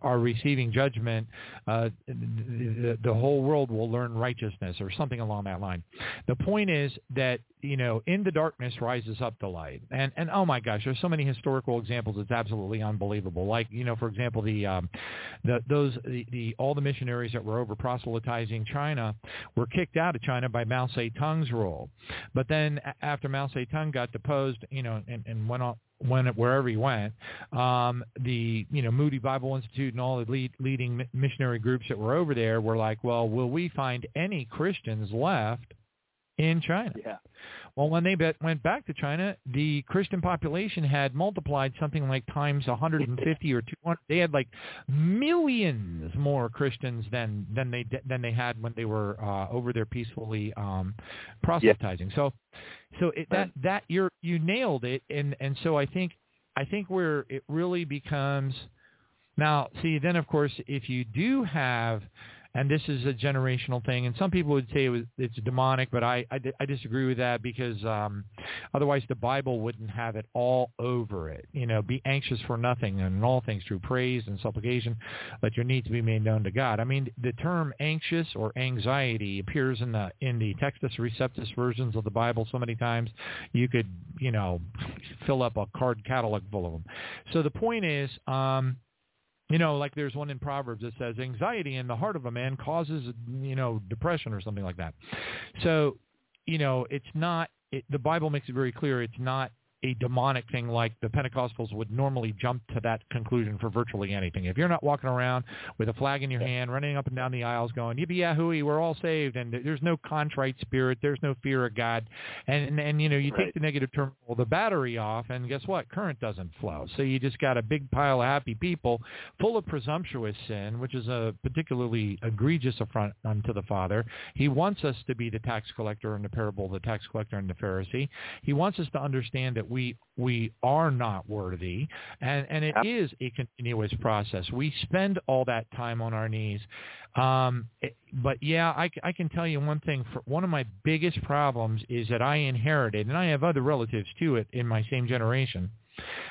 are receiving judgment, uh, the, the whole world will learn righteousness," or something along that line. The point is that you know, in the darkness rises up the light. And and oh my gosh, there's so many historical examples. It's absolutely unbelievable. Like you know, for example, the um, the those the, the all the missionaries that were over proselytizing China were kicked out of China by Mao Zedong's rule. But then after Mao Zedong got deposed, you know, and, and went on when wherever he went, um, the you know Moody Bible Institute and all the lead, leading missionary groups that were over there were like, well, will we find any Christians left in China. Yeah. Well, when they bet, went back to China, the Christian population had multiplied something like times 150 or 200. They had like millions more Christians than than they than they had when they were uh, over there peacefully um, proselytizing. Yeah. So, so it, that that you're you nailed it, and and so I think I think where it really becomes now. See, then of course, if you do have and this is a generational thing. And some people would say it was, it's demonic, but I, I, I disagree with that because um, otherwise the Bible wouldn't have it all over it. You know, be anxious for nothing and all things through praise and supplication, let your needs be made known to God. I mean, the term anxious or anxiety appears in the in the Textus Receptus versions of the Bible so many times you could, you know, fill up a card catalog full of them. So the point is, um, you know, like there's one in Proverbs that says anxiety in the heart of a man causes, you know, depression or something like that. So, you know, it's not, it, the Bible makes it very clear it's not a demonic thing like the Pentecostals would normally jump to that conclusion for virtually anything. If you're not walking around with a flag in your hand, running up and down the aisles going, yippee yahoo, we're all saved, and there's no contrite spirit, there's no fear of God, and and, and you know you Right. take the negative terminal, the battery off, and guess what? Current doesn't flow. So you just got a big pile of happy people full of presumptuous sin, which is a particularly egregious affront unto the Father. He wants us to be the tax collector in the parable of the tax collector and the Pharisee. He wants us to understand that we we are not worthy, and and it Yep. is a continuous process. We spend all that time on our knees, um, it- but yeah, I, c- I can tell you one thing. For one of my biggest problems is that I inherited, and I have other relatives too, it in my same generation.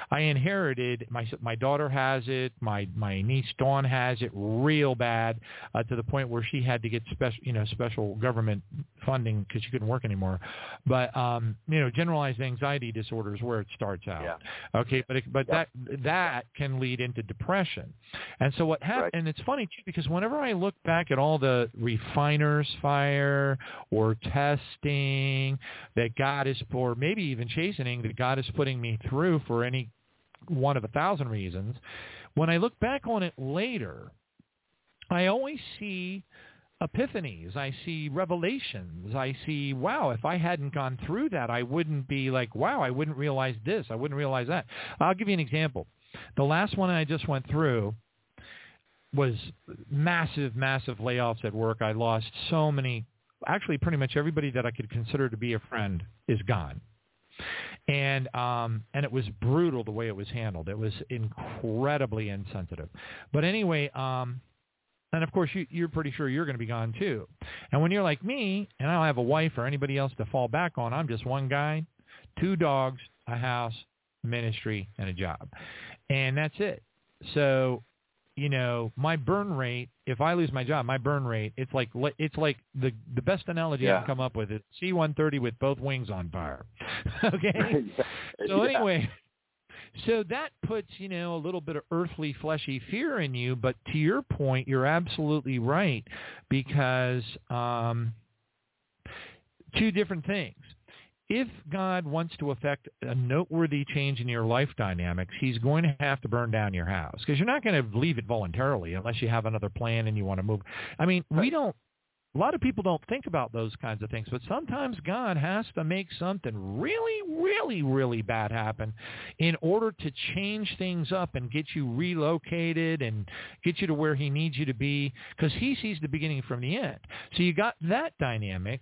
I inherited my my daughter has it, my my niece Dawn has it real bad uh, to the point where she had to get special you know special government funding because she couldn't work anymore. But um, you know, generalized anxiety disorder is where it starts out. Yeah. Okay, but it, but Yep. that that can lead into depression. And so what happened? Right. And it's funny too because whenever I look back at all the refiners fire or testing that God is, or maybe even chastening that God is putting me through for any one of a thousand reasons, when I look back on it later, I always see epiphanies. I see revelations. I see, wow, if I hadn't gone through that, I wouldn't be like, wow, I wouldn't realize this. I wouldn't realize that. I'll give you an example. The last one I just went through was massive, massive layoffs at work. I lost so many, actually pretty much everybody that I could consider to be a friend is gone. And um and it was brutal the way it was handled. It was incredibly insensitive. But anyway, um and of course you you're pretty sure you're going to be gone too. And when you're like me and I don't have a wife or anybody else to fall back on, I'm just one guy, two dogs, a house, ministry and a job. And that's it. So you know, my burn rate, if I lose my job, my burn rate, it's like it's like the the best analogy I Yeah. can come up with is C-130 with both wings on fire. okay? So anyway, so that puts, you know, a little bit of earthly fleshy fear in you, but to your point, you're absolutely right because um two different things. If God wants to affect a noteworthy change in your life dynamics, he's going to have to burn down your house because you're not going to leave it voluntarily unless you have another plan and you want to move. I mean, we don't a lot of people don't think about those kinds of things, but sometimes God has to make something really, really, really bad happen in order to change things up and get you relocated and get you to where he needs you to be because he sees the beginning from the end. So you got that dynamic.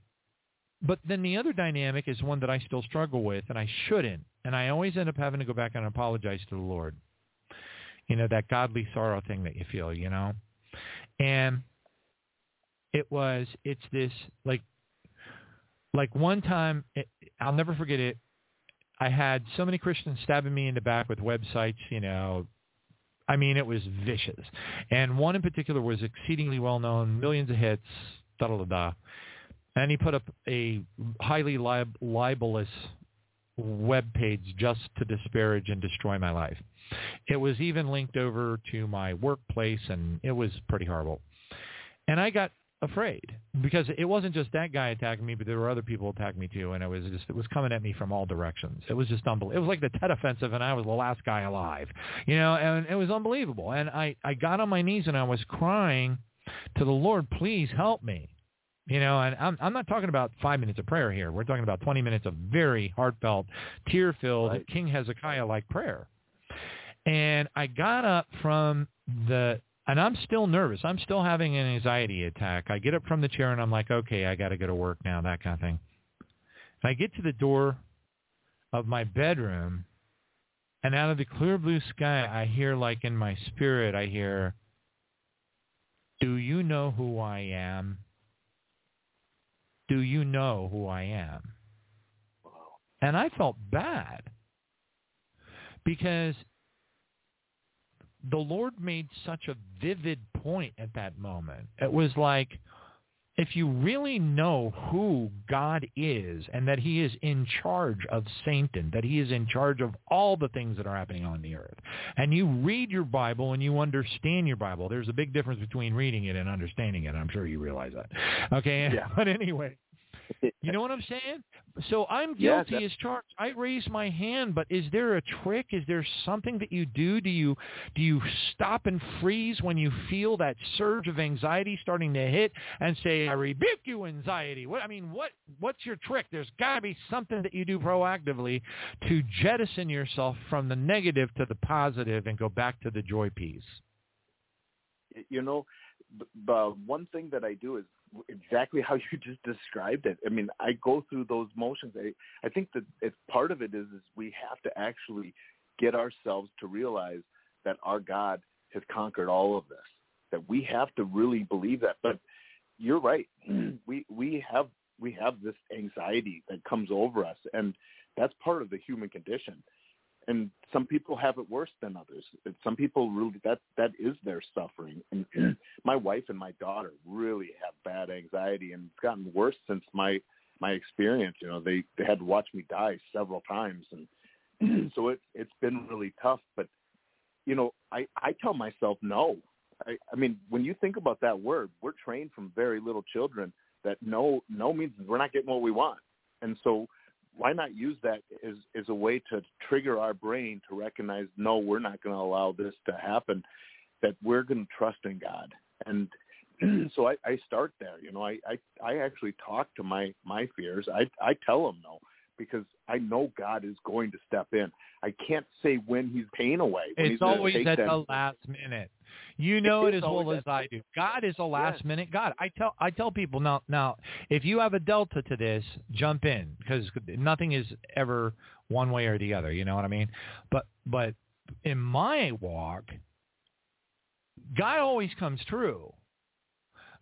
But then the other dynamic is one that I still struggle with, and I shouldn't. And I always end up having to go back and apologize to the Lord. You know, that godly sorrow thing that you feel, you know? And it was it's this like like one time it, I'll never forget it. I had so many Christians stabbing me in the back with websites, you know. I mean, it was vicious. And one in particular was exceedingly well known, millions of hits, da da da da. And he put up a highly lib- libelous web page just to disparage and destroy my life. It was even linked over to my workplace, and it was pretty horrible. And I got afraid because it wasn't just that guy attacking me, but there were other people attacking me too, and it was just it was coming at me from all directions. It was just unbelievable. It was like the Tet Offensive, and I was the last guy alive, you know, and it was unbelievable. And I I got on my knees and I was crying to the Lord, please help me. You know, and I'm I'm not talking about five minutes of prayer here. We're talking about 20 minutes of very heartfelt, tear-filled, Right. King Hezekiah-like prayer. And I got up from the, and I'm still nervous. I'm still having an anxiety attack. I get up from the chair and I'm like, okay, I got to go to work now, that kind of thing. And I get to the door of my bedroom, and out of the clear blue sky, I hear like in my spirit, I hear, Do you know who I am? Do you know who I am? And I felt bad because the Lord made such a vivid point at that moment. It was like, if you really know who God is and that he is in charge of Satan, that he is in charge of all the things that are happening on the earth, and you read your Bible and you understand your Bible, there's a big difference between reading it and understanding it. I'm sure you realize that. Okay? Yeah. But anyway, you know what I'm saying? So I'm Yeah, guilty as charged. I raise my hand, but is there a trick? Is there something that you do? Do you do you stop and freeze when you feel that surge of anxiety starting to hit and say, "I rebuke you, anxiety"? What I mean, what what's your trick? There's got to be something that you do proactively to jettison yourself from the negative to the positive and go back to the joy piece. you know, the one thing that I do is exactly how you just described it. I mean, I go through those motions. I, I think that it's part of it is is we have to actually get ourselves to realize that our God has conquered all of this. That we have to really believe that. But you're right. We we have we have this anxiety that comes over us, and that's part of the human condition. And some people have it worse than others. Some people really that that is their suffering. And my wife and my daughter really have bad anxiety, and it's gotten worse since my my experience. You know, they they had to watch me die several times, and so it it's been really tough. But you know, I I tell myself no. I, I mean, when you think about that word, we're trained from very little children that no no means we're not getting what we want, and so why not use that as as a way to trigger our brain to recognize no, we're not going to allow this to happen. That we're going to trust in God, and so I, I start there. You know, I, I I actually talk to my my fears. I I tell them no because I know God is going to step in. I can't say when He's paying away. It's always at them. the last minute. You know it is as well as I do. God is a last minute God. I tell I tell people now now if you have a delta to this, jump in because nothing is ever one way or the other. You know what I mean? But but in my walk, God always comes true.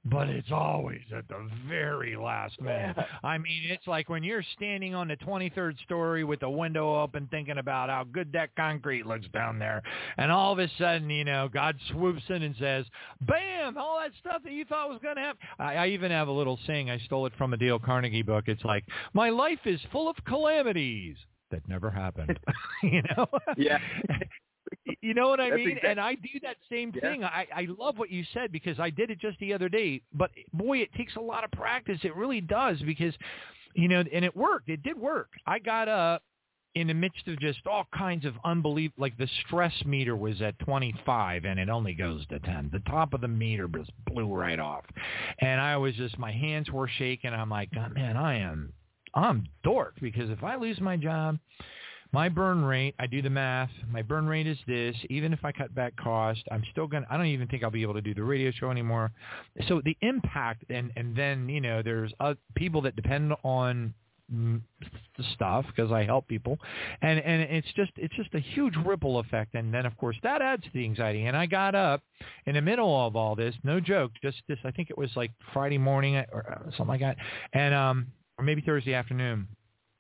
But it's always at the very last minute. I mean, it's like when you're standing on the 23rd story with the window open thinking about how good that concrete looks down there. And all of a sudden, you know, God swoops in and says, bam, all that stuff that you thought was going to happen. I, I even have a little saying. I stole it from a Dale Carnegie book. It's like, my life is full of calamities that never happened. you know? Yeah. You know what I That's mean? exact- and I do that same Yeah. thing. I, I love what you said because I did it just the other day. But boy, it takes a lot of practice. It really does because, you know, and it worked. It did work. I got up in the midst of just all kinds of unbelievable, like the stress meter was at 25 and it only goes to 10. The top of the meter just blew right off. And I was just, my hands were shaking. I'm like, God, man, I am, I'm dork because if I lose my job, my burn rate, I do the math, my burn rate is this. Even if I cut back cost, I'm still going to, I don't even think I'll be able to do the radio show anymore. So the impact, and, and then, you know, there's uh, people that depend on the stuff because I help people, and and it's just it's just a huge ripple effect, and then of course that adds to the anxiety. And I got up in the middle of all this, no joke, just this. I think it was like Friday morning or uh, something like that, and um or maybe Thursday afternoon,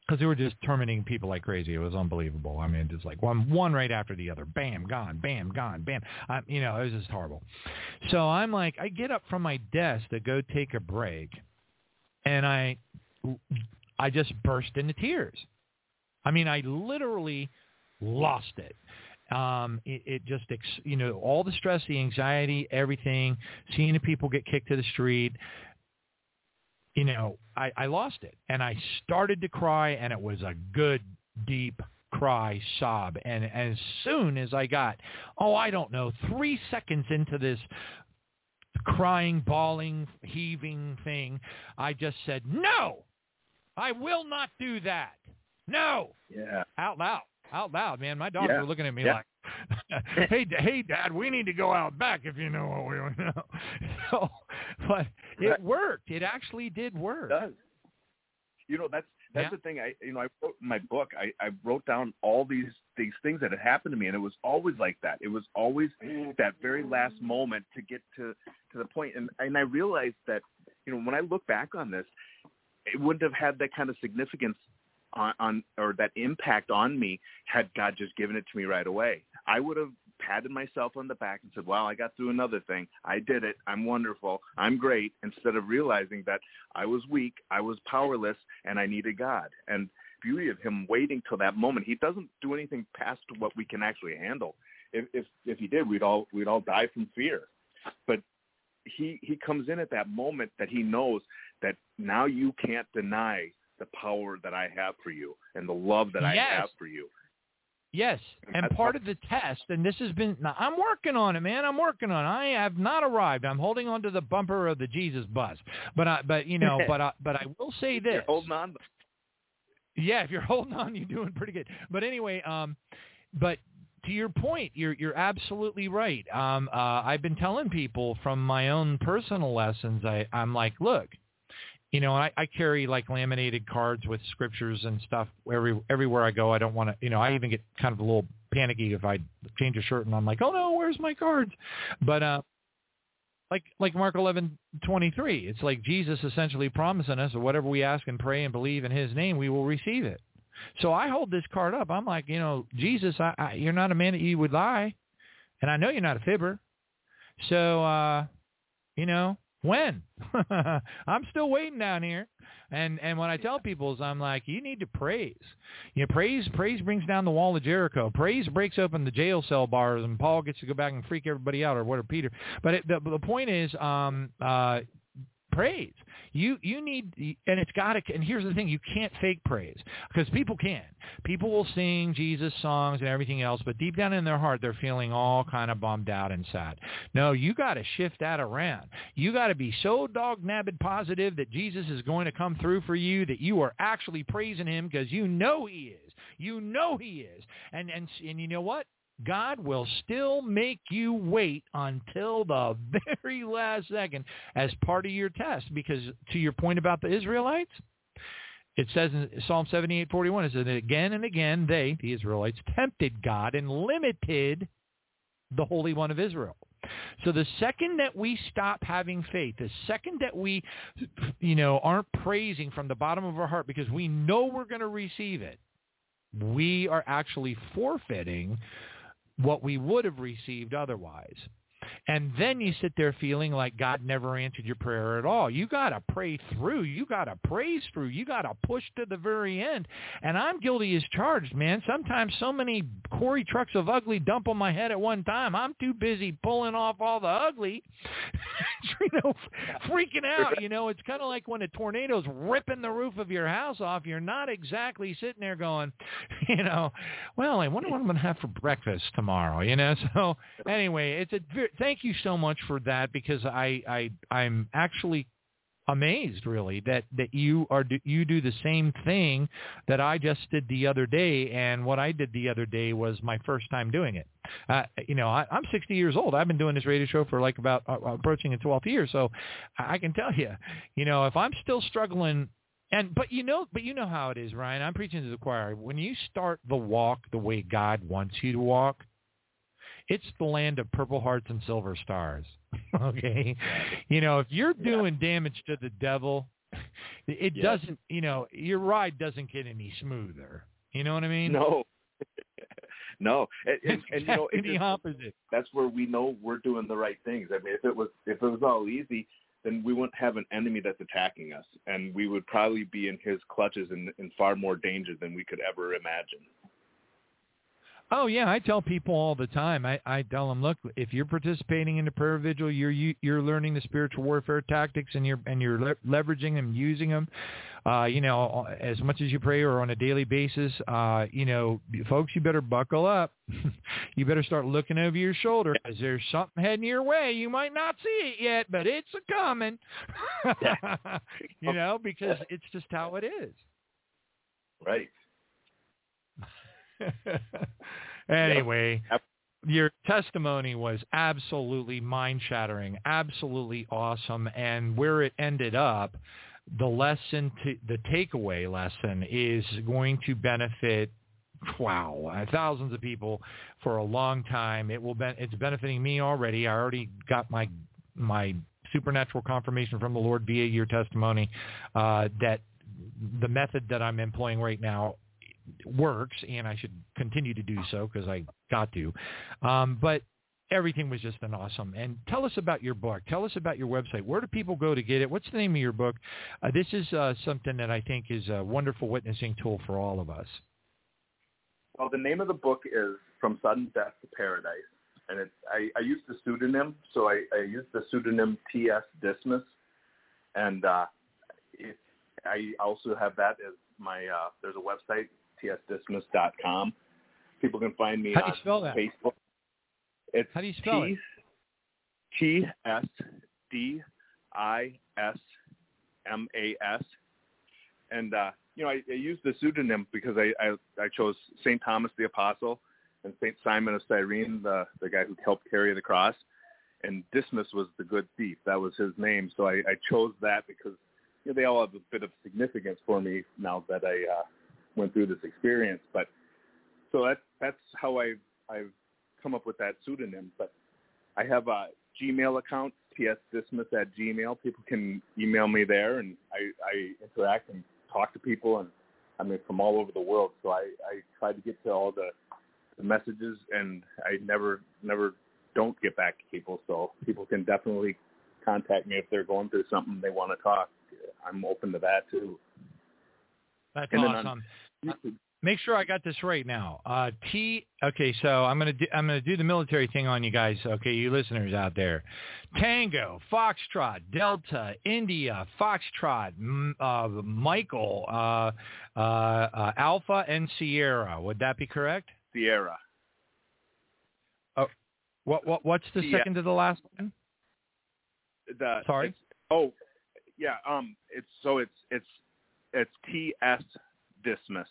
because they were just terminating people like crazy. It was unbelievable. I mean, just like one one right after the other, bam, gone, bam, gone, bam. I, you know, it was just horrible. So I'm like, I get up from my desk to go take a break, and I I just burst into tears. I mean, I literally lost it. Um, it, it just, you know, all the stress, the anxiety, everything, seeing the people get kicked to the street, you know, I, I lost it. And I started to cry, and it was a good, deep cry, sob. And as soon as I got, oh, I don't know, three seconds into this crying, bawling, heaving thing, I just said, no, I will not do that. No. Yeah. Out loud. Out loud, man. My daughters Yeah. were looking at me Yeah. like, "Hey, d- hey, Dad, we need to go out back if you know what we know." So, but it worked. It actually did work. does. You know, that's that's Yeah. the thing. I you know I wrote in my book. I I wrote down all these these things that had happened to me, and it was always like that. It was always that very last moment to get to to the point, and and I realized that you know when I look back on this, it wouldn't have had that kind of significance on, on or that impact on me had God just given it to me right away. I would have patted myself on the back and said, "Wow, I got through another thing. I did it. I'm wonderful. I'm great." Instead of realizing that I was weak, I was powerless, and I needed God. And beauty of him waiting till that moment. He doesn't do anything past what we can actually handle. If if if he did, we'd all we'd all die from fear. But he he comes in at that moment that he knows that now you can't deny the power that I have for you and the love that yes. I have for you. Yes, and part of the test, and this has been, I'm working on it, man. I'm working on it. I have not arrived. I'm holding on to the bumper of the Jesus bus, but I, but you know, but I, but I will say this. You're holding on. Yeah, if you're holding on, you're doing pretty good. But anyway, um, but to your point, you're you're absolutely right. Um, uh, I've been telling people from my own personal lessons. I I'm like, look, you know, I, I carry like laminated cards with scriptures and stuff every everywhere I go. I don't want to, you know, I even get kind of a little panicky if I change a shirt and I'm like, oh no, where's my cards? But uh, like like Mark eleven twenty three, it's like Jesus essentially promising us that whatever we ask and pray and believe in His name, we will receive it. So I hold this card up. I'm like, you know, Jesus, I, I, you're not a man that you would lie, and I know you're not a fibber. So, uh, you know, when? I'm still waiting down here. And and what I tell people is I'm like, you need to praise. You know, praise praise brings down the wall of Jericho. Praise breaks open the jail cell bars, and Paul gets to go back and freak everybody out, or whatever Peter. But it, the the point is, um, uh, praise. You you need and it's got to and here's the thing, you can't fake praise because people can. People will sing Jesus songs and everything else, but deep down in their heart they're feeling all kind of bummed out and sad. No, you got to shift that around. You got to be so dog nabbed positive that Jesus is going to come through for you that you are actually praising him because you know he is. You know he is. And and and you know what? God will still make you wait until the very last second as part of your test. Because to your point about the Israelites, it says in Psalm 78:41, it says again and again they, the Israelites, tempted God and limited the Holy One of Israel. So the second that we stop having faith, the second that we, you know, aren't praising from the bottom of our heart because we know we're going to receive it, we are actually forfeiting what we would have received otherwise. And then you sit there feeling like God never answered your prayer at all. You got to pray through. You got to praise through. You got to push to the very end. And I'm guilty as charged, man. Sometimes so many quarry trucks of ugly dump on my head at one time. I'm too busy pulling off all the ugly, you know, freaking out. You know, it's kind of like when a tornado's ripping the roof of your house off. You're not exactly sitting there going, you know, well, I wonder what I'm going to have for breakfast tomorrow. You know, so anyway, it's a thank you so much for that because I, I I'm actually amazed really that that you are you do the same thing that I just did the other day and what I did the other day was my first time doing it. Uh, you know, I, I'm 60 years old. I've been doing this radio show for like about uh, approaching a 12th year, so I can tell you, you know, if I'm still struggling and but you know but you know how it is, Brian. I'm preaching to the choir. When you start the walk the way God wants you to walk, it's the land of purple hearts and silver stars. okay, you know if you're doing yeah. damage to the devil, it yes. doesn't. You know your ride doesn't get any smoother. You know what I mean? No. no, and, and, and you know it's the opposite. That's where we know we're doing the right things. I mean, if it was if it was all easy, then we wouldn't have an enemy that's attacking us, and we would probably be in his clutches and in far more danger than we could ever imagine. Oh yeah, I tell people all the time. I, I tell them, look, if you're participating in the prayer vigil, you're you, you're learning the spiritual warfare tactics, and you're and you're le- leveraging them, using them. Uh, you know, as much as you pray or on a daily basis, uh, you know, folks, you better buckle up. you better start looking over your shoulder because there's something heading your way. You might not see it yet, but it's a coming. you know, because it's just how it is. Right. anyway, yep. your testimony was absolutely mind-shattering, absolutely awesome, and where it ended up, the lesson, to, the takeaway lesson is going to benefit wow, thousands of people for a long time. It will be, it's benefiting me already. I already got my my supernatural confirmation from the Lord via your testimony uh, that the method that I'm employing right now works, and I should continue to do so because I got to. Um, but everything was just an awesome. And tell us about your book. Tell us about your website. Where do people go to get it? What's the name of your book? Uh, this is uh, something that I think is a wonderful witnessing tool for all of us. Well, the name of the book is From Sudden Death to Paradise, and it's I, I used the pseudonym, so I, I used the pseudonym T.S. Dismas, and uh, it, I also have that as my. Uh, there's a website tsdismas.com. People can find me How do on you spell that? Facebook. It's How do you spell T, it? T S D I S M A S. And uh, you know, I, I use the pseudonym because I, I I chose Saint Thomas the Apostle and Saint Simon of Cyrene, the the guy who helped carry the cross. And Dismas was the good thief. That was his name. So I, I chose that because you know, they all have a bit of significance for me now that I uh, went through this experience. But so that's that's how I I've come up with that pseudonym. But I have a Gmail account, tsdismas at Gmail. People can email me there, and I, I interact and talk to people, and I mean from all over the world. So I, I try to get to all the, the messages, and I never never don't get back to people. So people can definitely contact me if they're going through something they want to talk. I'm open to that too. That's And awesome. Make sure I got this right now. Uh, T. Okay, so I'm gonna do, I'm gonna do the military thing on you guys. Okay, you listeners out there. Tango, Foxtrot, Delta, India, Foxtrot, M- uh, Michael, uh, uh, uh, Alpha, and Sierra. Would that be correct? Sierra. What what what's the second to the last one? The, Sorry? oh, yeah. Um, it's so it's it's it's T S Dismas.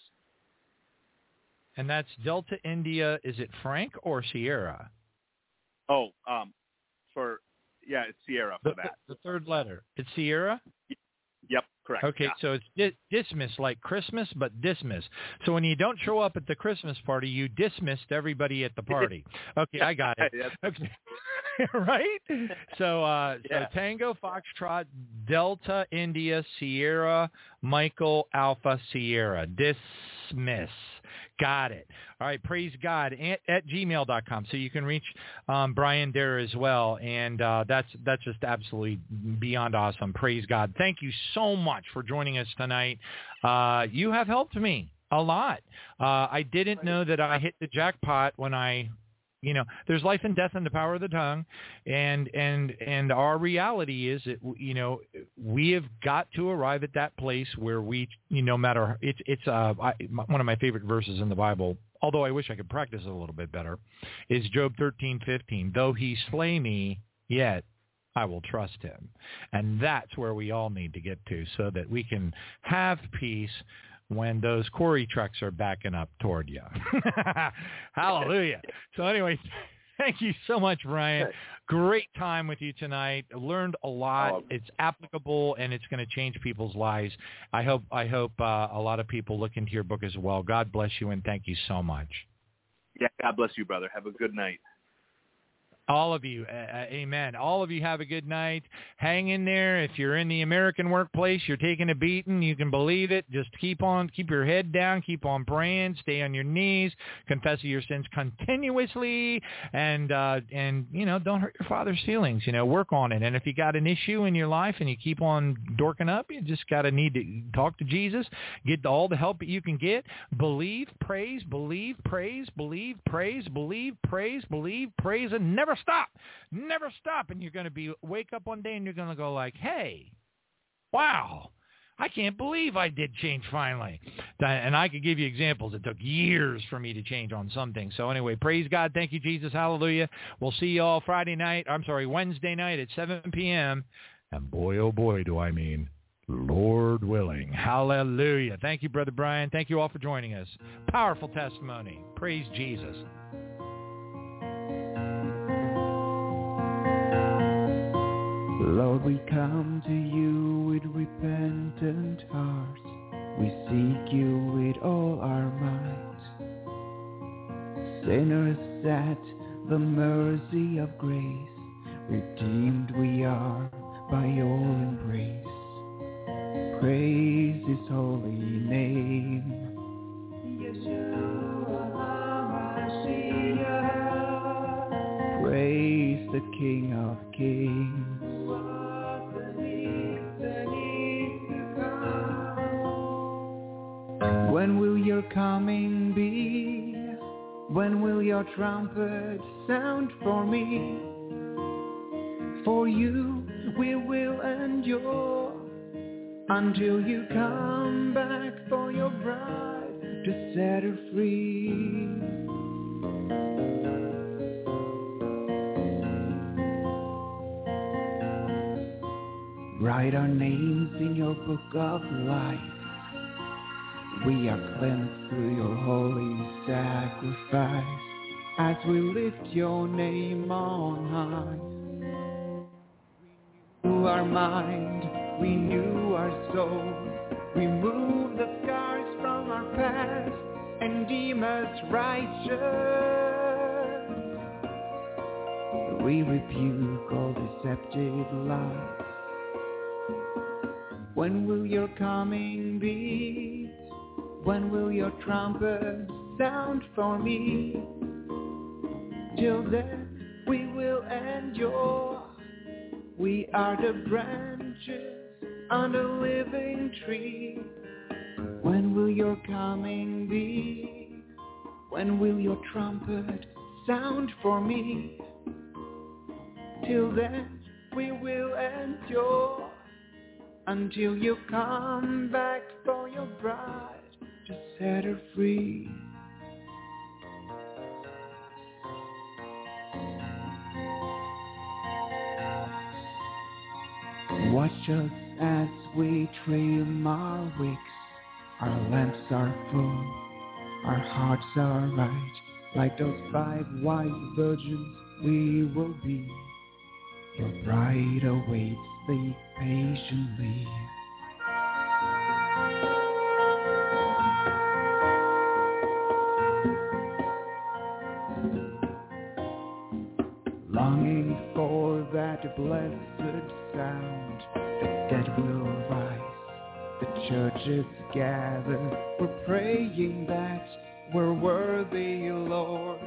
And that's Delta India. Is it Frank or Sierra? Oh, um, for yeah, it's Sierra for The, that. the third letter. It's Sierra. Yep, correct. Okay, yeah. so it's di- dismiss like Christmas, but dismiss. So when you don't show up at the Christmas party, you dismissed everybody at the party. Okay, I got it. Okay. right? So, uh, Yeah. so Tango, Foxtrot, Delta, India, Sierra, Michael, Alpha, Sierra. Dismiss. Got it. All right. Praise God at, at gmail.com. So you can reach um, Brian there as well. And uh, that's that's just absolutely beyond awesome. Praise God. Thank you so much for joining us tonight. Uh, you have helped me a lot. Uh, I didn't know that I hit the jackpot when I you know there's life and death in the power of the tongue and and and our reality is that you know we have got to arrive at that place where we you know, no matter it's it's uh I, one of my favorite verses in the bible although i wish i could practice it a little bit better is job thirteen fifteen though he slay me yet I will trust him. And that's where we all need to get to so that we can have peace when those quarry trucks are backing up toward you. Hallelujah. So anyway, thank you so much, Brian. Great time with you tonight. Learned a lot. Oh. It's applicable and it's going to change people's lives. I hope I hope uh, a lot of people look into your book as well. God bless you and thank you so much. Yeah, God bless you, brother. Have a good night. All of you, uh, amen. All of you have a good night. Hang in there. If you're in the American workplace, you're taking a beating. You can believe it. Just keep on, keep your head down, keep on praying, stay on your knees, confess your sins continuously, and uh, and you know, don't hurt your father's feelings. You know, work on it. And if you got an issue in your life and you keep on dorking up, you just got to need to talk to Jesus, get all the help that you can get. Believe, praise, believe, praise, believe, praise, believe, praise, believe, praise, and never stop. Never stop. And you're going to be wake up one day and you're going to go like, hey, wow. I can't believe I did change finally. And I could give you examples. It took years for me to change on something. So anyway, praise God. Thank you, Jesus. Hallelujah. We'll see you all Friday night. I'm sorry, Wednesday night at 7 p.m. And boy, oh boy, do I mean Lord willing. Hallelujah. Thank you, Brother Brian. Thank you all for joining us. Powerful testimony. Praise Jesus. Lord, we come to you with repentant hearts. We seek you with all our might. Sinners at the mercy of grace, redeemed we are by your embrace. Praise his holy name. Praise the King of Kings. Your coming be? When will your trumpet sound for me? For you we will endure until you come back for your bride to set her free. Write our names in your book of life. We are cleansed through your holy sacrifice as we lift your name on high. Renew our mind, renew our soul, remove the scars from our past and deem us righteous. We rebuke all deceptive lies. When will your coming be? When will your trumpet sound for me? Till then we will endure. We are the branches on the living tree. When will your coming be? When will your trumpet sound for me? Till then we will endure until you come back for your bride to set her free. Watch us as we trim our wicks. Our lamps are full, our hearts are right. Like those five wise virgins we will be. Your bride awaits thee patiently. That blessed sound, the dead will rise, the churches gather, we're praying that we're worthy, Lord,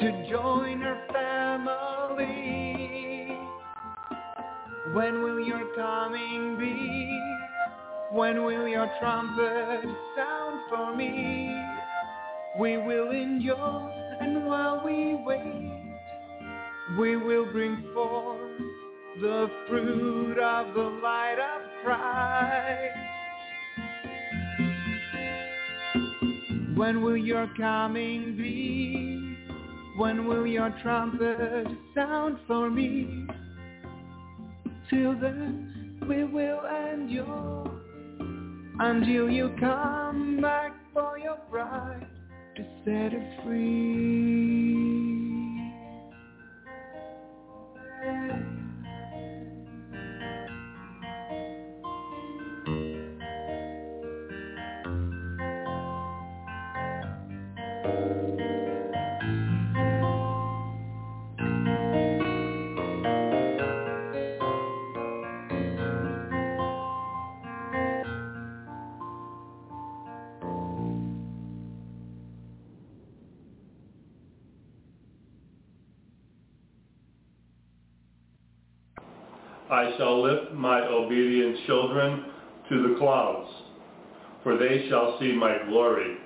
to join our family. When will your coming be? When will your trumpet sound for me? We will endure, and while we wait, we will bring forth the fruit of the light of Christ. When will your coming be? When will your trumpet sound for me? Till then we will endure until you come back for your bride to set her free. I shall lift my obedient children to the clouds, for they shall see my glory.